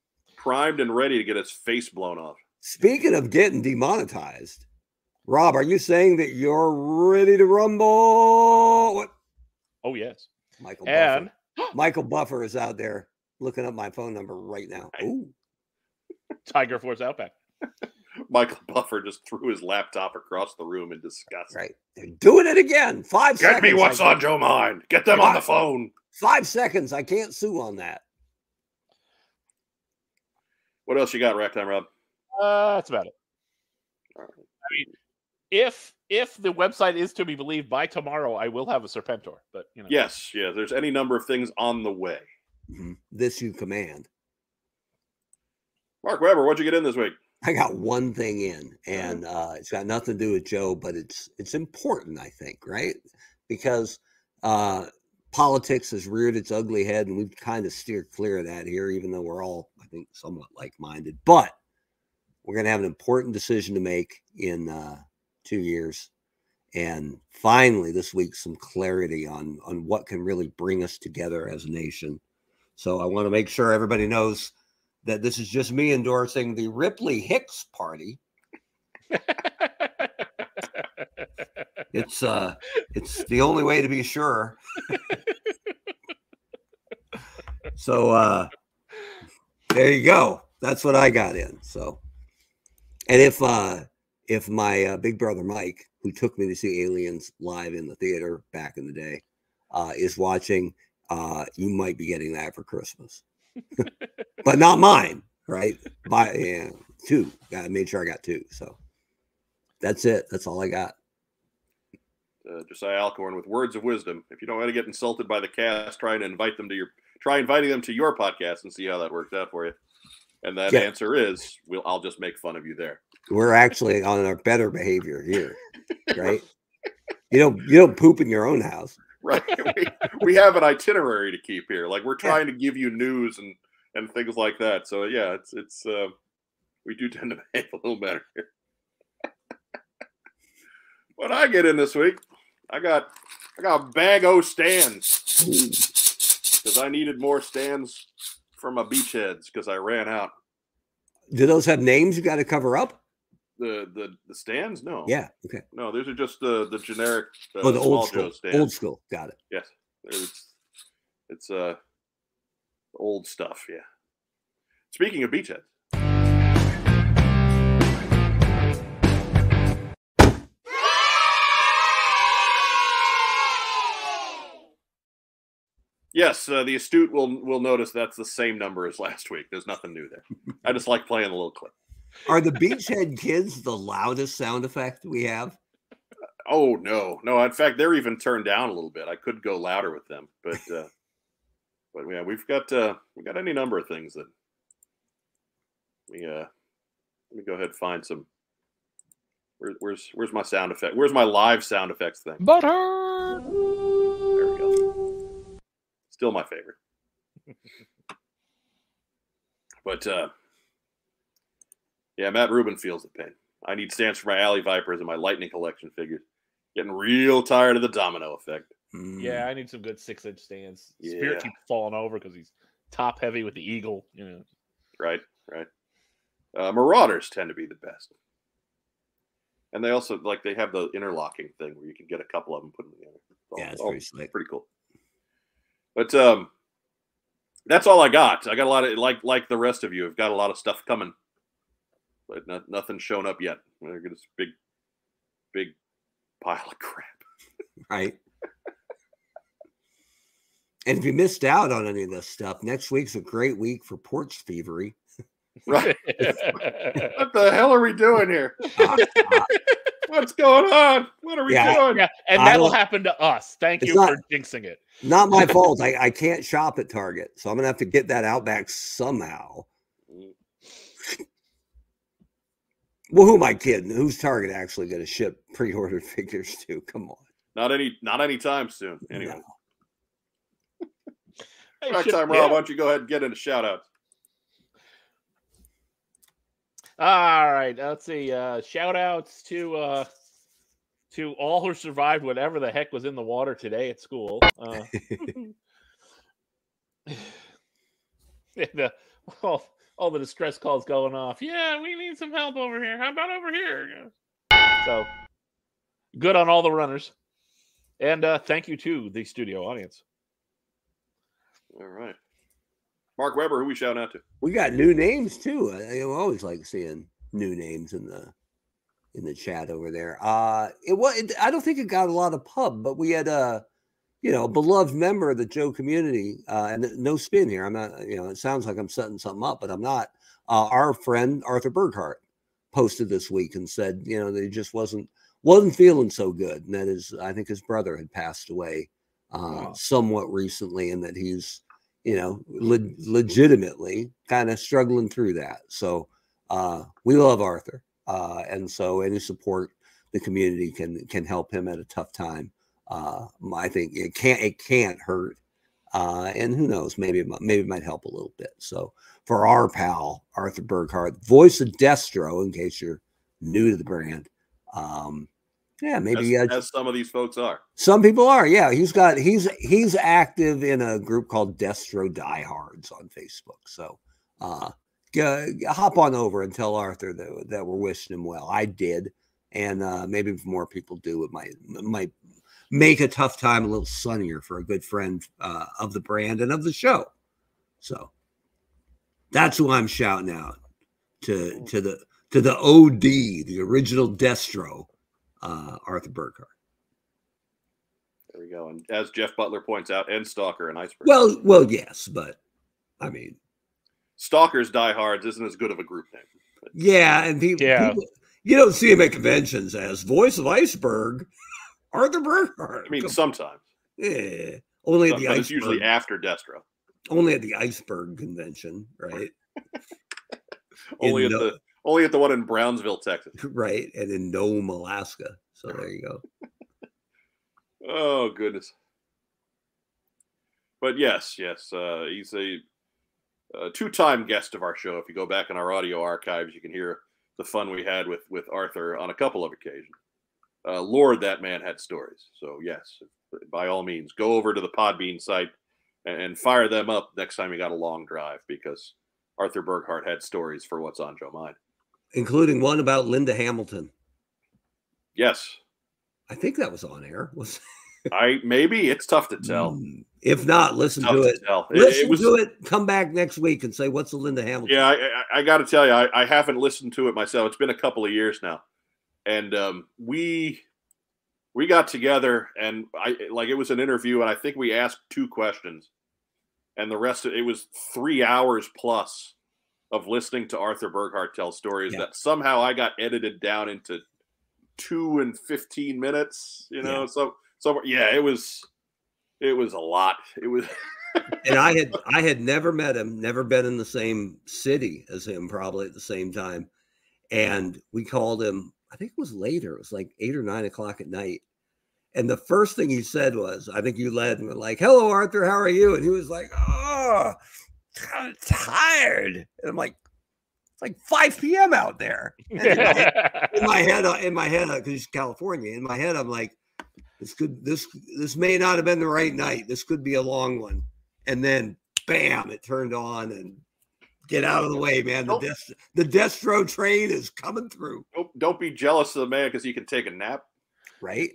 Speaker 1: primed and ready to get his face blown off.
Speaker 2: Speaking of getting demonetized, Rob, are you saying that you're ready to rumble? What?
Speaker 3: oh yes.
Speaker 2: Michael
Speaker 3: And
Speaker 2: Buffer. Michael Buffer is out there looking up my phone number right now. Ooh,
Speaker 3: Tiger Force Outback.
Speaker 1: Michael Buffer just threw his laptop across the room in disgust.
Speaker 2: right. They're doing it again. Five
Speaker 1: Get
Speaker 2: seconds.
Speaker 1: me what's on Joe Mind. Get them on the phone.
Speaker 2: Five seconds. I can't sue on that.
Speaker 1: What else you got, Ragtime Rob?
Speaker 3: Uh, that's about it.
Speaker 1: All right.
Speaker 3: I mean, if if the website is to be believed, by tomorrow I will have a Serpentor. But you know,
Speaker 1: Yes, yeah. There's any number of things on the way.
Speaker 2: Mhm. This you command.
Speaker 1: Mark Weber, what'd you get in this week?
Speaker 2: I got one thing in, and uh, it's got nothing to do with Joe, but it's it's important, I think, right? Because uh, politics has reared its ugly head, and we've kind of steered clear of that here, even though we're all, I think, somewhat like-minded. But we're going to have an important decision to make in uh, two years, and finally this week some clarity on on what can really bring us together as a nation. So I want to make sure everybody knows that this is just me endorsing the Ripley Hicks party. It's uh it's the only way to be sure. so uh there you go. That's what I got in. So and if uh if my uh, big brother Mike, who took me to see Aliens live in the theater back in the day, uh is watching, uh you might be getting that for Christmas. but not mine, right? By yeah, two. I made sure I got two. So that's it. That's all I got.
Speaker 1: Uh, Josiah Alcorn with words of wisdom. If you don't want to get insulted by the cast, try and invite them to your try inviting them to your podcast and see how that works out for you. And that
Speaker 2: Yeah.
Speaker 1: answer is, we'll I'll just make fun of you there.
Speaker 2: We're actually on our better behavior here, right? You don't you don't poop in your own house.
Speaker 1: Right. we, we have an itinerary to keep here. Like we're trying to give you news and and things like that. So yeah, it's it's uh, we do tend to behave a little better here. what I get in this week, I got I got a bag o stands because I needed more stands for my beachheads because I ran out.
Speaker 2: Do those have names you got to cover up?
Speaker 1: The the the stands? No.
Speaker 2: Yeah. Okay.
Speaker 1: No, those are just the the generic uh,
Speaker 2: Oh, the
Speaker 1: small
Speaker 2: old school. Old school. Got it.
Speaker 1: Yes, it's it's uh old stuff. Yeah. Speaking of beachheads, yes, uh, the astute will will notice that's the same number as last week. There's nothing new there. I just like playing a little clip.
Speaker 2: Are the beachhead kids the loudest sound effect we have?
Speaker 1: Oh no, no. In fact, they're even turned down a little bit. I could go louder with them, but uh, but yeah, we've got uh, we got any number of things that we uh. Let me go ahead and find some. Where, where's where's my sound effect? Where's my live sound effects thing?
Speaker 3: Butter.
Speaker 1: There we go. Still my favorite. but uh, yeah, Matt Rubin feels the pain. I need stands for my Alley Vipers and my Lightning Collection figures. Getting real tired of the domino effect.
Speaker 2: Mm,
Speaker 3: Yeah, I need some good six inch stands.
Speaker 1: Yeah.
Speaker 3: Spirit keeps falling over because he's top heavy with the eagle. You know.
Speaker 1: Right, right. Uh, Marauders tend to be the best, and they also like they have the interlocking thing where you can get a couple of them, put them together. It's all-
Speaker 2: Yeah, it's
Speaker 1: all
Speaker 2: pretty slick.
Speaker 1: pretty cool. But um, that's all I got. I got a lot of like like the rest of you. I've got a lot of stuff coming, but no, nothing's shown up yet. We're gonna big, big pile of crap.
Speaker 2: Right. And if you missed out on any of this stuff, next week's a great week for porch thievery.
Speaker 1: Right? what the hell are we doing here?
Speaker 2: Uh,
Speaker 1: What's going on? What are we
Speaker 2: Yeah.
Speaker 1: doing?
Speaker 3: yeah, and that'll happen to us. Thank
Speaker 2: It's
Speaker 3: you
Speaker 2: not-
Speaker 3: for jinxing it.
Speaker 2: not my fault. I, I can't shop at Target, so I'm gonna have to get that out back somehow. Well, who am I kidding? Who's Target actually going to ship pre-ordered figures to? Come on.
Speaker 1: Not any, not anytime soon. Anyway,
Speaker 2: No.
Speaker 3: Hey,
Speaker 1: next
Speaker 3: shit,
Speaker 1: time,
Speaker 3: yeah.
Speaker 1: Rob, why don't you go ahead and get in a shout outs?
Speaker 3: All right, let's see. Uh, shout outs to uh, to all who survived whatever the heck was in the water today at school. Uh, the, all, all the distress calls going off. Yeah, we need some help over here. How about over here? So good on all the runners, and uh, thank you to the studio audience.
Speaker 1: All right. Mark Weber, who we shouting out to?
Speaker 2: we got new names too. I, I always like seeing new names in the in the chat over there. Uh it was it, I don't think it got a lot of pub, but we had a you know beloved member of the Joe community. Uh, and no spin here. I'm not. You know, it sounds like I'm setting something up, but I'm not. Uh, our friend Arthur Burghardt posted this week and said, you know, that he just wasn't wasn't feeling so good, and that is, I think his brother had passed away uh,
Speaker 3: Wow.
Speaker 2: somewhat recently, and that he's you know, le- legitimately kind of struggling through that. So uh, we love Arthur, uh, and so any support the community can can help him at a tough time. Uh, I think it can't it can't hurt Uh, and who knows, maybe it maybe it might help a little bit. So for our pal Arthur Burghardt, voice of Destro, in case you're new to the brand, um, yeah, maybe
Speaker 1: as,
Speaker 2: uh,
Speaker 1: as some of these folks are.
Speaker 2: some people are. Yeah, he's got he's he's active in a group called Destro Diehards on Facebook. So uh, g- hop on over and tell Arthur that, that we're wishing him well. I did, and uh, maybe if more people do, it might might make a tough time a little sunnier for a good friend uh, of the brand and of the show. So that's who I'm shouting out to to the to the OD, the original Destro, uh, Arthur Burghardt.
Speaker 1: There we go. And as Jeff Butler points out, and Stalker and Iceberg.
Speaker 2: Well, well, yes, but I mean,
Speaker 1: Stalkers Diehards isn't as good of a group name.
Speaker 2: yeah, and people,
Speaker 3: Yeah.
Speaker 2: people- you don't see him at conventions as voice of Iceberg, Arthur Burghardt.
Speaker 1: I mean,
Speaker 2: Come-
Speaker 1: sometimes.
Speaker 2: yeah, only at
Speaker 1: But
Speaker 2: the
Speaker 1: it's usually after Destro.
Speaker 2: only at the iceberg convention, right?
Speaker 1: Only
Speaker 2: In
Speaker 1: at
Speaker 2: no-
Speaker 1: the only at the one in Brownsville, Texas.
Speaker 2: right, and in Nome, Alaska. So there you go.
Speaker 1: Oh goodness. But yes, yes, uh, he's a, a two-time guest of our show. If you go back in our audio archives, you can hear the fun we had with with Arthur on a couple of occasions. Uh, Lord, that man had stories. So yes, by all means, go over to the Podbean site and, and fire them up next time you got a long drive because Arthur Burghardt had stories for what's on Joe Mind.
Speaker 2: Including one about Linda Hamilton.
Speaker 1: Yes,
Speaker 2: I think that was on air. Was
Speaker 1: I maybe it's tough to tell.
Speaker 2: Mm, If not, listen to
Speaker 1: to
Speaker 2: it.
Speaker 1: It-
Speaker 2: Listen
Speaker 1: it was,
Speaker 2: to it. Come back next week and say what's the Linda Hamilton.
Speaker 1: Yeah, I, I, I got to tell you, I, I haven't listened to it myself. It's been a couple of years now, and um, we we got together and I like it was an interview, and I think we asked two questions, and the rest of it was three hours plus of listening to Arthur Burghardt tell stories
Speaker 2: Yeah.
Speaker 1: that somehow I got edited down into two and fifteen minutes. You know,
Speaker 2: Yeah.
Speaker 1: so so yeah, it was it was a lot. It was.
Speaker 2: and I had I had never met him, never been in the same city as him, probably at the same time. And we called him. I think it was later. It was like eight or nine o'clock at night. And the first thing he said was, "I think you led and were like, hello, Arthur, how are you?" And he was like, "Oh, I'm tired." And I'm like, "It's like 5 p.m. out there." And in my- in my head, uh, in my head, because he's California. In my head, I'm like, this could this this may not have been the right night. This could be a long one. And then, bam! It turned on and get out of the way, man. The
Speaker 1: Nope.
Speaker 2: Dest- the Destro train is coming through,
Speaker 1: don't, don't be jealous of the man because he can take a nap.
Speaker 2: right?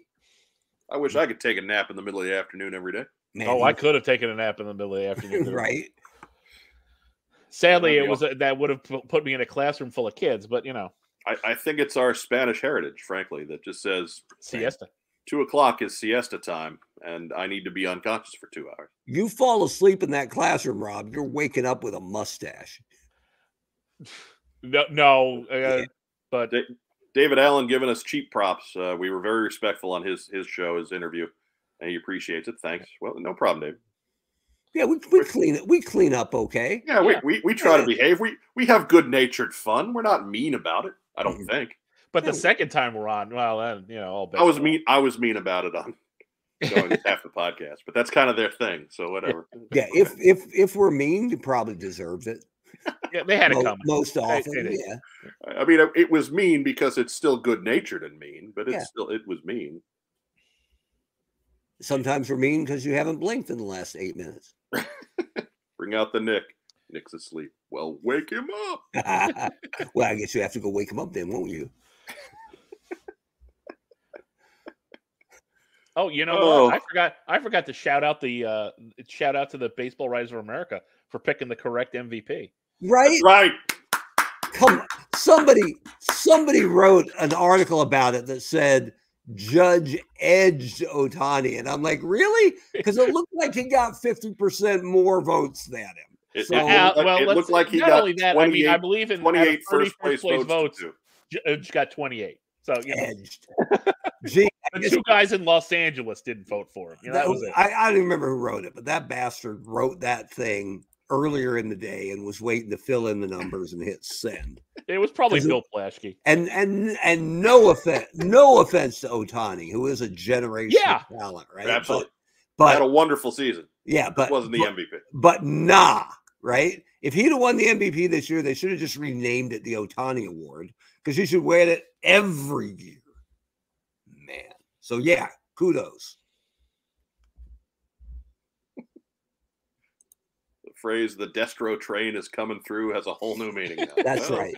Speaker 1: I wish I could take a nap in the middle of the afternoon every day.
Speaker 2: Man,
Speaker 3: oh, I could have taken a nap in the middle of the afternoon.
Speaker 2: right.
Speaker 3: Sadly, it was a, that would have put me in a classroom full of kids. But you know,
Speaker 1: I, I think it's our Spanish heritage, frankly, that just says
Speaker 3: siesta.
Speaker 1: two o'clock is siesta time, and I need to be unconscious for two hours.
Speaker 2: You fall asleep in that classroom, Rob. You're waking up with a mustache.
Speaker 3: No, no, uh, but
Speaker 1: Da- David Allen giving us cheap props. Uh, we were very respectful on his his show, his interview, and he appreciates it. Thanks. Well, no problem, Dave.
Speaker 2: Yeah, we, we clean it. We clean up okay.
Speaker 1: Yeah,
Speaker 3: Yeah.
Speaker 1: We, we we try to behave. We we have good natured fun. We're not mean about it. I don't
Speaker 2: Mhm.
Speaker 1: think.
Speaker 3: but the second time we're on, well, then you know, all
Speaker 1: I was mean. I was mean about it on going half the podcast, but that's kind of their thing. So whatever.
Speaker 2: Yeah, if if if we're mean, you probably deserved it.
Speaker 3: Yeah, they had it
Speaker 2: Mo-
Speaker 3: coming.
Speaker 2: most often.
Speaker 3: they did.
Speaker 2: yeah.
Speaker 1: I mean, it- it was mean because it's still good natured and mean, but it's
Speaker 2: Yeah.
Speaker 1: still it was mean.
Speaker 2: Sometimes we're mean because you haven't blinked in the last eight minutes.
Speaker 1: Bring out the Nick. Nick's asleep. Well, wake him up.
Speaker 2: well, I guess you have to go wake him up then, won't you?
Speaker 3: Oh, you know
Speaker 1: Oh.
Speaker 3: I forgot. I forgot to shout out the uh, shout out to the Baseball Writers of America for picking the correct MVP.
Speaker 2: Right?
Speaker 1: That's right.
Speaker 2: Come on. Somebody somebody wrote an article about it that said Judge edged Ohtani. And I'm like, really? Because it looked like he got 50% more votes than him.
Speaker 1: It,
Speaker 2: So-
Speaker 1: it
Speaker 3: Uh, well,
Speaker 1: it
Speaker 3: let's-
Speaker 1: looked like he
Speaker 3: not
Speaker 1: got
Speaker 3: only that. I mean,
Speaker 1: 28
Speaker 3: I believe in
Speaker 1: 28
Speaker 3: 30
Speaker 1: first place,
Speaker 3: place
Speaker 1: votes. to two.
Speaker 3: Judge got 28. So you know,
Speaker 2: Edged. Gee,
Speaker 3: the two guys in Los Angeles didn't vote for him. You know, that,
Speaker 2: that
Speaker 3: was
Speaker 2: was-
Speaker 3: it.
Speaker 2: I, I don't remember who wrote it, but that bastard wrote that thing earlier in the day and was waiting to fill in the numbers and hit send.
Speaker 3: It was probably
Speaker 2: Is it-
Speaker 3: Bill Plaschke.
Speaker 2: And and and no offense, no offense to Ohtani, who is a generational
Speaker 3: Yeah.
Speaker 2: talent, right?
Speaker 1: Absolutely. But had a wonderful season.
Speaker 2: yeah,
Speaker 1: But
Speaker 2: but
Speaker 1: wasn't the
Speaker 2: but,
Speaker 1: MVP.
Speaker 2: but nah, right? If he'd have won the MVP this year, they should have just renamed it the Ohtani Award because he should wear it every year. Man. So yeah, kudos.
Speaker 1: Phrase "the Destro train is coming through" has a whole new meaning. Now.
Speaker 2: That's
Speaker 1: Well,
Speaker 2: right.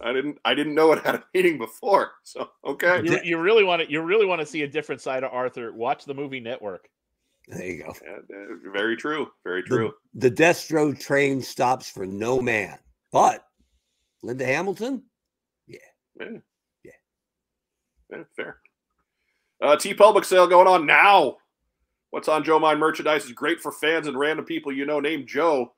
Speaker 1: I didn't. I didn't know it had a meaning before. So okay.
Speaker 3: You, you really want to you really want to see a different side of Arthur. Watch the movie Network.
Speaker 2: There you go.
Speaker 1: Yeah, uh, very true. Very true.
Speaker 2: The Destro train stops for no man. But Linda Hamilton,
Speaker 1: Yeah.
Speaker 2: Yeah.
Speaker 1: Yeah, fair. Uh, TeePublic sale going on now. What's on Joe Mind merchandise is great for fans and random people you know named Joe,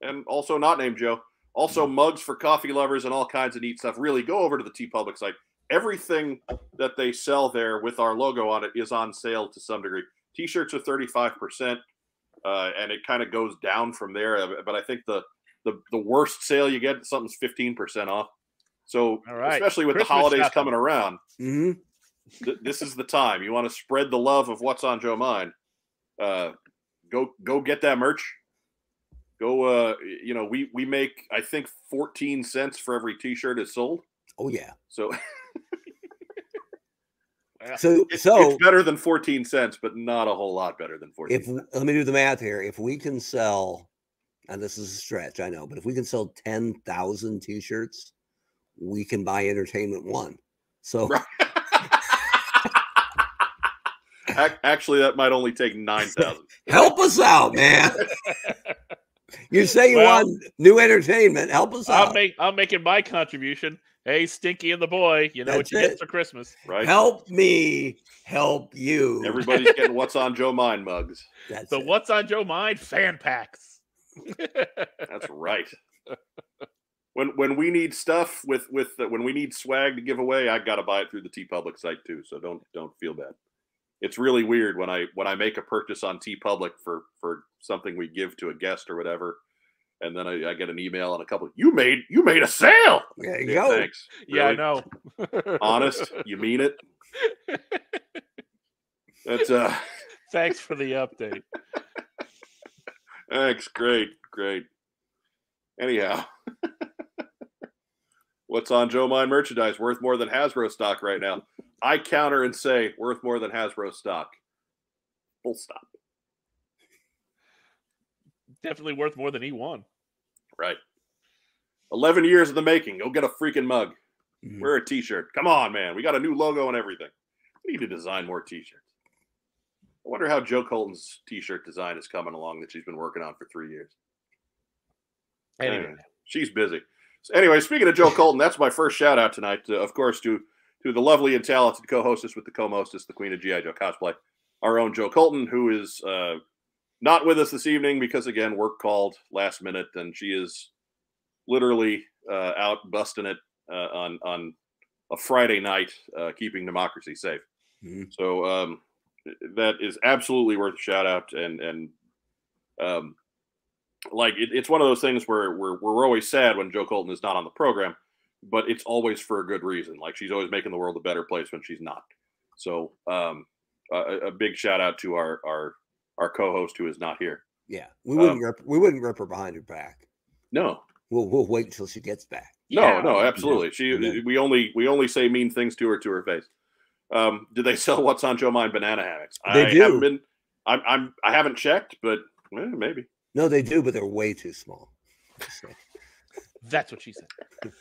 Speaker 1: and also not named Joe. Also mugs for coffee lovers and all kinds of neat stuff. Really, go over to the TeePublic site. Everything that they sell there with our logo on it is on sale to some degree. T-shirts are thirty five percent, uh, and it kind of goes down from there. uh, But I think the the the worst sale you get something's fifteen percent off. So
Speaker 3: right.
Speaker 1: especially with
Speaker 3: Christmas
Speaker 1: the holidays
Speaker 3: shopping.
Speaker 1: coming around,
Speaker 2: mhm,
Speaker 1: th- this is the time. You want to spread the love of what's on Joe Mind. Uh, go go get that merch. Go uh you know, we we make I think 14 cents for every t-shirt is sold.
Speaker 2: oh yeah.
Speaker 1: So
Speaker 2: So
Speaker 1: it's,
Speaker 2: so
Speaker 1: it's better than 14 cents, but not a whole lot better than 14.
Speaker 2: if let me do the math here. If we can sell, and this is a stretch, I know, but if we can sell ten thousand t-shirts, we can buy Entertainment One. So
Speaker 1: Right. Actually, that might only take 9,000.
Speaker 2: help us out, man. You say you
Speaker 3: Well-
Speaker 2: want new entertainment. Help us
Speaker 3: I'm
Speaker 2: out.
Speaker 3: make I'm making my contribution. Hey, Stinky and the boy, you know
Speaker 2: That's
Speaker 3: what you get for Christmas.
Speaker 1: Right?
Speaker 2: Help me help you.
Speaker 1: Everybody's getting what's on Joe Mind mugs.
Speaker 2: That's
Speaker 3: So
Speaker 2: it.
Speaker 3: what's on Joe Mind? Fan packs.
Speaker 1: That's right. When when we need stuff with with uh, when we need swag to give away, I got to buy it through the TeePublic site too. So don't don't feel bad. It's really weird when I when I make a purchase on TeePublic for for something we give to a guest or whatever, and then I, I get an email and a couple. You made you made a sale.
Speaker 2: There you
Speaker 1: Yeah,
Speaker 2: go.
Speaker 1: Thanks.
Speaker 3: Yeah, I know.
Speaker 1: Honest, you mean it. That's uh.
Speaker 3: Thanks for the update.
Speaker 1: Thanks. Great. Great. Anyhow, what's on Joe Mind merchandise worth more than Hasbro stock right now? I counter and say worth more than Hasbro stock. Full stop.
Speaker 3: Definitely worth more than E1.
Speaker 1: Right. 11 years in the making. Go get a freaking mug.
Speaker 2: Mhm.
Speaker 1: Wear a t shirt. Come on, man. We got a new logo and everything. We need to design more t shirts. I wonder how Joe Colton's t shirt design is coming along that she's been working on for three years.
Speaker 3: Anyway,
Speaker 1: Anyway, she's busy. So anyway, speaking of Joe Colton, that's my first shout out tonight, uh, of course, to to the lovely and talented co-hostess with the co-hostess, the Queen of GI Joe cosplay, our own Joe Colton, who is uh, not with us this evening because again, work called last minute, and she is literally uh, out busting it uh, on on a Friday night, uh, keeping democracy safe.
Speaker 2: Mhm.
Speaker 1: So um, that is absolutely worth a shout out, and and um, like it, it's one of those things where we're we're always sad when Joe Colton is not on the program, but it's always for a good reason. Like she's always making the world a better place when she's not. So um, a, a big shout out to our our our co-host who is not here.
Speaker 2: Yeah, we wouldn't
Speaker 1: Um,
Speaker 2: rip, we wouldn't rip her behind her back.
Speaker 1: No,
Speaker 2: We'll we'll wait until she gets back.
Speaker 1: no,
Speaker 3: Yeah.
Speaker 1: no, absolutely. She
Speaker 2: Yeah.
Speaker 1: we only we only say mean things to her to her face. Um, do they sell what's on Joe Mind banana hammocks?
Speaker 2: They
Speaker 1: I
Speaker 2: do.
Speaker 1: haven't been. I'm I'm I haven't checked, but eh, maybe.
Speaker 2: No, they do, but they're way too small.
Speaker 3: That's what she said.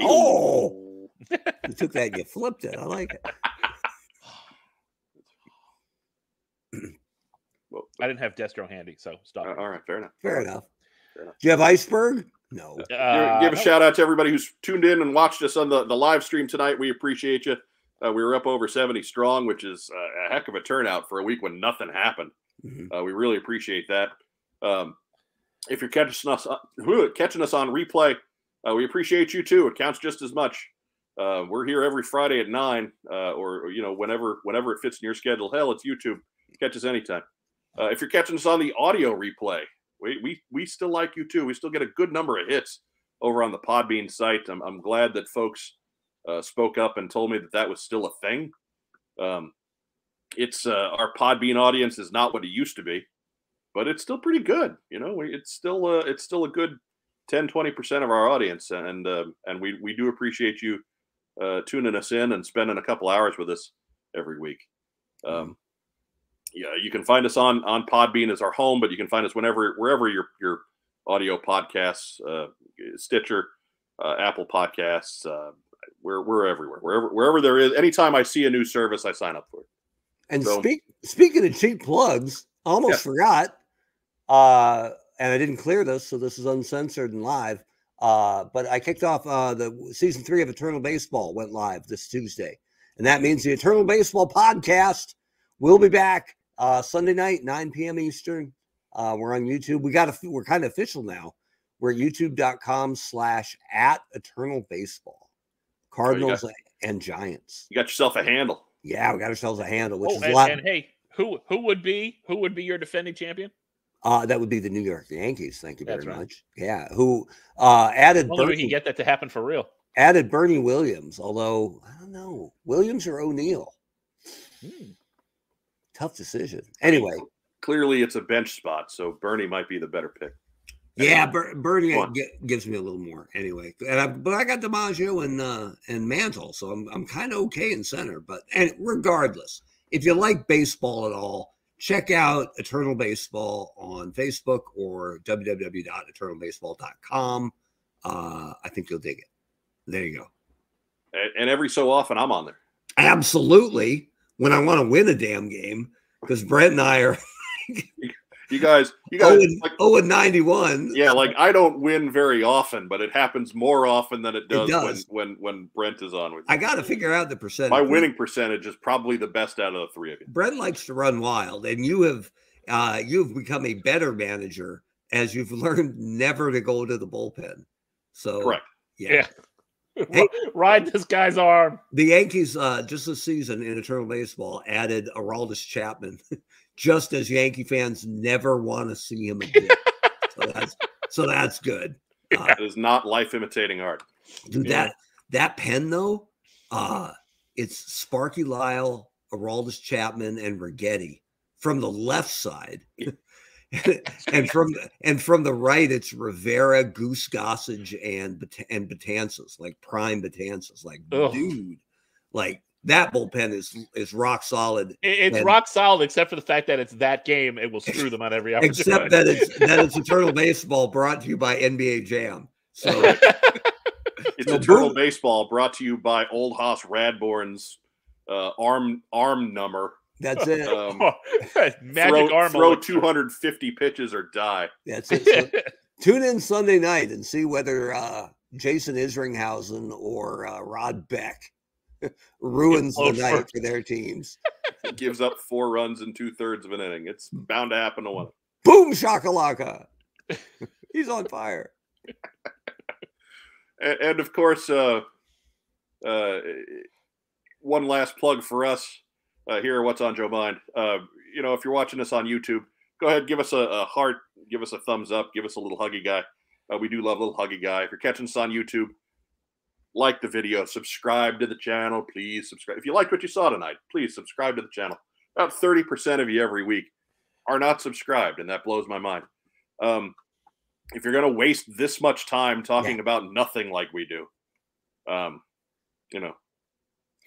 Speaker 2: Oh! you took that and you flipped it. I like it.
Speaker 1: Well,
Speaker 3: I didn't have Destro handy, so stop.
Speaker 1: uh, all right, fair enough.
Speaker 2: Fair enough.
Speaker 1: Fair enough.
Speaker 2: Do you have iceberg? No.
Speaker 1: Give-
Speaker 3: Uh,
Speaker 1: give a
Speaker 3: no,
Speaker 1: shout out to everybody who's tuned in and watched us on the, the live stream tonight. We appreciate you. Uh, we were up over 70 strong, which is uh, a heck of a turnout for a week when nothing happened.
Speaker 2: Mhm.
Speaker 1: Uh, we really appreciate that. Um, if you're catching us uh, catching us on replay, uh, we appreciate you too. It counts just as much. Uh, we're here every Friday at nine, uh, or, you know whenever whenever it fits in your schedule. Hell, it's YouTube. Catch us anytime. Uh, if you're catching us on the audio replay, we, we we still like you too. We still get a good number of hits over on the Podbean site. I'm, I'm glad that folks uh, spoke up and told me that that was still a thing. Um, it's uh, our Podbean audience is not what it used to be, but it's still pretty good. You know, it's still it's still a good 10 20 percent of our audience, and uh, and we we do appreciate you uh, tuning us in and spending a couple hours with us every week. Um, yeah, you can find us on on Podbean as our home, but you can find us whenever wherever your your audio podcasts, uh, Stitcher, uh, Apple Podcasts. Uh, we're we're everywhere. Wherever wherever there is. Anytime I see a new service, I sign up for it.
Speaker 2: And
Speaker 1: So-
Speaker 2: speak speaking of cheap plugs, I almost
Speaker 1: Yeah.
Speaker 2: forgot. And I didn't clear this, so this is uncensored and live. Uh, but I kicked off uh, the season three of Eternal Baseball went live this Tuesday, and that means the Eternal Baseball podcast will be back uh, Sunday night, 9 p.m. Eastern. Uh, we're on YouTube. We got a, we're kind of official now. We're at youtube.com slash at Eternal Baseball, Cardinals and Giants.
Speaker 1: You got yourself a handle.
Speaker 2: Yeah, we got ourselves a handle, which
Speaker 3: Oh,
Speaker 2: is a lot.
Speaker 3: and hey, who who would be who would be your defending champion?
Speaker 2: Uh, that would be the New York Yankees. Thank you very
Speaker 3: right.
Speaker 2: much. Yeah, who uh, added
Speaker 3: Only way we
Speaker 2: Bernie,
Speaker 3: can get that to happen for real.
Speaker 2: added Bernie Williams. Although I don't know, Williams or O'Neill.
Speaker 3: Hmm.
Speaker 2: Tough decision. Anyway,
Speaker 1: Clearly, it's a bench spot, so Bernie might be the better pick.
Speaker 2: yeah, Ber- Bernie
Speaker 1: Go
Speaker 2: gives me a little more. Anyway, and I, but I got DiMaggio and uh, and Mantle, so I'm I'm kind of okay in center. But and regardless, if you like baseball at all, check out Eternal Baseball on Facebook or www.eternalbaseball.com. Uh, I think you'll dig it. There you go.
Speaker 1: And, and every so often, I'm on there.
Speaker 2: Absolutely. When I want to win a damn game, because Brett and I are
Speaker 1: You guys, you
Speaker 2: 0
Speaker 1: guys,
Speaker 2: and,
Speaker 1: like,
Speaker 2: 0 and 91.
Speaker 1: yeah, like I don't win very often, but it happens more often than it does,
Speaker 2: does.
Speaker 1: when when when Brent is on with.
Speaker 2: I got to figure out the percentage.
Speaker 1: My winning percentage is probably the best out of the three of you.
Speaker 2: Brent likes to run wild, and you have uh, you've become a better manager as you've learned never to go to the bullpen. So
Speaker 1: Correct.
Speaker 2: yeah.
Speaker 3: Yeah.
Speaker 2: Hey.
Speaker 3: Ride this guy's arm.
Speaker 2: The Yankees uh, just this season in Eternal Baseball added Aroldis Chapman, just as Yankee fans never want to see him again. so that's so that's good. Uh,
Speaker 1: It is not life imitating art.
Speaker 2: Dude,
Speaker 3: Yeah.
Speaker 2: that that pen though, uh, it's Sparky Lyle, Aroldis Chapman, and Righetti from the left side. and from the, and from the right, it's Rivera, Goose Gossage, and and Betances, like prime Betances. Like,
Speaker 3: Ugh.
Speaker 2: dude, like that bullpen is is rock solid.
Speaker 3: It's
Speaker 2: And-
Speaker 3: rock solid, except for the fact that it's that game. It will screw them on every opportunity.
Speaker 2: Except that it's that it's Eternal Baseball brought to you by NBA Jam. So
Speaker 1: It's
Speaker 2: No,
Speaker 1: Eternal
Speaker 2: Boom-
Speaker 1: Baseball brought to you by Old Hoss Radbourn's uh, arm arm number.
Speaker 2: that's it.
Speaker 1: Um,
Speaker 3: magic
Speaker 1: throw,
Speaker 3: arm.
Speaker 1: throw 250 pitches or die.
Speaker 2: That's it. So tune in Sunday night and see whether uh, Jason Isringhausen or uh, Rod Beck ruins the night
Speaker 3: first.
Speaker 2: for their teams.
Speaker 1: Gives up four runs in two thirds of an inning. It's bound to happen to one.
Speaker 2: Boom shakalaka. He's on fire.
Speaker 1: And, and of course, uh, uh, one last plug for us uh, here. What's on Joe Mind? Uh, you know, if you're watching this on YouTube, go ahead, give us a, a heart, give us a thumbs up, give us a little huggy guy. Uh, we do love little huggy guy. If you're catching us on YouTube, like the video, subscribe to the channel, please subscribe. If you liked what you saw tonight, please subscribe to the channel. About 30% of you every week are not subscribed, and that blows my mind. Um, if you're going to waste this much time talking about nothing like we do, um, you know,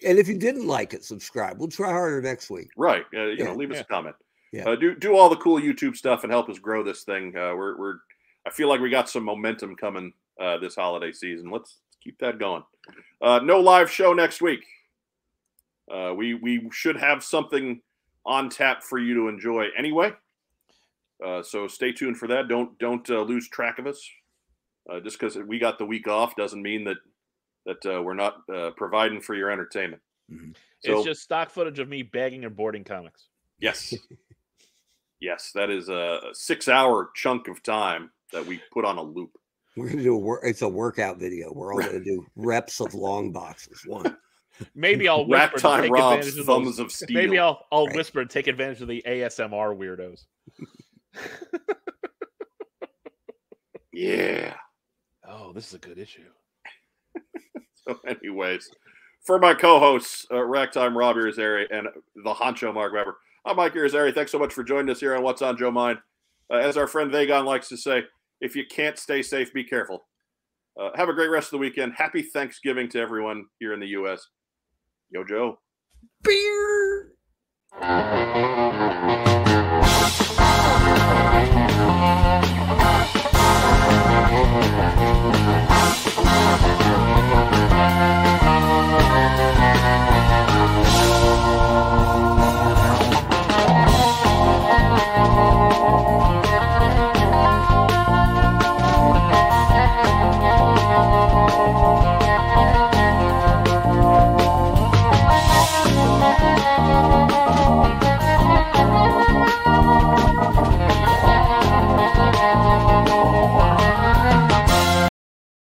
Speaker 2: And if you didn't like it, subscribe. We'll try harder next week.
Speaker 1: right? Uh, you
Speaker 2: Yeah,
Speaker 1: know, leave us
Speaker 3: yeah.
Speaker 1: a comment.
Speaker 2: Yeah.
Speaker 1: Uh, do do all the cool YouTube stuff and help us grow this thing. Uh, we're we're I feel like we got some momentum coming uh, this holiday season. Let's keep that going. Uh, no live show next week. Uh, we we should have something on tap for you to enjoy anyway. Uh, so stay tuned for that. Don't don't uh, lose track of us. Uh, just because we got the week off doesn't mean that that uh, we're not uh, providing for your entertainment.
Speaker 2: Mhm.
Speaker 1: So
Speaker 3: it's just stock footage of me bagging and boarding comics.
Speaker 1: yes, yes, that is a six-hour chunk of time that we put on a loop.
Speaker 2: We're gonna do a work. It's a workout video. We're all gonna do reps of long boxes. One.
Speaker 3: Maybe I'll whisper to
Speaker 1: time
Speaker 3: take
Speaker 1: Rob's
Speaker 3: advantage of
Speaker 1: thumbs
Speaker 3: those.
Speaker 1: of steel.
Speaker 3: Maybe I'll I'll
Speaker 2: Right.
Speaker 3: whisper and take advantage of the ASMR weirdos.
Speaker 1: yeah.
Speaker 3: Oh, this is a good issue.
Speaker 1: So, anyways, for my co-hosts, uh, Ragtime Rob Irizarry and the Honcho Mark Weber. I'm Mike Irizarry. Thanks so much for joining us here on What's on Joe Mind. Uh, as our friend Vagon likes to say, if you can't stay safe, be careful. Uh, have a great rest of the weekend. Happy Thanksgiving to everyone here in the U.S. Yo, Joe.
Speaker 2: Beer.